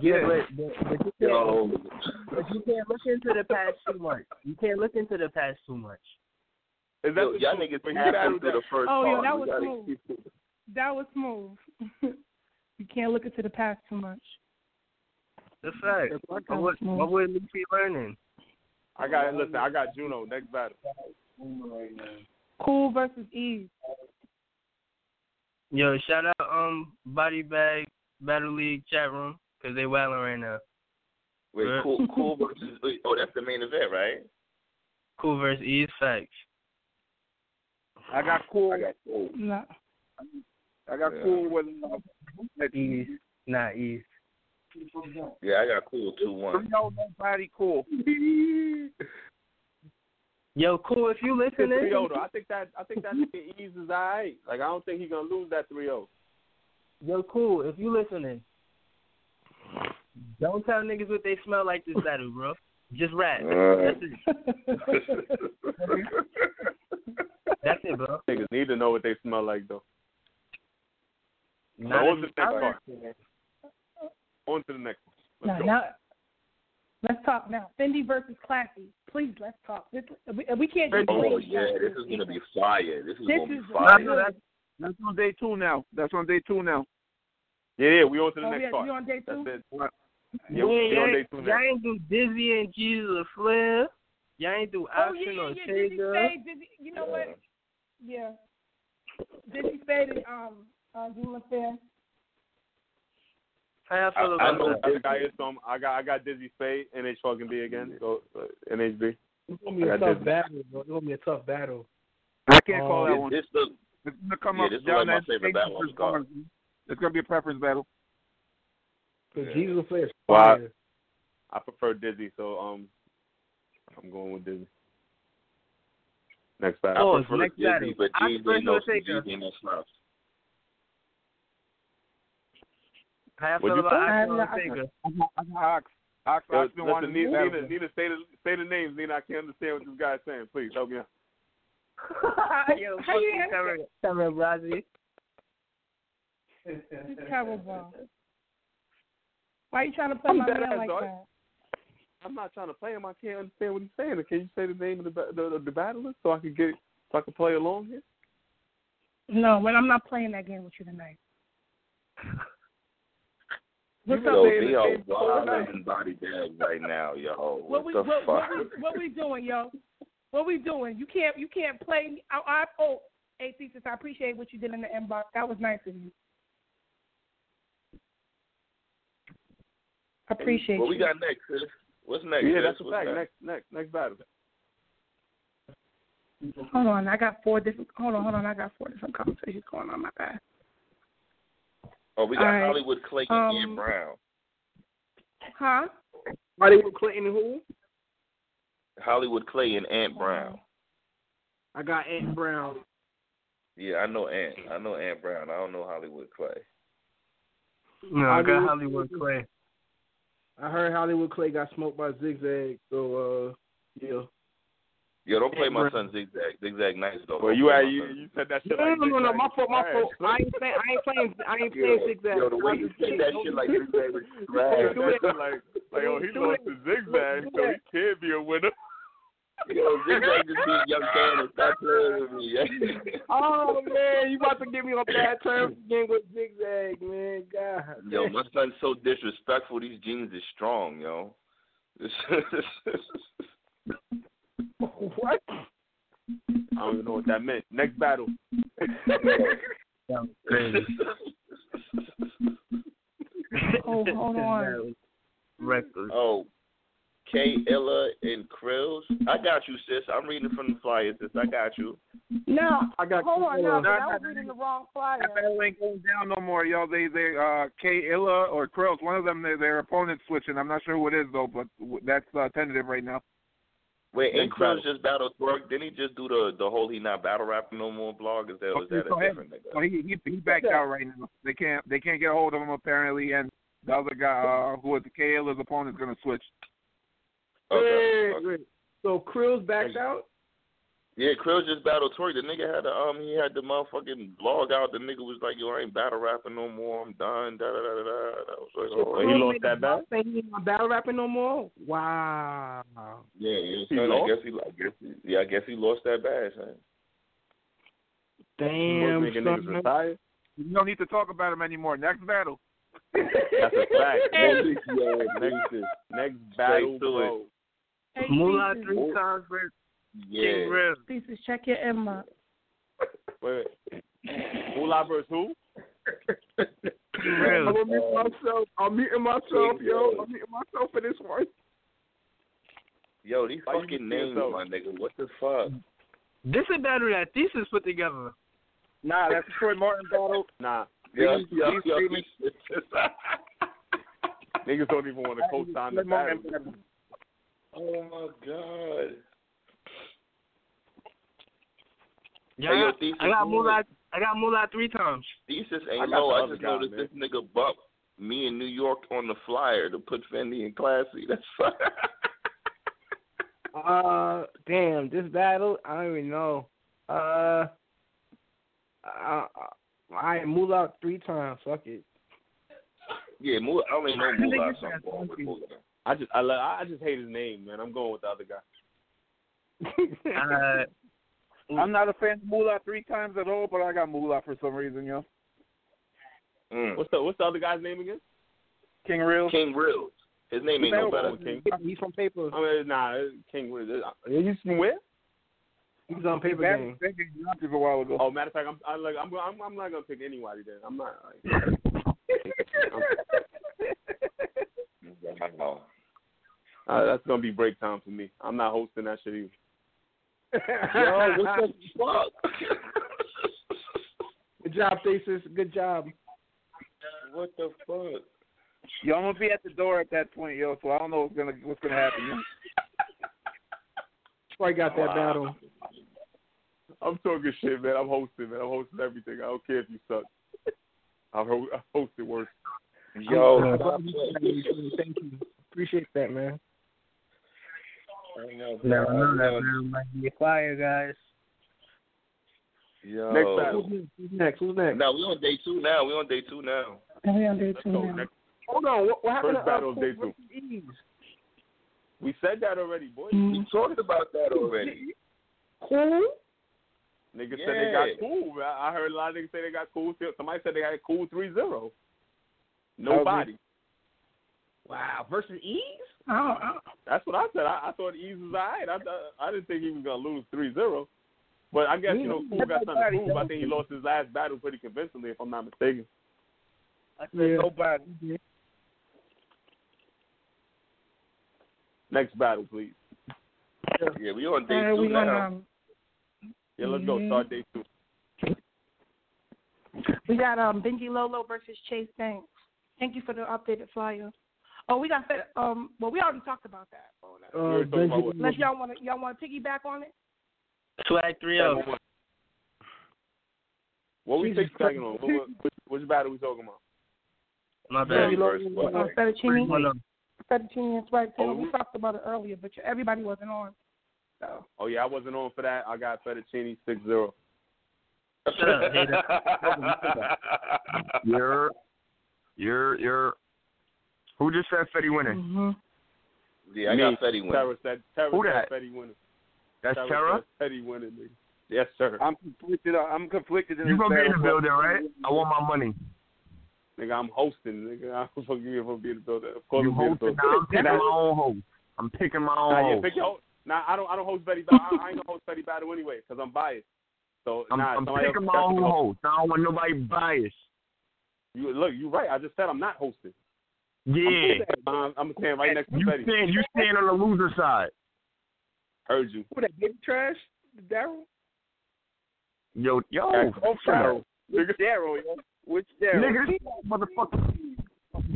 Yeah, but, but, but you can't. But you can't look into the past too much. You can't look into the past too much. Is that yo, y'all niggas But he passed him through that. the first Oh, yo, that was smooth. That was smooth. you can't look into the past too much. The fact. That What, was what, smooth. what would Lucci learning? I got listen. I got Juno next battle. Cool versus Eve. Yo, shout out um Body Bag Battle League chat room because they wilding right now. Wait, Right. cool, cool versus. Oh, that's the main event, right? Cool versus East Facts. I got cool. I got cool. No. I got Yeah. cool with uh, East, not East. Yeah, I got cool two one. No, nobody cool. Yo, cool. If you listening, Three zero. I think that I think that nigga Ease is alright. Like I don't think he's gonna lose that three zero. Yo, cool. If you listening, don't tell niggas what they smell like this battle, bro. Just rap. That's it. That's it, bro. Niggas need to know what they smell like though. Not on to the next part. On to the next one. Let's Now, go. now, let's talk now. Fendi versus Classy. Please, let's talk. This, we, we can't just Oh yeah, this is gonna be fire. This is This gonna be is fire. No, that's, that's on day two now. That's on day two now. Yeah, yeah, we on to the Oh, next yeah, part. you on day two? That's it. Yeah, we y'all, on day ain't, two y'all ain't do Dizzy and Jesus Flair. Y'all ain't do Oh, Option yeah, or yeah, yeah. Dizzy Tega. Spade. Dizzy, you know what? Yeah. Dizzy Spade and um, uh, Juma Fair. How y'all I, I know that? I think is some. I got I got Dizzy Spade, NH fucking B again. So uh, NHB. It's gonna be a I got tough Dizzy. battle, bro. It's gonna be a tough battle. I can't call Um, that one. This look, It's gonna come yeah, up this look down like my that favorite battle on versus the It's gonna be a preference battle. Cause Yeah. Jesus Flair is Well, I- I prefer Dizzy, so um, I'm going with Dizzy. Next battle. Oh, I prefer next Dizzy, battle. but I G's prefer ain't no Taker. G's ain't no slouch. How y'all What'd feel you about say? Option or I- I- Tega? I got, I got Ox. Ox, Yo, Ox been wanting listen, to Nina, battle. Nina, Nina, say the say the names, Nina. I can't understand what this guy's saying. Please help me out. Yo, How fuck you you, Cameron, Cameron Brazzy. It's terrible. Why you trying to play I'm my man like dog. that? I'm not trying to play him. I can't understand what he's saying. Can you say the name of the ba- the, the, the battlers so I can get so I can play along here? No, but I'm not playing that game with you tonight. What's yo, up, they baby? are wild in body bags right now, yo. What What, we the what, fuck? what we what we doing, yo? What we doing? You can't you can't play. I, I oh, hey thesis. I appreciate what you did in the inbox. That was nice of you. I appreciate What we got next, Chris? What's next? yeah, Chris? that's a What's fact. next? Next next next battle. Hold on, I got four different. Hold on, hold on. I got four different conversations going on. My bad. Oh, we got All right. Hollywood Clay and Um, Ian Brown. Huh? Hollywood Clinton and who? Hollywood Clay and Ant Brown. I got Ant Brown. Yeah, I know Ant. I know Ant Brown. I don't know Hollywood Clay. No, I got Hollywood- Hollywood Clay. I heard Hollywood Clay got smoked by Zigzag, so uh, yeah. Yo, don't play my son Zigzag. Zigzag nice though. Well, you play you, you said that shit No, like no, no, no, zigzag. my fault, my fault. I ain't playing, I ain't playing, I ain't Yo, playing Zigzag. yo, the way you say that shit like Zigzag was trash. You said like like oh he lost to zigzag, so he can't be a winner. Yo, Zigzag just beat Young Cannon. Stop playing with me. Oh man, you about to get me on bad terms again with Zigzag, man. God. Yo, my son's so disrespectful. These genes is strong, yo. what? I don't even know what that meant. Next battle. Oh, hold on. Reckless. oh, K Illa and Krills. I got you, sis. I'm reading from the flyer, sis. I got you. No, I got you. hold on. Illa. No, I was reading the wrong flyer. That battle ain't going down no more, yo. They they uh K Illa or Krills, one of them their their opponent's switching. I'm not sure who it is though, but that's uh, tentative right now. Wait, ain't Next Krills just battle twerk? Didn't he just do the the whole he not battle rapping no more blog? Is that is that go a different nigga? So he he he backed out right now. They can't they can't get a hold of him apparently, and the other guy uh, who was the K opponent is gonna switch. Okay. Wait, wait. So Krills backed out. Yeah, Krills just battled twerk. The nigga had the um he had the motherfucking blog out. The nigga was like, yo, I ain't battle rapping no more. I'm done. Da da da da da. That was like, So oh, Krills he lost that a battle? Saying he not battle rapping no more. Wow. Yeah, yeah. He I lost? guess he, I guess he, yeah, I guess he lost that badge. Son. Damn, nigga niggas son. retired. You don't need to talk about him anymore. Next battle. That's a fact. Hey. next, next, next battle, bro. Hey, Moolah Thesis. three times versus Yeah. King Rev. Check your inbox. Wait, wait. Moolah versus who? I'm gonna mute myself. I'm muting myself, yo. I'm muting myself for this one. Yo, these Why you fucking names, yourself? my nigga. What the fuck? This is battle that Thesis put together. Nah, that's Troy Martin battle. Nah. Yo, These- yo, these yo, Niggas don't even want to co-sign the battle. Oh my god. Yeah, Hey, yo, I, Thesis, I got you Moolah. I got Moolah three times. Thesis I ain't got low. I just guy, noticed man. this nigga bump me in New York on the flyer to put Fendi in classy. That's fine. Uh, damn, this battle, I don't even know. Uh, I, I move out three times. Fuck it. yeah, Moolah, I only know Moolah. so I'm with Moolah. I just I, lo- I just hate his name, man. I'm going with the other guy. Uh, I'm not a fan of Moolah three times at all, but I got Moolah for some reason, yo. Mm. What's the What's the other guy's name again? King Real. King Reels. His name ain't no better. King. He's from Paper. I mean, nah, King. He's from where? He's on Paper Game. game a while ago. Oh, matter of fact, I'm I like I'm I'm, I'm not gonna pick anybody then. I'm not. Like, Wow. uh, that's gonna be break time for me. I'm not hosting that shit either. Yo, what the fuck? Good job, Thesis. Good job. what the fuck? Yo, I'm gonna be at the door at that point, yo. So I don't know what's gonna what's gonna happen. Yo. Troy got that Wow. battle. I'm talking shit, man. I'm hosting, man. I'm hosting everything. I don't care if you suck. I've ho- I hosted worse. Yo, Thank you. Appreciate that, man. I know, Never know that man might be a fire, guys. Yo. Next battle. Who's next? Who's next? Now we on day two now. We on day two now. And we on day two now. next Hold on. What, what happened First to uh, battle of day two. Ease? We said that already, boy. We talked about that already. Cool? Niggas said they got cool. I I heard a lot of niggas say they got cool. Somebody said they got cool 3-0. Nobody. Wow. Versus Ease? I don't, I don't, That's what I said. I, I thought Ease was alright. I thought I didn't think he was gonna lose 3-0. But I guess you know Cool got something to prove. I think he lost his last battle pretty convincingly, if I'm not mistaken. I said nobody. Next battle, please. Yeah, we on day uh, two we on, now. um, Yeah, let's go. Start day two. we got um Benji Lolo versus Chase Banks. Thank you for the updated flyer. Oh, we got Fed, um. Well, we already talked about that. Uh, We're talking about what? Unless y'all want to, y'all want to piggyback on it. Swag three oh. What we Jesus think second on? What, what, which, which battle we talking about? My Benji bad. versus Uh, what? Fettuccine, Fettuccine and Swag Oh, We we- talked about it earlier, but everybody wasn't on. So Oh yeah, I wasn't on for that. I got Fettuccine 6-0. Shut up, hater. You're, you're, you're. Who just said Fetty winning? hmm Yeah, I Me, got Fetty winning. Terra said Terra Who that? Fetty winning. That's Terra Terra. said Fetty winning, nigga. Yes, sir. I'm conflicted. I'm conflicted in You this gonna be in the building, right? I want my money. Nigga, I'm hosting, nigga. I'm fucking you if I'm being the building. Of course You I'm being the hosting building. now? I'm picking my own host. I'm picking my own Nah, yeah, host. pick your host. Nah, I don't. I don't host Betty. Battle. I, I ain't gonna host Betty Battle anyway because I'm biased. So I'm, nah, I'm picking else my own go. host. I don't want nobody biased. You look, you right. I just said I'm not hosting. Yeah. I'm, I'm standing right next to You Betty. stand, you stand on the loser side. Heard you. Who that? Baby Trash? Daryl? Yo, yo. Oh. Daryl. Which Daryl, yo? Which Daryl? Nigga, this motherfucker.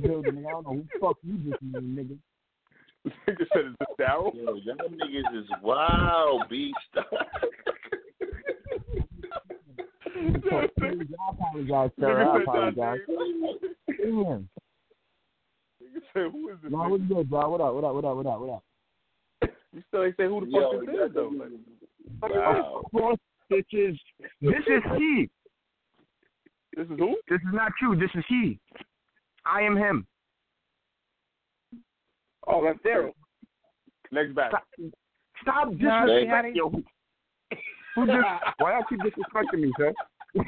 building. I don't know who the fuck you just mean, nigga. Nigga said it's just Daryl. Yo, y'all niggas is wild, beast. I apologize, sir. I apologize. Damn. Nigga said who is this? Nah, nigga? what's good, bro? What up? What up? What up? What up? What up? You still ain't say who the Yo, fuck this is though. Like, wow. Of course, this is this is he. this is who? This is not you. This is he. I am him. Oh, that's Daryl. Next battle. Stop No, see how disrespecting they- yo. Who, who just, why y'all keep disrespecting me, sir?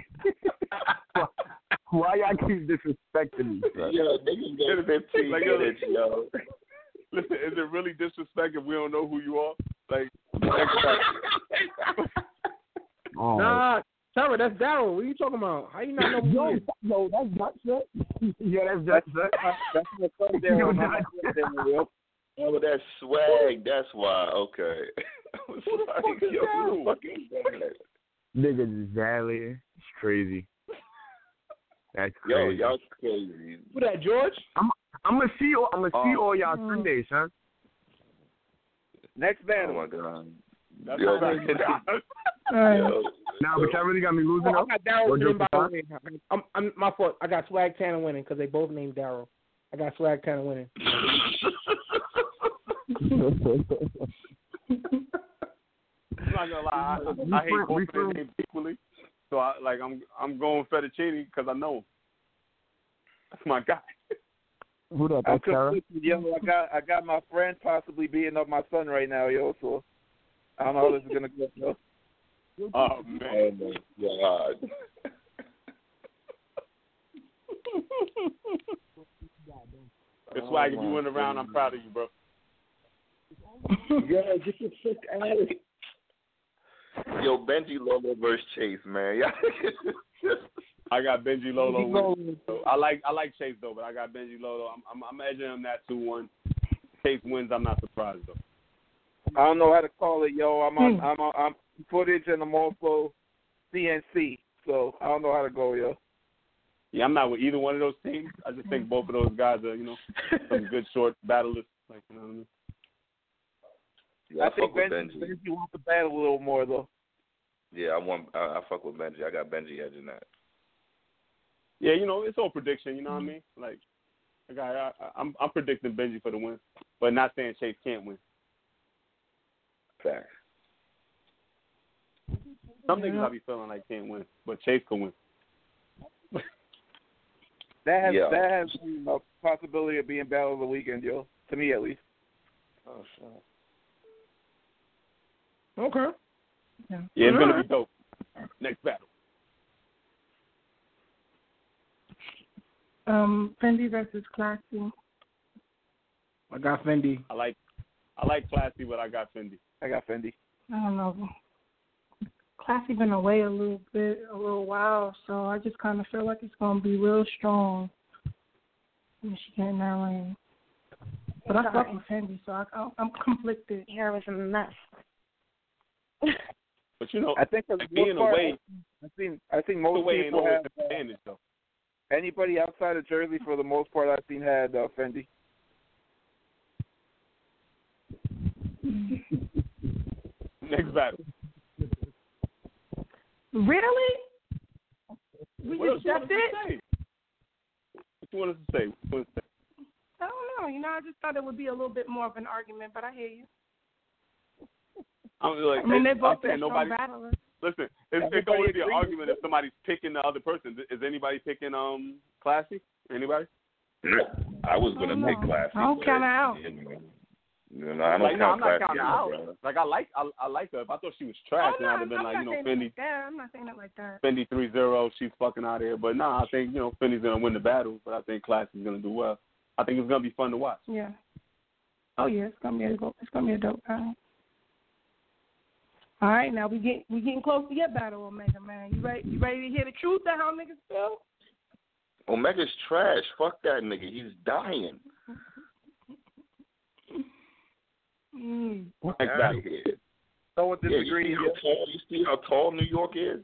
why y'all keep disrespecting me, sir? Yo, niggas got 15 Like, yo, minutes, yo. Listen, is it really disrespect if we don't know who you are? Like, next. Oh. Nah, Terra, that's Daryl. What are you talking about? How you not know who Yo, he yo, that's not shit. yeah, that's that's that. That's my son Yo, Daryl. not my that's- yo. Oh, that's swag. That's why. Okay. I was Who the like, fuck is yo, who Daryl? the fuck is that? Niggas is valid. It's crazy. That's Yo, y'all crazy. Who that, George? I'm I'm gonna see. All, I'm gonna see Oh. all y'all Sundays, son. Next battle. Oh my god. That's Yo, all right. yo. Nah, but y'all really got me losing. Oh, I got Daryl What winning by joke the way. I'm, I'm my fault. I got Swag Tanner winning because they both named Daryl. I got Swag Tanner winning. I'm not gonna lie. I, I hate both of their names equally. So I like I'm I'm going fettuccine because I know him. That's my guy. Who that? I'm That's Sarah? conflicted, yo. I got I got my friend possibly beating up my son right now, yo. So I don't know how this is gonna go. Yo. Oh, oh man. Oh god. The swag, if you went around, I'm proud of you, bro. Yeah, get the fuck out of here. Yo, Benji Lolo versus Chase, man. I got Benji Lolo. winning. So I like I like Chase though, but I got Benji Lolo. I'm I'm, I'm edging him that two one. Chase wins. I'm not surprised though. I don't know how to call it, yo. I'm on, Hmm. I'm on, I'm footage and I'm also CNC, so I don't know how to go, yo. Yeah, I'm not with either one of those teams. I just think both of those guys are, you know, some good short battlers. Like you know what I mean. Yeah, I, I think Benji, Benji. Benji wants to battle a little more though. Yeah, I want. I, I fuck with Benji. I got Benji edging that. Yeah, you know, it's all prediction. You know what I mm-hmm. mean? Like, like I, I, I'm I'm predicting Benji for the win, but not saying Chase can't win. Fact. Some niggas I be feeling like can't win, but Chase can win. That has Yeah. that has a possibility of being battle of the weekend, yo. To me at least. Oh shit. Okay. Yeah, Yeah, it's gonna Alright. be dope. Next battle. Um, Fendi versus Classy. I got Fendi. I like I like classy, but I got Fendi. I got Fendi. I don't know. Classy been away a little bit, a little while, so I just kind of feel like it's gonna be real strong when she get in that ring. But I fuck with Fendi, so I, I'm- I'm conflicted. Hair was a mess. But you know, I think for the like, being most part, away, I think I think the most way people have an advantage though. anybody outside of Jersey for the most part I've seen had uh, Fendi. Next battle. Really? We What else just you that's want us to it? What you want us to say? What you want us to say? I don't know. You know, I just thought it would be a little bit more of an argument, but I hear you. I'm like, I mean, they I'm both saying are strong nobody. battlers. Listen, it's, it's going to be an argument if somebody's picking the other person. Is anybody picking um classy? Anybody? I was gonna I pick classy. I don't count out. You know, you know, I don't like, no, I'm not classy counting her out, out. brother. Like, I like, I, I like her. If I thought she was Oh, trash, no, I'd have been I'm like, you know, Fendi, like that. I'm not saying it like that. Fendi three zero. She's fucking out of here. But nah, I think you know Fendi's gonna win the battle. But I think Classy's gonna do well. I think it's gonna be fun to watch. Yeah. Oh yeah, it's gonna be a go- it's gonna be a dope battle. All right, now we get we getting close to your battle, Omega Man. You ready? You ready to hear the truth of how niggas feel? Omega's trash. Fuck that nigga. He's dying. Mm. Fuck Next outta battle. here. Someone Yeah, you see how tall? You see how tall New York is?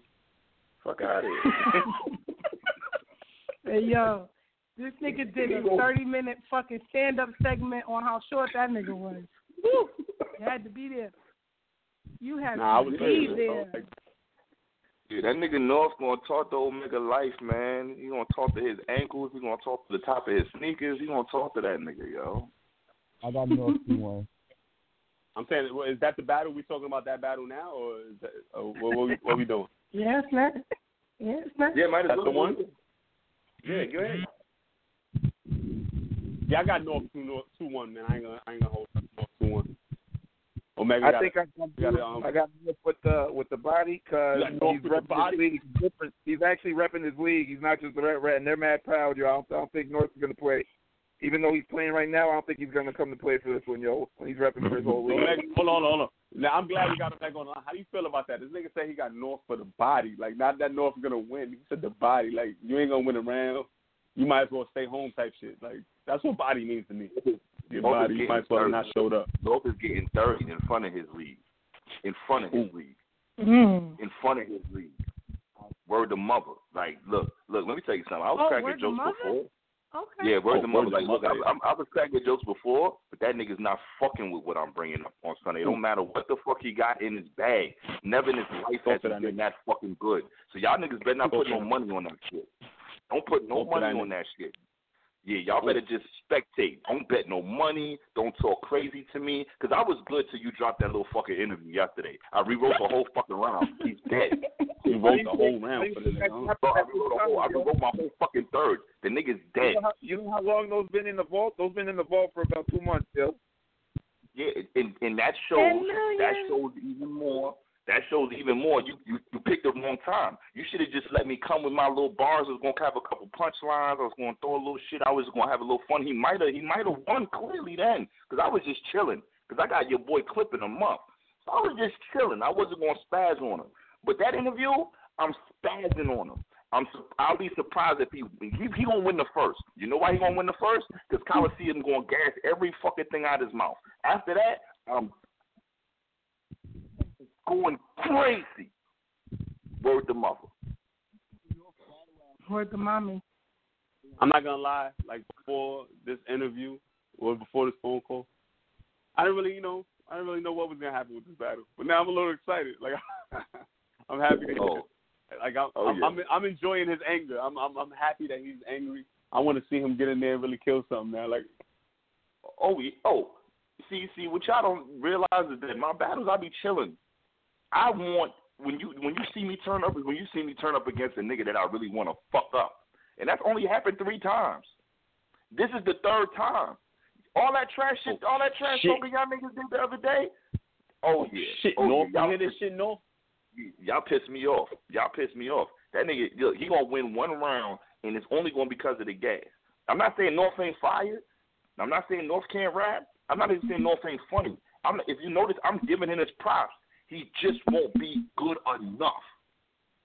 Fuck out of here. Hey yo, this nigga did a thirty minute fucking stand up segment on how short that nigga was. Woo! You had to be there. You had Nah, I to was be there. there. Like, Dude, that nigga North gonna talk to Omega life, man. He gonna talk to his ankles. He gonna talk to the top of his sneakers. He gonna talk to that nigga, yo. I got North two one. I'm saying, well, is that the battle? We talking about that battle now, or is that uh, what, what, we, what we doing? Yeah, it's not. Yeah, it's not. Yeah, might as That's well. the one. Yeah, go ahead. Yeah, I got North two North two one man. I ain't gonna I ain't gonna hold North two one. Omega I got think. I got You got it, um, I got with the with the body because You got North he's repping body? his league. He's different. He's actually repping his league. He's not just the red red, and they're mad proud, yo. I don't, I don't think North is gonna play. Even though he's playing right now, I don't think he's gonna come to play for this one, yo. When he's repping for his whole league. Hold on, hold on. Now I'm glad we got him back on line. How do you feel about that? This nigga said he got North for the body. Like not that North is gonna win. He said the body. Like you ain't gonna win a round. You might as well stay home type shit. Like that's what body means to me. Your North is getting might well dirty. not showed up. North is getting dirty in front of his league. In front of his league. Mm. In front of his league. Word to mother. Like, look, look, let me tell you something. I was Oh, cracking jokes before. Okay. Yeah, words Oh, of mother. Like, look, mother, I, I'm, I've respected jokes before, but that nigga's not fucking with what I'm bringing up on Sunday. It don't matter what the fuck he got in his bag. Never in his life has Talk to he that been that fucking good. So y'all niggas better not put to no money on that shit. Don't put no Talk to money that on nigga. that shit. Yeah, y'all better just spectate. Don't bet no money. Don't talk crazy to me. Because I was good till you dropped that little fucking interview yesterday. I rewrote the whole fucking round. He's dead. He wrote the whole round for the nigga. huh? Bro, I rewrote, the whole, I rewrote my whole fucking third. The nigga's dead. You know, how, you know how long those been in the vault? Those been in the vault for about two months, yo. Yeah, and and that shows Ten million. that shows even more. That shows even more. You you, you picked the wrong time. You should have just let me come with my little bars. I was gonna have a couple punchlines. I was gonna throw a little shit. I was gonna have a little fun. He might have he might have won clearly then, because I was just chilling. Because I got your boy clipping a month. So I was just chilling. I wasn't gonna spaz on him. But that interview, I'm spazzing on him. I'm I'll be surprised if he he, he gonna win the first. You know why he gonna win the first? Because Coliseum gonna gas every fucking thing out of his mouth. After that, I'm going crazy. Word to mother. Word to mommy. I'm not gonna lie. Like before this interview or before this phone call, I didn't really, you know, I didn't really know what was gonna happen with this battle. But now I'm a little excited. Like I'm happy to Oh. Like I'm, Oh, I'm, yeah. I'm, I'm enjoying his anger. I'm, I'm, I'm happy that he's angry. I want to see him get in there and really kill something now. Like, Oh, yeah. oh. See, see, what y'all don't realize is that my battles, I be chilling. I want when you when you see me turn up, when you see me turn up against a nigga that I really want to fuck up, and that's only happened three times. This is the third time. All that trash shit, oh, all that trash Shit. talking y'all niggas did the other day. Oh yeah, shit, oh, North, yeah. you hear this shit, North? y'all piss me off. Y'all piss me off. That nigga, look, he gonna win one round, and it's only gonna be because of the gas. I'm not saying North ain't fired. I'm not saying North can't rap. I'm not even saying mm-hmm. North ain't funny. I'm, if you notice, I'm giving him his props. He just won't be good enough.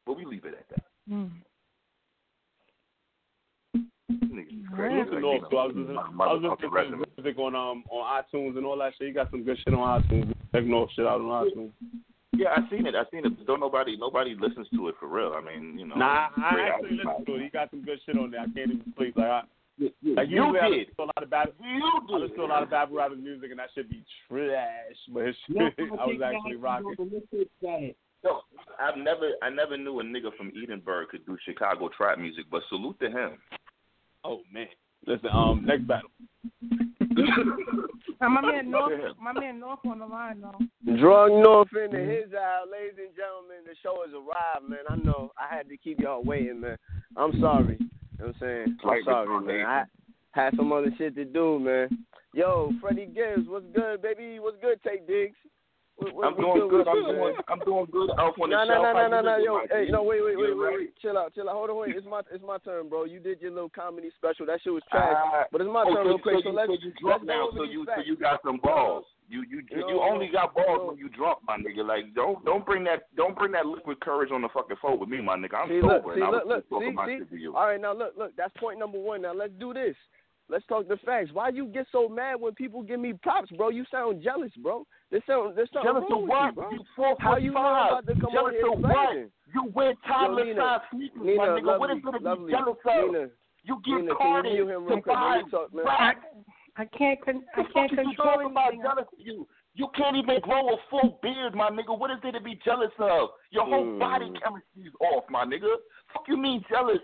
But we leave it at that. Mm. Niggas is crazy. Listen, North, so I was listening, I was listening to his music on um on iTunes and all that shit. He got some good shit on iTunes. Check North shit out on iTunes. Yeah, I seen it. I seen it. Don't nobody nobody listens to it for real. I mean, you know. Nah, I actually album. listened to it. He got some good shit on there. I can't even sleep. Like, I, like You usually did. listen a lot of battle. You I listen to a lot of battle rappers music, and that should be trash. But his shit, I was actually rocking. No, I've never I never knew a nigga from Edinburgh could do Chicago trap music, but salute to him. Oh man, listen. Um, next battle. Now, my man North, Yeah. my man North on the line though. Drunk North into his hour, ladies and gentlemen. The show has arrived, man. I know I had to keep y'all waiting, man. I'm sorry. You know what I'm saying? I'm sorry, man. I had some other shit to do, man. Yo, Freddie Gibbs, what's good, baby? What's good, Tate Diggs? What, what, I'm doing good. with I'm you, doing I'm doing good. Off on the No, no, shelf. no, no, no, no, yo, hey, no, wait, wait, You wait, wait, wait, chill out, chill out. Hold on, wait, it's my, it's my turn, bro. You did your little comedy special. That shit was trash, Ah, but it's my oh, turn so, real quick. So, So, you, let's, so you drunk let's now. So you so you got some balls. You you No, you only got balls no. when you drunk, my nigga. Like don't don't bring that don't bring that liquid courage on the fucking phone with me, my nigga. I'm See, sober look, see, and I look, was look, talking see, my see. shit to you. All right, now look, look. That's point number one. Now let's do this. Let's talk the facts. Why you get so mad when people give me props, bro? You sound jealous, bro. This something, there's something Jealous wrong of what? you, bro. You four How you know about to come Jealous on here what? You wear Nina, size sneakers, Nina, my nigga. what is lovely, it to be lovely. jealous of? Nina, you get Nina, carded to? Buy talk, man. I can't con- I The fuck can't is you control talking about jealous of you? You can't even grow a full beard, my nigga. What is there to be jealous of? Your whole Mm. body chemistry's off, my nigga. Fuck you mean jealous?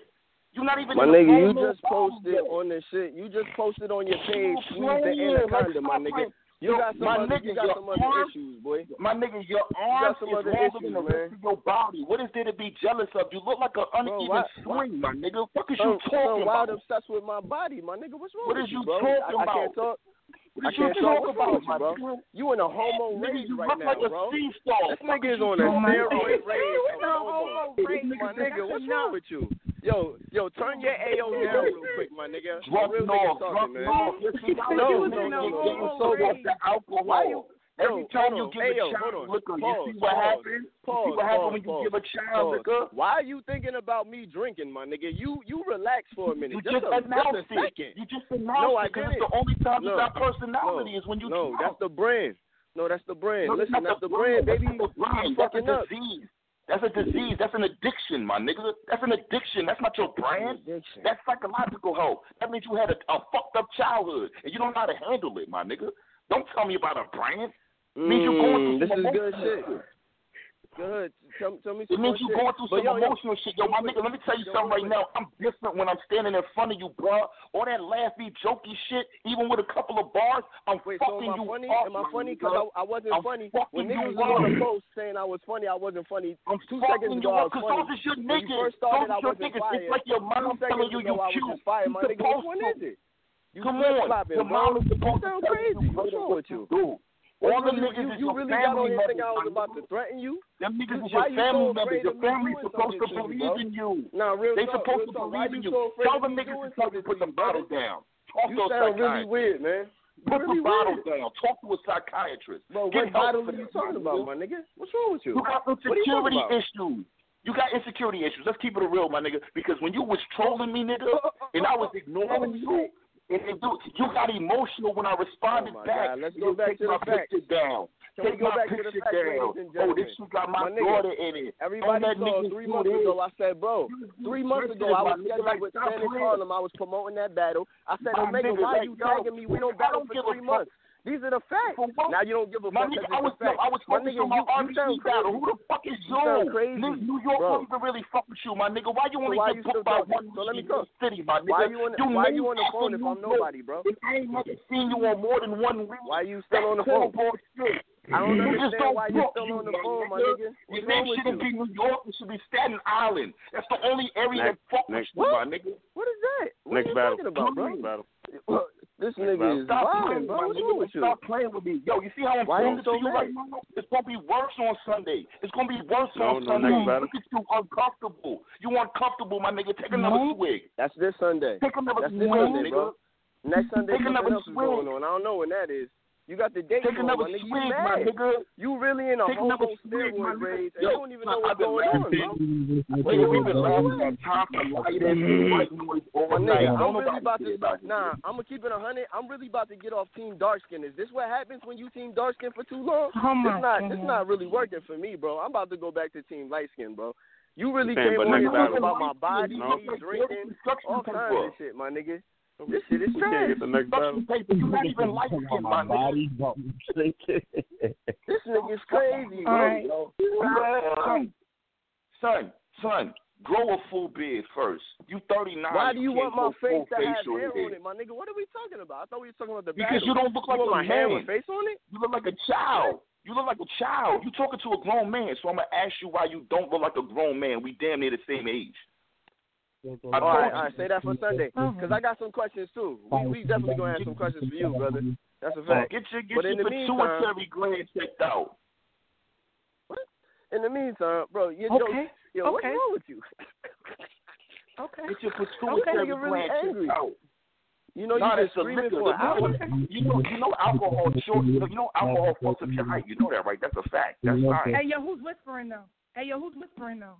You're not even My in the nigga, you just posted on this shit. You just posted on your page, squeeze the playing, anaconda, like, my stop nigga. Playing. You Yo, got some my other, nigga, you got your some other arm- issues, boy. My nigga, your got arm some is longer than the rest of your body. What is there to be jealous of? You look like an uneven why- swing, my nigga. Fuck is Some, you talking some wild about? obsessed with my body, my nigga. What's wrong What with is you, you bro? talking I, I can't talk. What I you can't talk. talking about, you, my bro? nigga? You in a homo Nigga, rage you right look now, like a bro. seesaw. This nigga is on a talking steroid rage. With of no homo rage, My nigga, what's wrong with you? Yo, yo, turn your AO down real quick, my nigga. Drunk Real north, nigga talking, drunk man. north. Listen, y'all No, niggas no, no, no, getting no. sober off the alcohol. Why you- Every time hold you on. give Hey, a child on. liquor, you see what pause, happens? You see what happens when you pause, give a child pause. liquor? Why are you thinking about me drinking, my nigga? You you relax for a minute. You just, just a, just announced a it. second. You just announced No, I it because didn't. it's the only time no, you got personality no, is when you No, drunk. that's the brand. No, that's the brand. No, Listen, that's the the brand, brand. baby. That's the brand. You That's fucking a up. That's a disease. That's an addiction, my nigga. That's an addiction. That's not your brand. Addiction. That's psychological health. That means you had a, a fucked up childhood and you don't know how to handle it, my nigga. Don't tell me about a brand. Mm, means you're going mm, through this is good shit. Go ahead. Tell, tell me. It means you shit. going through some yo, emotional yo, shit, yo. My nigga, let me tell you yo, something right now. I'm different when I'm standing in front of you, bro. All that laughy, jokey shit, even with a couple of bars, I'm Wait, fucking you funny? Up, am I funny? Because I, I, wasn't I'm funny. When niggas was on the post saying I was funny, I wasn't funny. I'm two fucking seconds ago, I. Because those is your niggas. You started, those is your niggas. It's like your mom telling you you cute. You supposed to. You Come on. Your mom is supposed to tell you what you do. All you really, niggas you, is you your really family members. Think I was about to threaten you? Them niggas is your family so members. Your family's supposed to believe you, in you. Nah, real They talk, supposed real to talk. believe in you. So Tell them niggas to fucking put them bottle down. Talk you to sound really weird, man. Put really the bottle weird. down. Talk to a psychiatrist. Bro, Get what bottle are you talking about, my nigga? What's wrong with you? You got some security issues. You got insecurity issues. Let's keep it real, my nigga. Because when you was trolling me, nigga, and I was ignoring you, and you got emotional when I responded oh back. God. Let's go back to my the picture down. Can take my picture fact, down. Oh, this shit got my, my daughter in it. Everybody saw three months ago. I said, bro, three months ago I was scheduled like, with Stan Harlem. I was promoting that battle. I said, my Omega, nigga, why are you tagging me? We don't battle for three months. These are the facts. Now you don't give a fuck. My nigga, I was, no, I my nigga, you, battle. Who the fuck it's you. Crazy, New, New York bro. won't even really fuck with you, my nigga. Why you only so get booked by talking? one so let me go. city, my nigga? Why you on, you why you on the phone if I'm nobody, bro? I ain't never seen you on more than one week. Why you still on the phone? Shit. I don't you understand don't why you're still you, on the phone, my nigga. What's name shouldn't be New York. It should be Staten Island. That's the only area next, that fuck with you, my nigga. What is that? What next are you battle. talking about, bro? Next battle. This nigga bro. is lying, bro. What's wrong with you? Stop playing with me. Yo, you see how I'm playing so you right now? It's going to be worse on Sunday. It's going to be worse no, on no, Sunday. Look at you uncomfortable. You uncomfortable, my nigga. Take another swig. That's this Sunday. Take another That's swig, Sunday, nigga. Bro. Next Sunday, Take another swig. is going on. I don't know when that is. You got the date. Take another swig, my nigga. You really in a Take whole steroid rage. You don't even know what's going on, bro. Wait, we've been laughing at. I'm really about to. Nah, I'm gonna keep it a hundred. I'm really about to get off team dark skin. Is this what happens when you team dark skin for too long? Oh my it's not. It's not really working for me, bro. I'm about to go back to team light skin, bro. You really came on here talking about my body, me drinking, all kinds of shit, my nigga. This shit is trash. You not even like skin, my, body. nigga. this nigga's crazy, All right. Son, son, son, grow a full beard first. You 39. Why do you, you want my face to have hair on it, my nigga? What are we talking about? I thought we were talking about the battle. Because you don't look like you a my hair with face on it. You look like a child. You look like a child. You talking to a grown man, so I'm gonna ask you why you don't look like a grown man. We damn near the same age. All right, all right, say that for Sunday, because I got some questions too. We, we definitely gonna have some questions for you, brother. That's a fact. Get your get but your pituitary gland checked out. What? In the meantime, bro, you okay. yo, yo okay. what's wrong with you? okay. Get your pituitary okay, you're really gland angry. checked out. You know, Not you just screaming for hours. You know, you know, alcohol short. You know, you know alcohol fucks up your height. You know that, right? That's a fact. That's all right. Hey, yo, who's whispering though? Hey, yo, who's whispering though?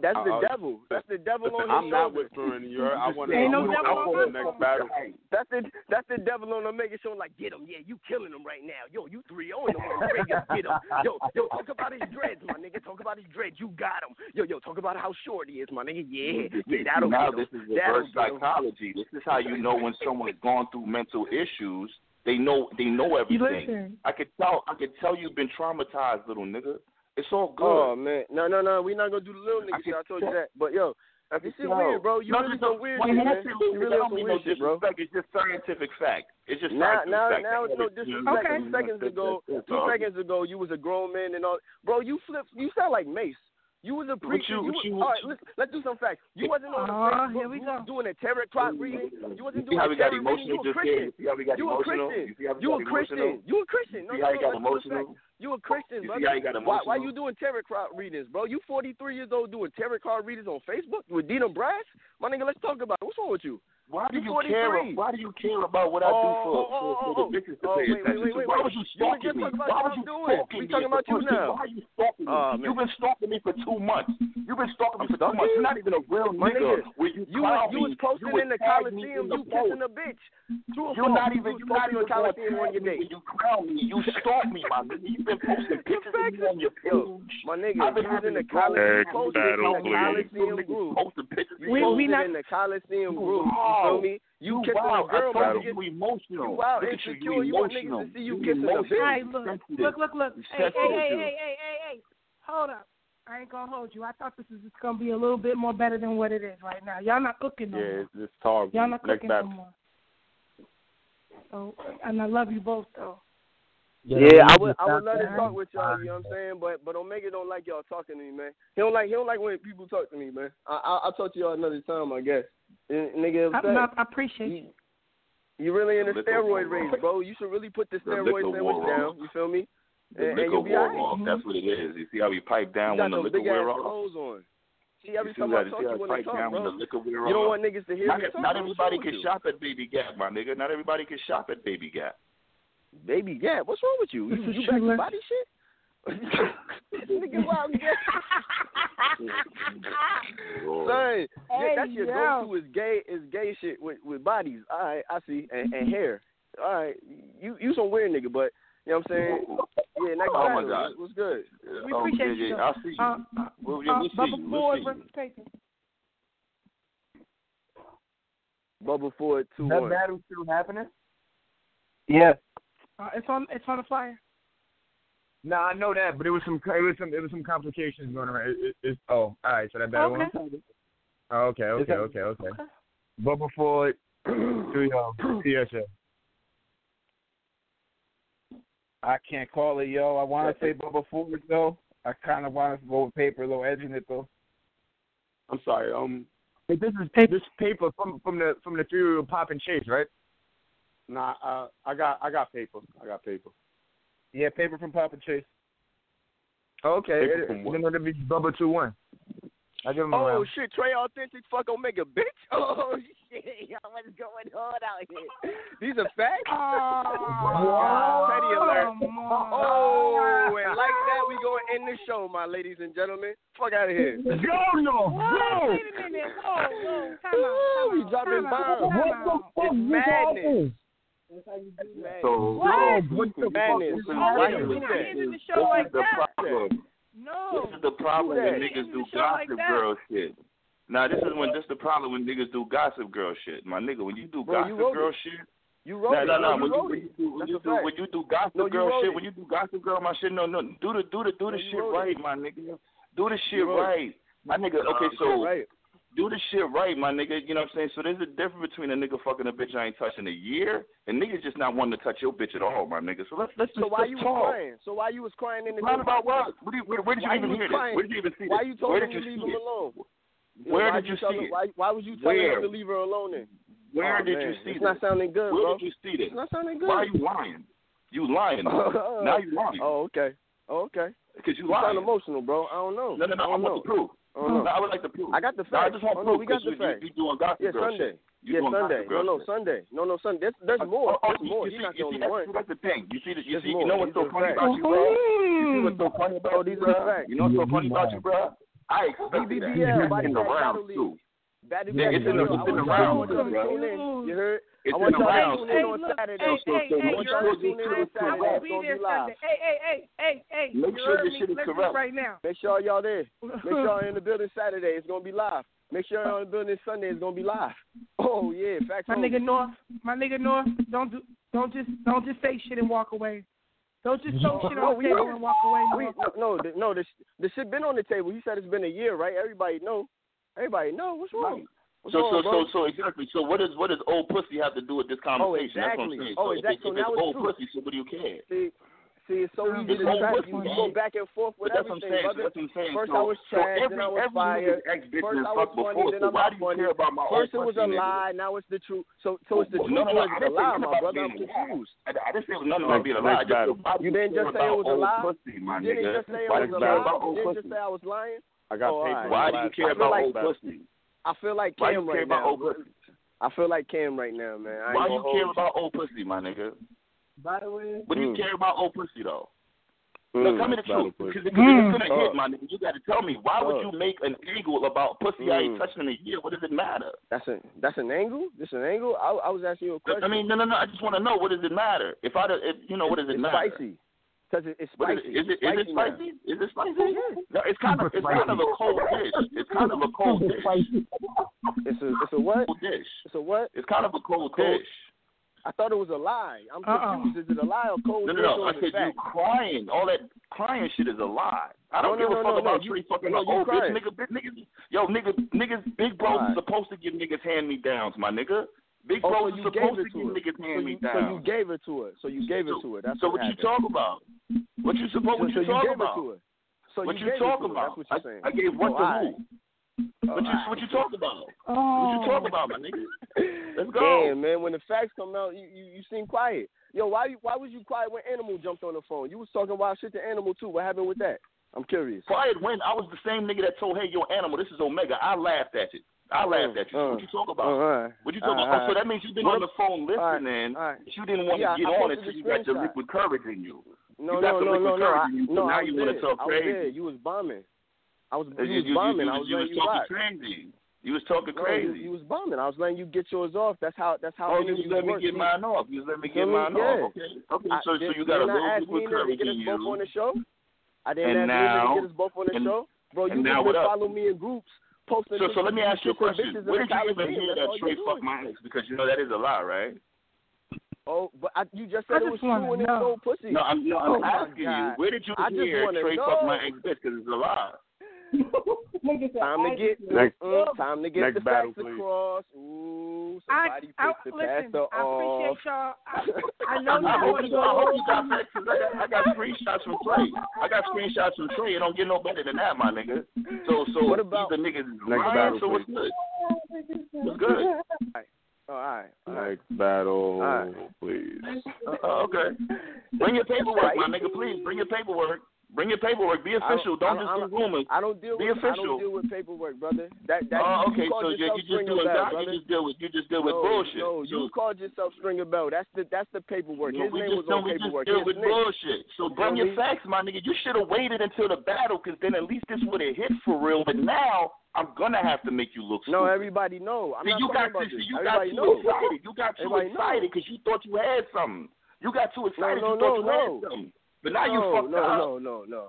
That's the uh, devil. That's the devil on I'm his I'm not whispering in your. I want to know no the next battle. That's the that's the devil on him making sure like get him. Yeah, you killing him right now. Yo, you three oh, on him. get him. Yo, yo, talk about his dreads, my nigga. Talk about his dreads. You got him. Yo, yo, talk about how short he is, my nigga. Yeah, yeah, that'll now get him. this is reverse psychology. This is how you know when someone's gone through mental issues. They know they know everything. I could tell I could tell you've been traumatized, little nigga. It's all oh, good. Oh man, no, no, no. we not gonna do the little nigga I shit. I told you that. But yo, I this shit weird, bro. You no, really some weird man. You really some weird no shit, bro. It's just scientific fact. It's just now, now, fact. now it's no disrespect. Okay. Two seconds ago, two seconds ago, you was a grown man and all. Bro, you flip. You sound like Mace. You was a preacher. You, you, was, you, all right, let's, let's do some facts. You wasn't on the uh, Here we go. doing a tarot card reading. You wasn't doing you see how we got emotional. You a Christian? we got you emotional. You see how. You a Christian. You see how you got emotional. You a Christian, brother. Why, why you doing tarot card readings, bro? You 43 years old doing tarot card readings on Facebook with Dina Brass? My nigga, let's talk about it. What's wrong with you? Why do you 43. care? Why do you care about what I do oh, for, oh, oh, oh, oh, for the bitches to oh, pay wait, attention wait, wait, to? Why was you stalking me? Why was you stalking me? Why are you stalking uh, me? Oh, You've been stalking me for two months. You've been stalking me for two months. You're not even a real nigga. Where you you was, you was posting you in the Coliseum. You kissing a bitch. You're not even. You're not even Coliseum on your day. You clown me. You stalk me, my nigga. You've been posting pictures of me on your page. My nigga, I've been in the Coliseum. Posting in the Coliseum group. We we not in the Coliseum group feel me? You, you kissing wow. a girl, I told you, you emotional. You out look insecure. You, you want niggas to see you, you kissing emotional. a bitch. Right, look, look, look, look. Hey, hey, hey, hey, hey, hey, hey. Hold up. I ain't gonna hold you. I thought this was just gonna be a little bit more better than what it is right now. Y'all not cooking no yeah, more. Yeah, it's horrible. Y'all not cooking Next no more. So, and I love you both though. Yeah, yeah I would I would love to talk with y'all, you know what I'm saying? But but Omega don't like y'all talking to me, man. He don't like he don't like when people talk to me, man. I I will talk to y'all another time, I guess. Nigga, upset. I'm, I appreciate you. You really in the, the steroid range, bro. You should really put the steroid the sandwich down. You feel me? The and, liquor and wore right. off. That's what it is. You see how we pipe down when the liquor wear off. See how every talk, you want to talk. The liquor don't want niggas to hear. Not, talk, not everybody can shop at Baby Gap, my nigga. Not everybody can shop at Baby Gap. Baby Gap, what's wrong with you? You, you back to body shit? nigga wild Son, hey, that's your go to is gay is gay shit with, with bodies. All right, I see. And, and hair. All right. You you some weird nigga, but you know what I'm saying? Yeah, next oh my God. What's good? We oh, appreciate yeah, you. Yeah, I see you. Uh, we'll, yeah, uh, we'll uh, see you. We'll Ford see. Bubba Ford two. That one. still happening. Yeah. Uh, it's on. It's on the flyer. No, I know that, but it was some it was some it was some complications going around. It, it, it, oh, all right, so that better okay. Oh, one. Okay, okay, okay, okay, okay. Bubba Ford to um, y'all. Yes. I can't call it, yo. I want to say Bubba Ford though. I kind of want to go with paper though, edging it though. I'm sorry. Um, hey, this is paper. this paper from from the from the three pop and chase, right? Nah, uh, I got I got paper. I got paper. Yeah, paper from Papa Chase. Okay, paper it, from what? Be Bubba Two One. I give him oh, a shit, Trey Authentic fuck Omega, bitch. Oh shit, what's going on out here? These are facts. Oh, Petty alert. Oh, oh, and like that, we going to end the show, my ladies and gentlemen. Fuck out of here. Yo, no, whoa, Wait a minute. Whoa, whoa, Come on, come on. We dropping bombs. What the fuck is madness. That's how you do that. So, what? What's the madness. Fuck is we not the show like the that. Problem. No. This is the problem when niggas do gossip like girl shit. Now this is when this is the problem when niggas do gossip girl shit, my nigga. When you do Bro, gossip you girl it. shit, you wrote nah, it. Nah, nah, no, no, no. When you, do, when, you do, when you do gossip no, girl shit, it. when you do gossip girl my shit, no, no, do the do the do the no, shit right, it. my nigga. Do the shit right, my nigga. Okay, so right do the shit right, my nigga. You know what I'm saying? So there's a difference between a nigga fucking a bitch I ain't touching a year and niggas just not wanting to touch your bitch at all, my nigga. So let's let's so just, why let's you talk. was crying? So why you was crying in the Not about what? Where, did you, where, where did you even you hear crying? this? Where did you even see why this? You told where you to leave him alone? Where did you see it? Why, was you telling me him to leave her alone then? Where oh, did you see it's this? It's not sounding good, Where did you see this? It's not sounding good. Why are you lying? You lying. now you lying. Oh, okay. Oh, okay. Because you lying. sound emotional, bro. I don't know. No, no, no. I, want the proof. Oh, no, I would like to prove. I got the fact. No, I just want oh, proof. No, we got the you, facts. You, you doing gossip yeah, girl Sunday. Shit. You yeah, Sunday. No, no, Sunday. No, no, Sunday. There's, there's oh, more. Oh, oh, there's you, more. You He's see, not the only see, one. That's the thing. You see, the, you, see you know what's so funny about you, bro? You see mm-hmm. what's so funny about oh, these are facts. You know what's so funny about you, mm-hmm. bro? I expect that. It's in the round too. It's in the round bro. You heard? It's I want in the house. Hey, on look, Saturday. Hey, so, hey, so hey, once you listen to this correct, I be there Hey, hey, hey, hey, hey. Make sure this shit is correct right now. Make sure y'all there. Make sure y'all in the building Saturday. It's gonna be live. Make sure y'all in the building Sunday. It's gonna be live. Oh yeah, facts. My home. nigga North, my nigga North, don't do, don't just, don't just say shit and walk away. Don't just throw shit on the table and walk away. We, no, no, no. The, this shit been on the table. You said it's been a year, right? Everybody know. Everybody know. What's wrong? So so so so exactly. So what does what does old pussy have to do with this oh, conversation? Oh exactly. That's what I'm saying. Oh, so oh exactly. If, so now it's old pussy, so what do you care? See, See, it's so easy to. You go back and forth with but everything. Saying. That's what I'm saying. First so, I was trash, so every, then I was fired. First I was funny, before, then so I'm not funny. About my First it was a lie, now it's the truth. So, so it's the truth no, no. I'm. I, didn't say it was nothing about being a lie. You didn't just say it was a lie. You didn't just say it was a lie. You didn't just say I was lying. I got paper. Why do you care about old pussy? I feel like Why do Cam you care right about now. old pussy? I feel like Cam right now, man. I ain't Why gonna you care about old pussy, my nigga? By the way, What do you Mm. care about old pussy though? Mm, no, tell me the truth. old pussy. Because if it's gonna Mm. hit, my nigga, you got to tell me. Why would you make an angle about pussy I ain't Mm. touching in a year? What does it matter? That's a that's an angle. This an angle. I, I was asking you a question. I mean, no, no, no. I just want to know what does it matter? If I, if you know, what does it it's matter? spicy. Cause it, it's What is spicy. it? Is it, is it Spicy now. spicy? Is it spicy? No, it's kind of it's kind of a cold dish. It's kind of a cold dish. It's a it's a what? Cold dish. It's a what? It's kind of a cold Cold- dish. I thought it was a lie. I'm Uh-uh. confused. Is it a lie or cold No, no, no. I said fact? you crying. All that crying shit is a lie. I don't No, no, give a fuck no, no. about You- Trey fucking no, a you old bitch, crying. nigga. Big niggas, yo, nigga, niggas, big bros Alright. is supposed to give niggas hand me downs, my nigga. Big Oh, bros so is you supposed gave to it to give her. niggas So hand me you, so you gave it to her. So you gave it to her. That's So what what you talk about? What you supposed? What so you you talk gave about? it. So what you you talk about? That's what you're saying. I, I gave what Oh, to who? What you what you talk about? What Oh. you talk about, my nigga? Oh. Let's go. Damn, man. When the facts come out, you, you you seem quiet. Yo, why you why was you quiet when Animal jumped on the phone? You was talking wild shit to Animal too. What happened with that? I'm curious. Quiet when I was the same nigga that told, "Hey, yo, animal, this is Omega." I laughed at you. I laughed at you. Uh, what you talk about? uh. What you talk about? Oh, so that means you've been What on the phone listening. alright. but You didn't want Yeah, to get I on until you got the screenshot. liquid courage in you. No, you got no, the no, liquid no, no. courage I, in you, so no, now you want to talk I was crazy. there. You was bombing. I was. You, You, you, was you, bombing. you, I was, you was you talking crazy. You was talking No, crazy. you, you was bombing. I was letting you get yours off. That's how. That's how. oh, you was me work. get mine off. You letting me get mine Yeah. off. Okay. Okay. I, so, so you got a little liquid courage in both you. on the show? I didn't And ask now- to get us both on the and- show. Bro, you just now what up? follow me in groups, posting. So, so let me ask you a question. bitches Where did you even hear that all Trey you fuck my ex? Because you know that is a lie, right? Oh, but I, you just I said it just was true and it's know. no pussy. No, I'm, no, I'm Oh, asking you. Where did you I hear wanna Trey know. fuck my ex bitch? Because it's a lie. Time to get Next- mm, time to get next the battle, facts please. across. Ooh, somebody I picked the listen. pastor I off. appreciate y'all. I, I know I you hope want to you, I hope you got that 'cause I got, I got screenshots from Trey. I got screenshots from Trey. It don't get no better than that, my nigga. So, so What about- either niggas Next lying, battle, so what's good? What's good? Oh, all right. All right. Next battle, Alright. please. Uh, okay. Bring your paperwork, my nigga. Please bring your paperwork. Bring your paperwork. Be official. Don't, I just I do rumors. I don't deal Be with I official. don't deal with paperwork, brother. That that Oh, okay. you So you, you just doing that. brother. You just deal with you just deal with no, bullshit. No, So- you called yourself Stringer Bell. That's the that's the paperwork. No, His we name just was on don't. We just deal with bullshit. So bring your facts, my nigga. You should have waited until the battle, because then at least this would have hit for real. But mm-hmm. now I'm gonna have to make you look No, stupid. everybody know. I'm See, not you got about this. you got too excited. You got too Everybody excited because you thought you had something. You got too excited. no, you thought no, you no. had something. But now you no, fucked no, up. no, no, no.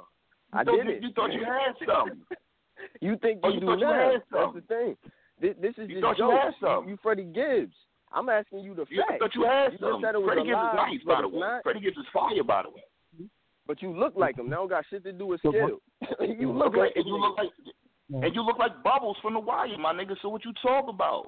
I thought did you, it. You thought you had something. You think Oh, you, you do thought now. That's the thing. This, this is You just thought you jokes. had something. You, Freddie Gibbs. I'm asking you the You facts. thought you had you something. just said it was Freddie a Gibbs is nice, by the way. not. Freddie Gibbs is fire, by the way. But you look like him. That don't got shit to do with So skill. you look okay, like and you look like and you look like Bubbles from The Wire, my nigga. So what you talk about?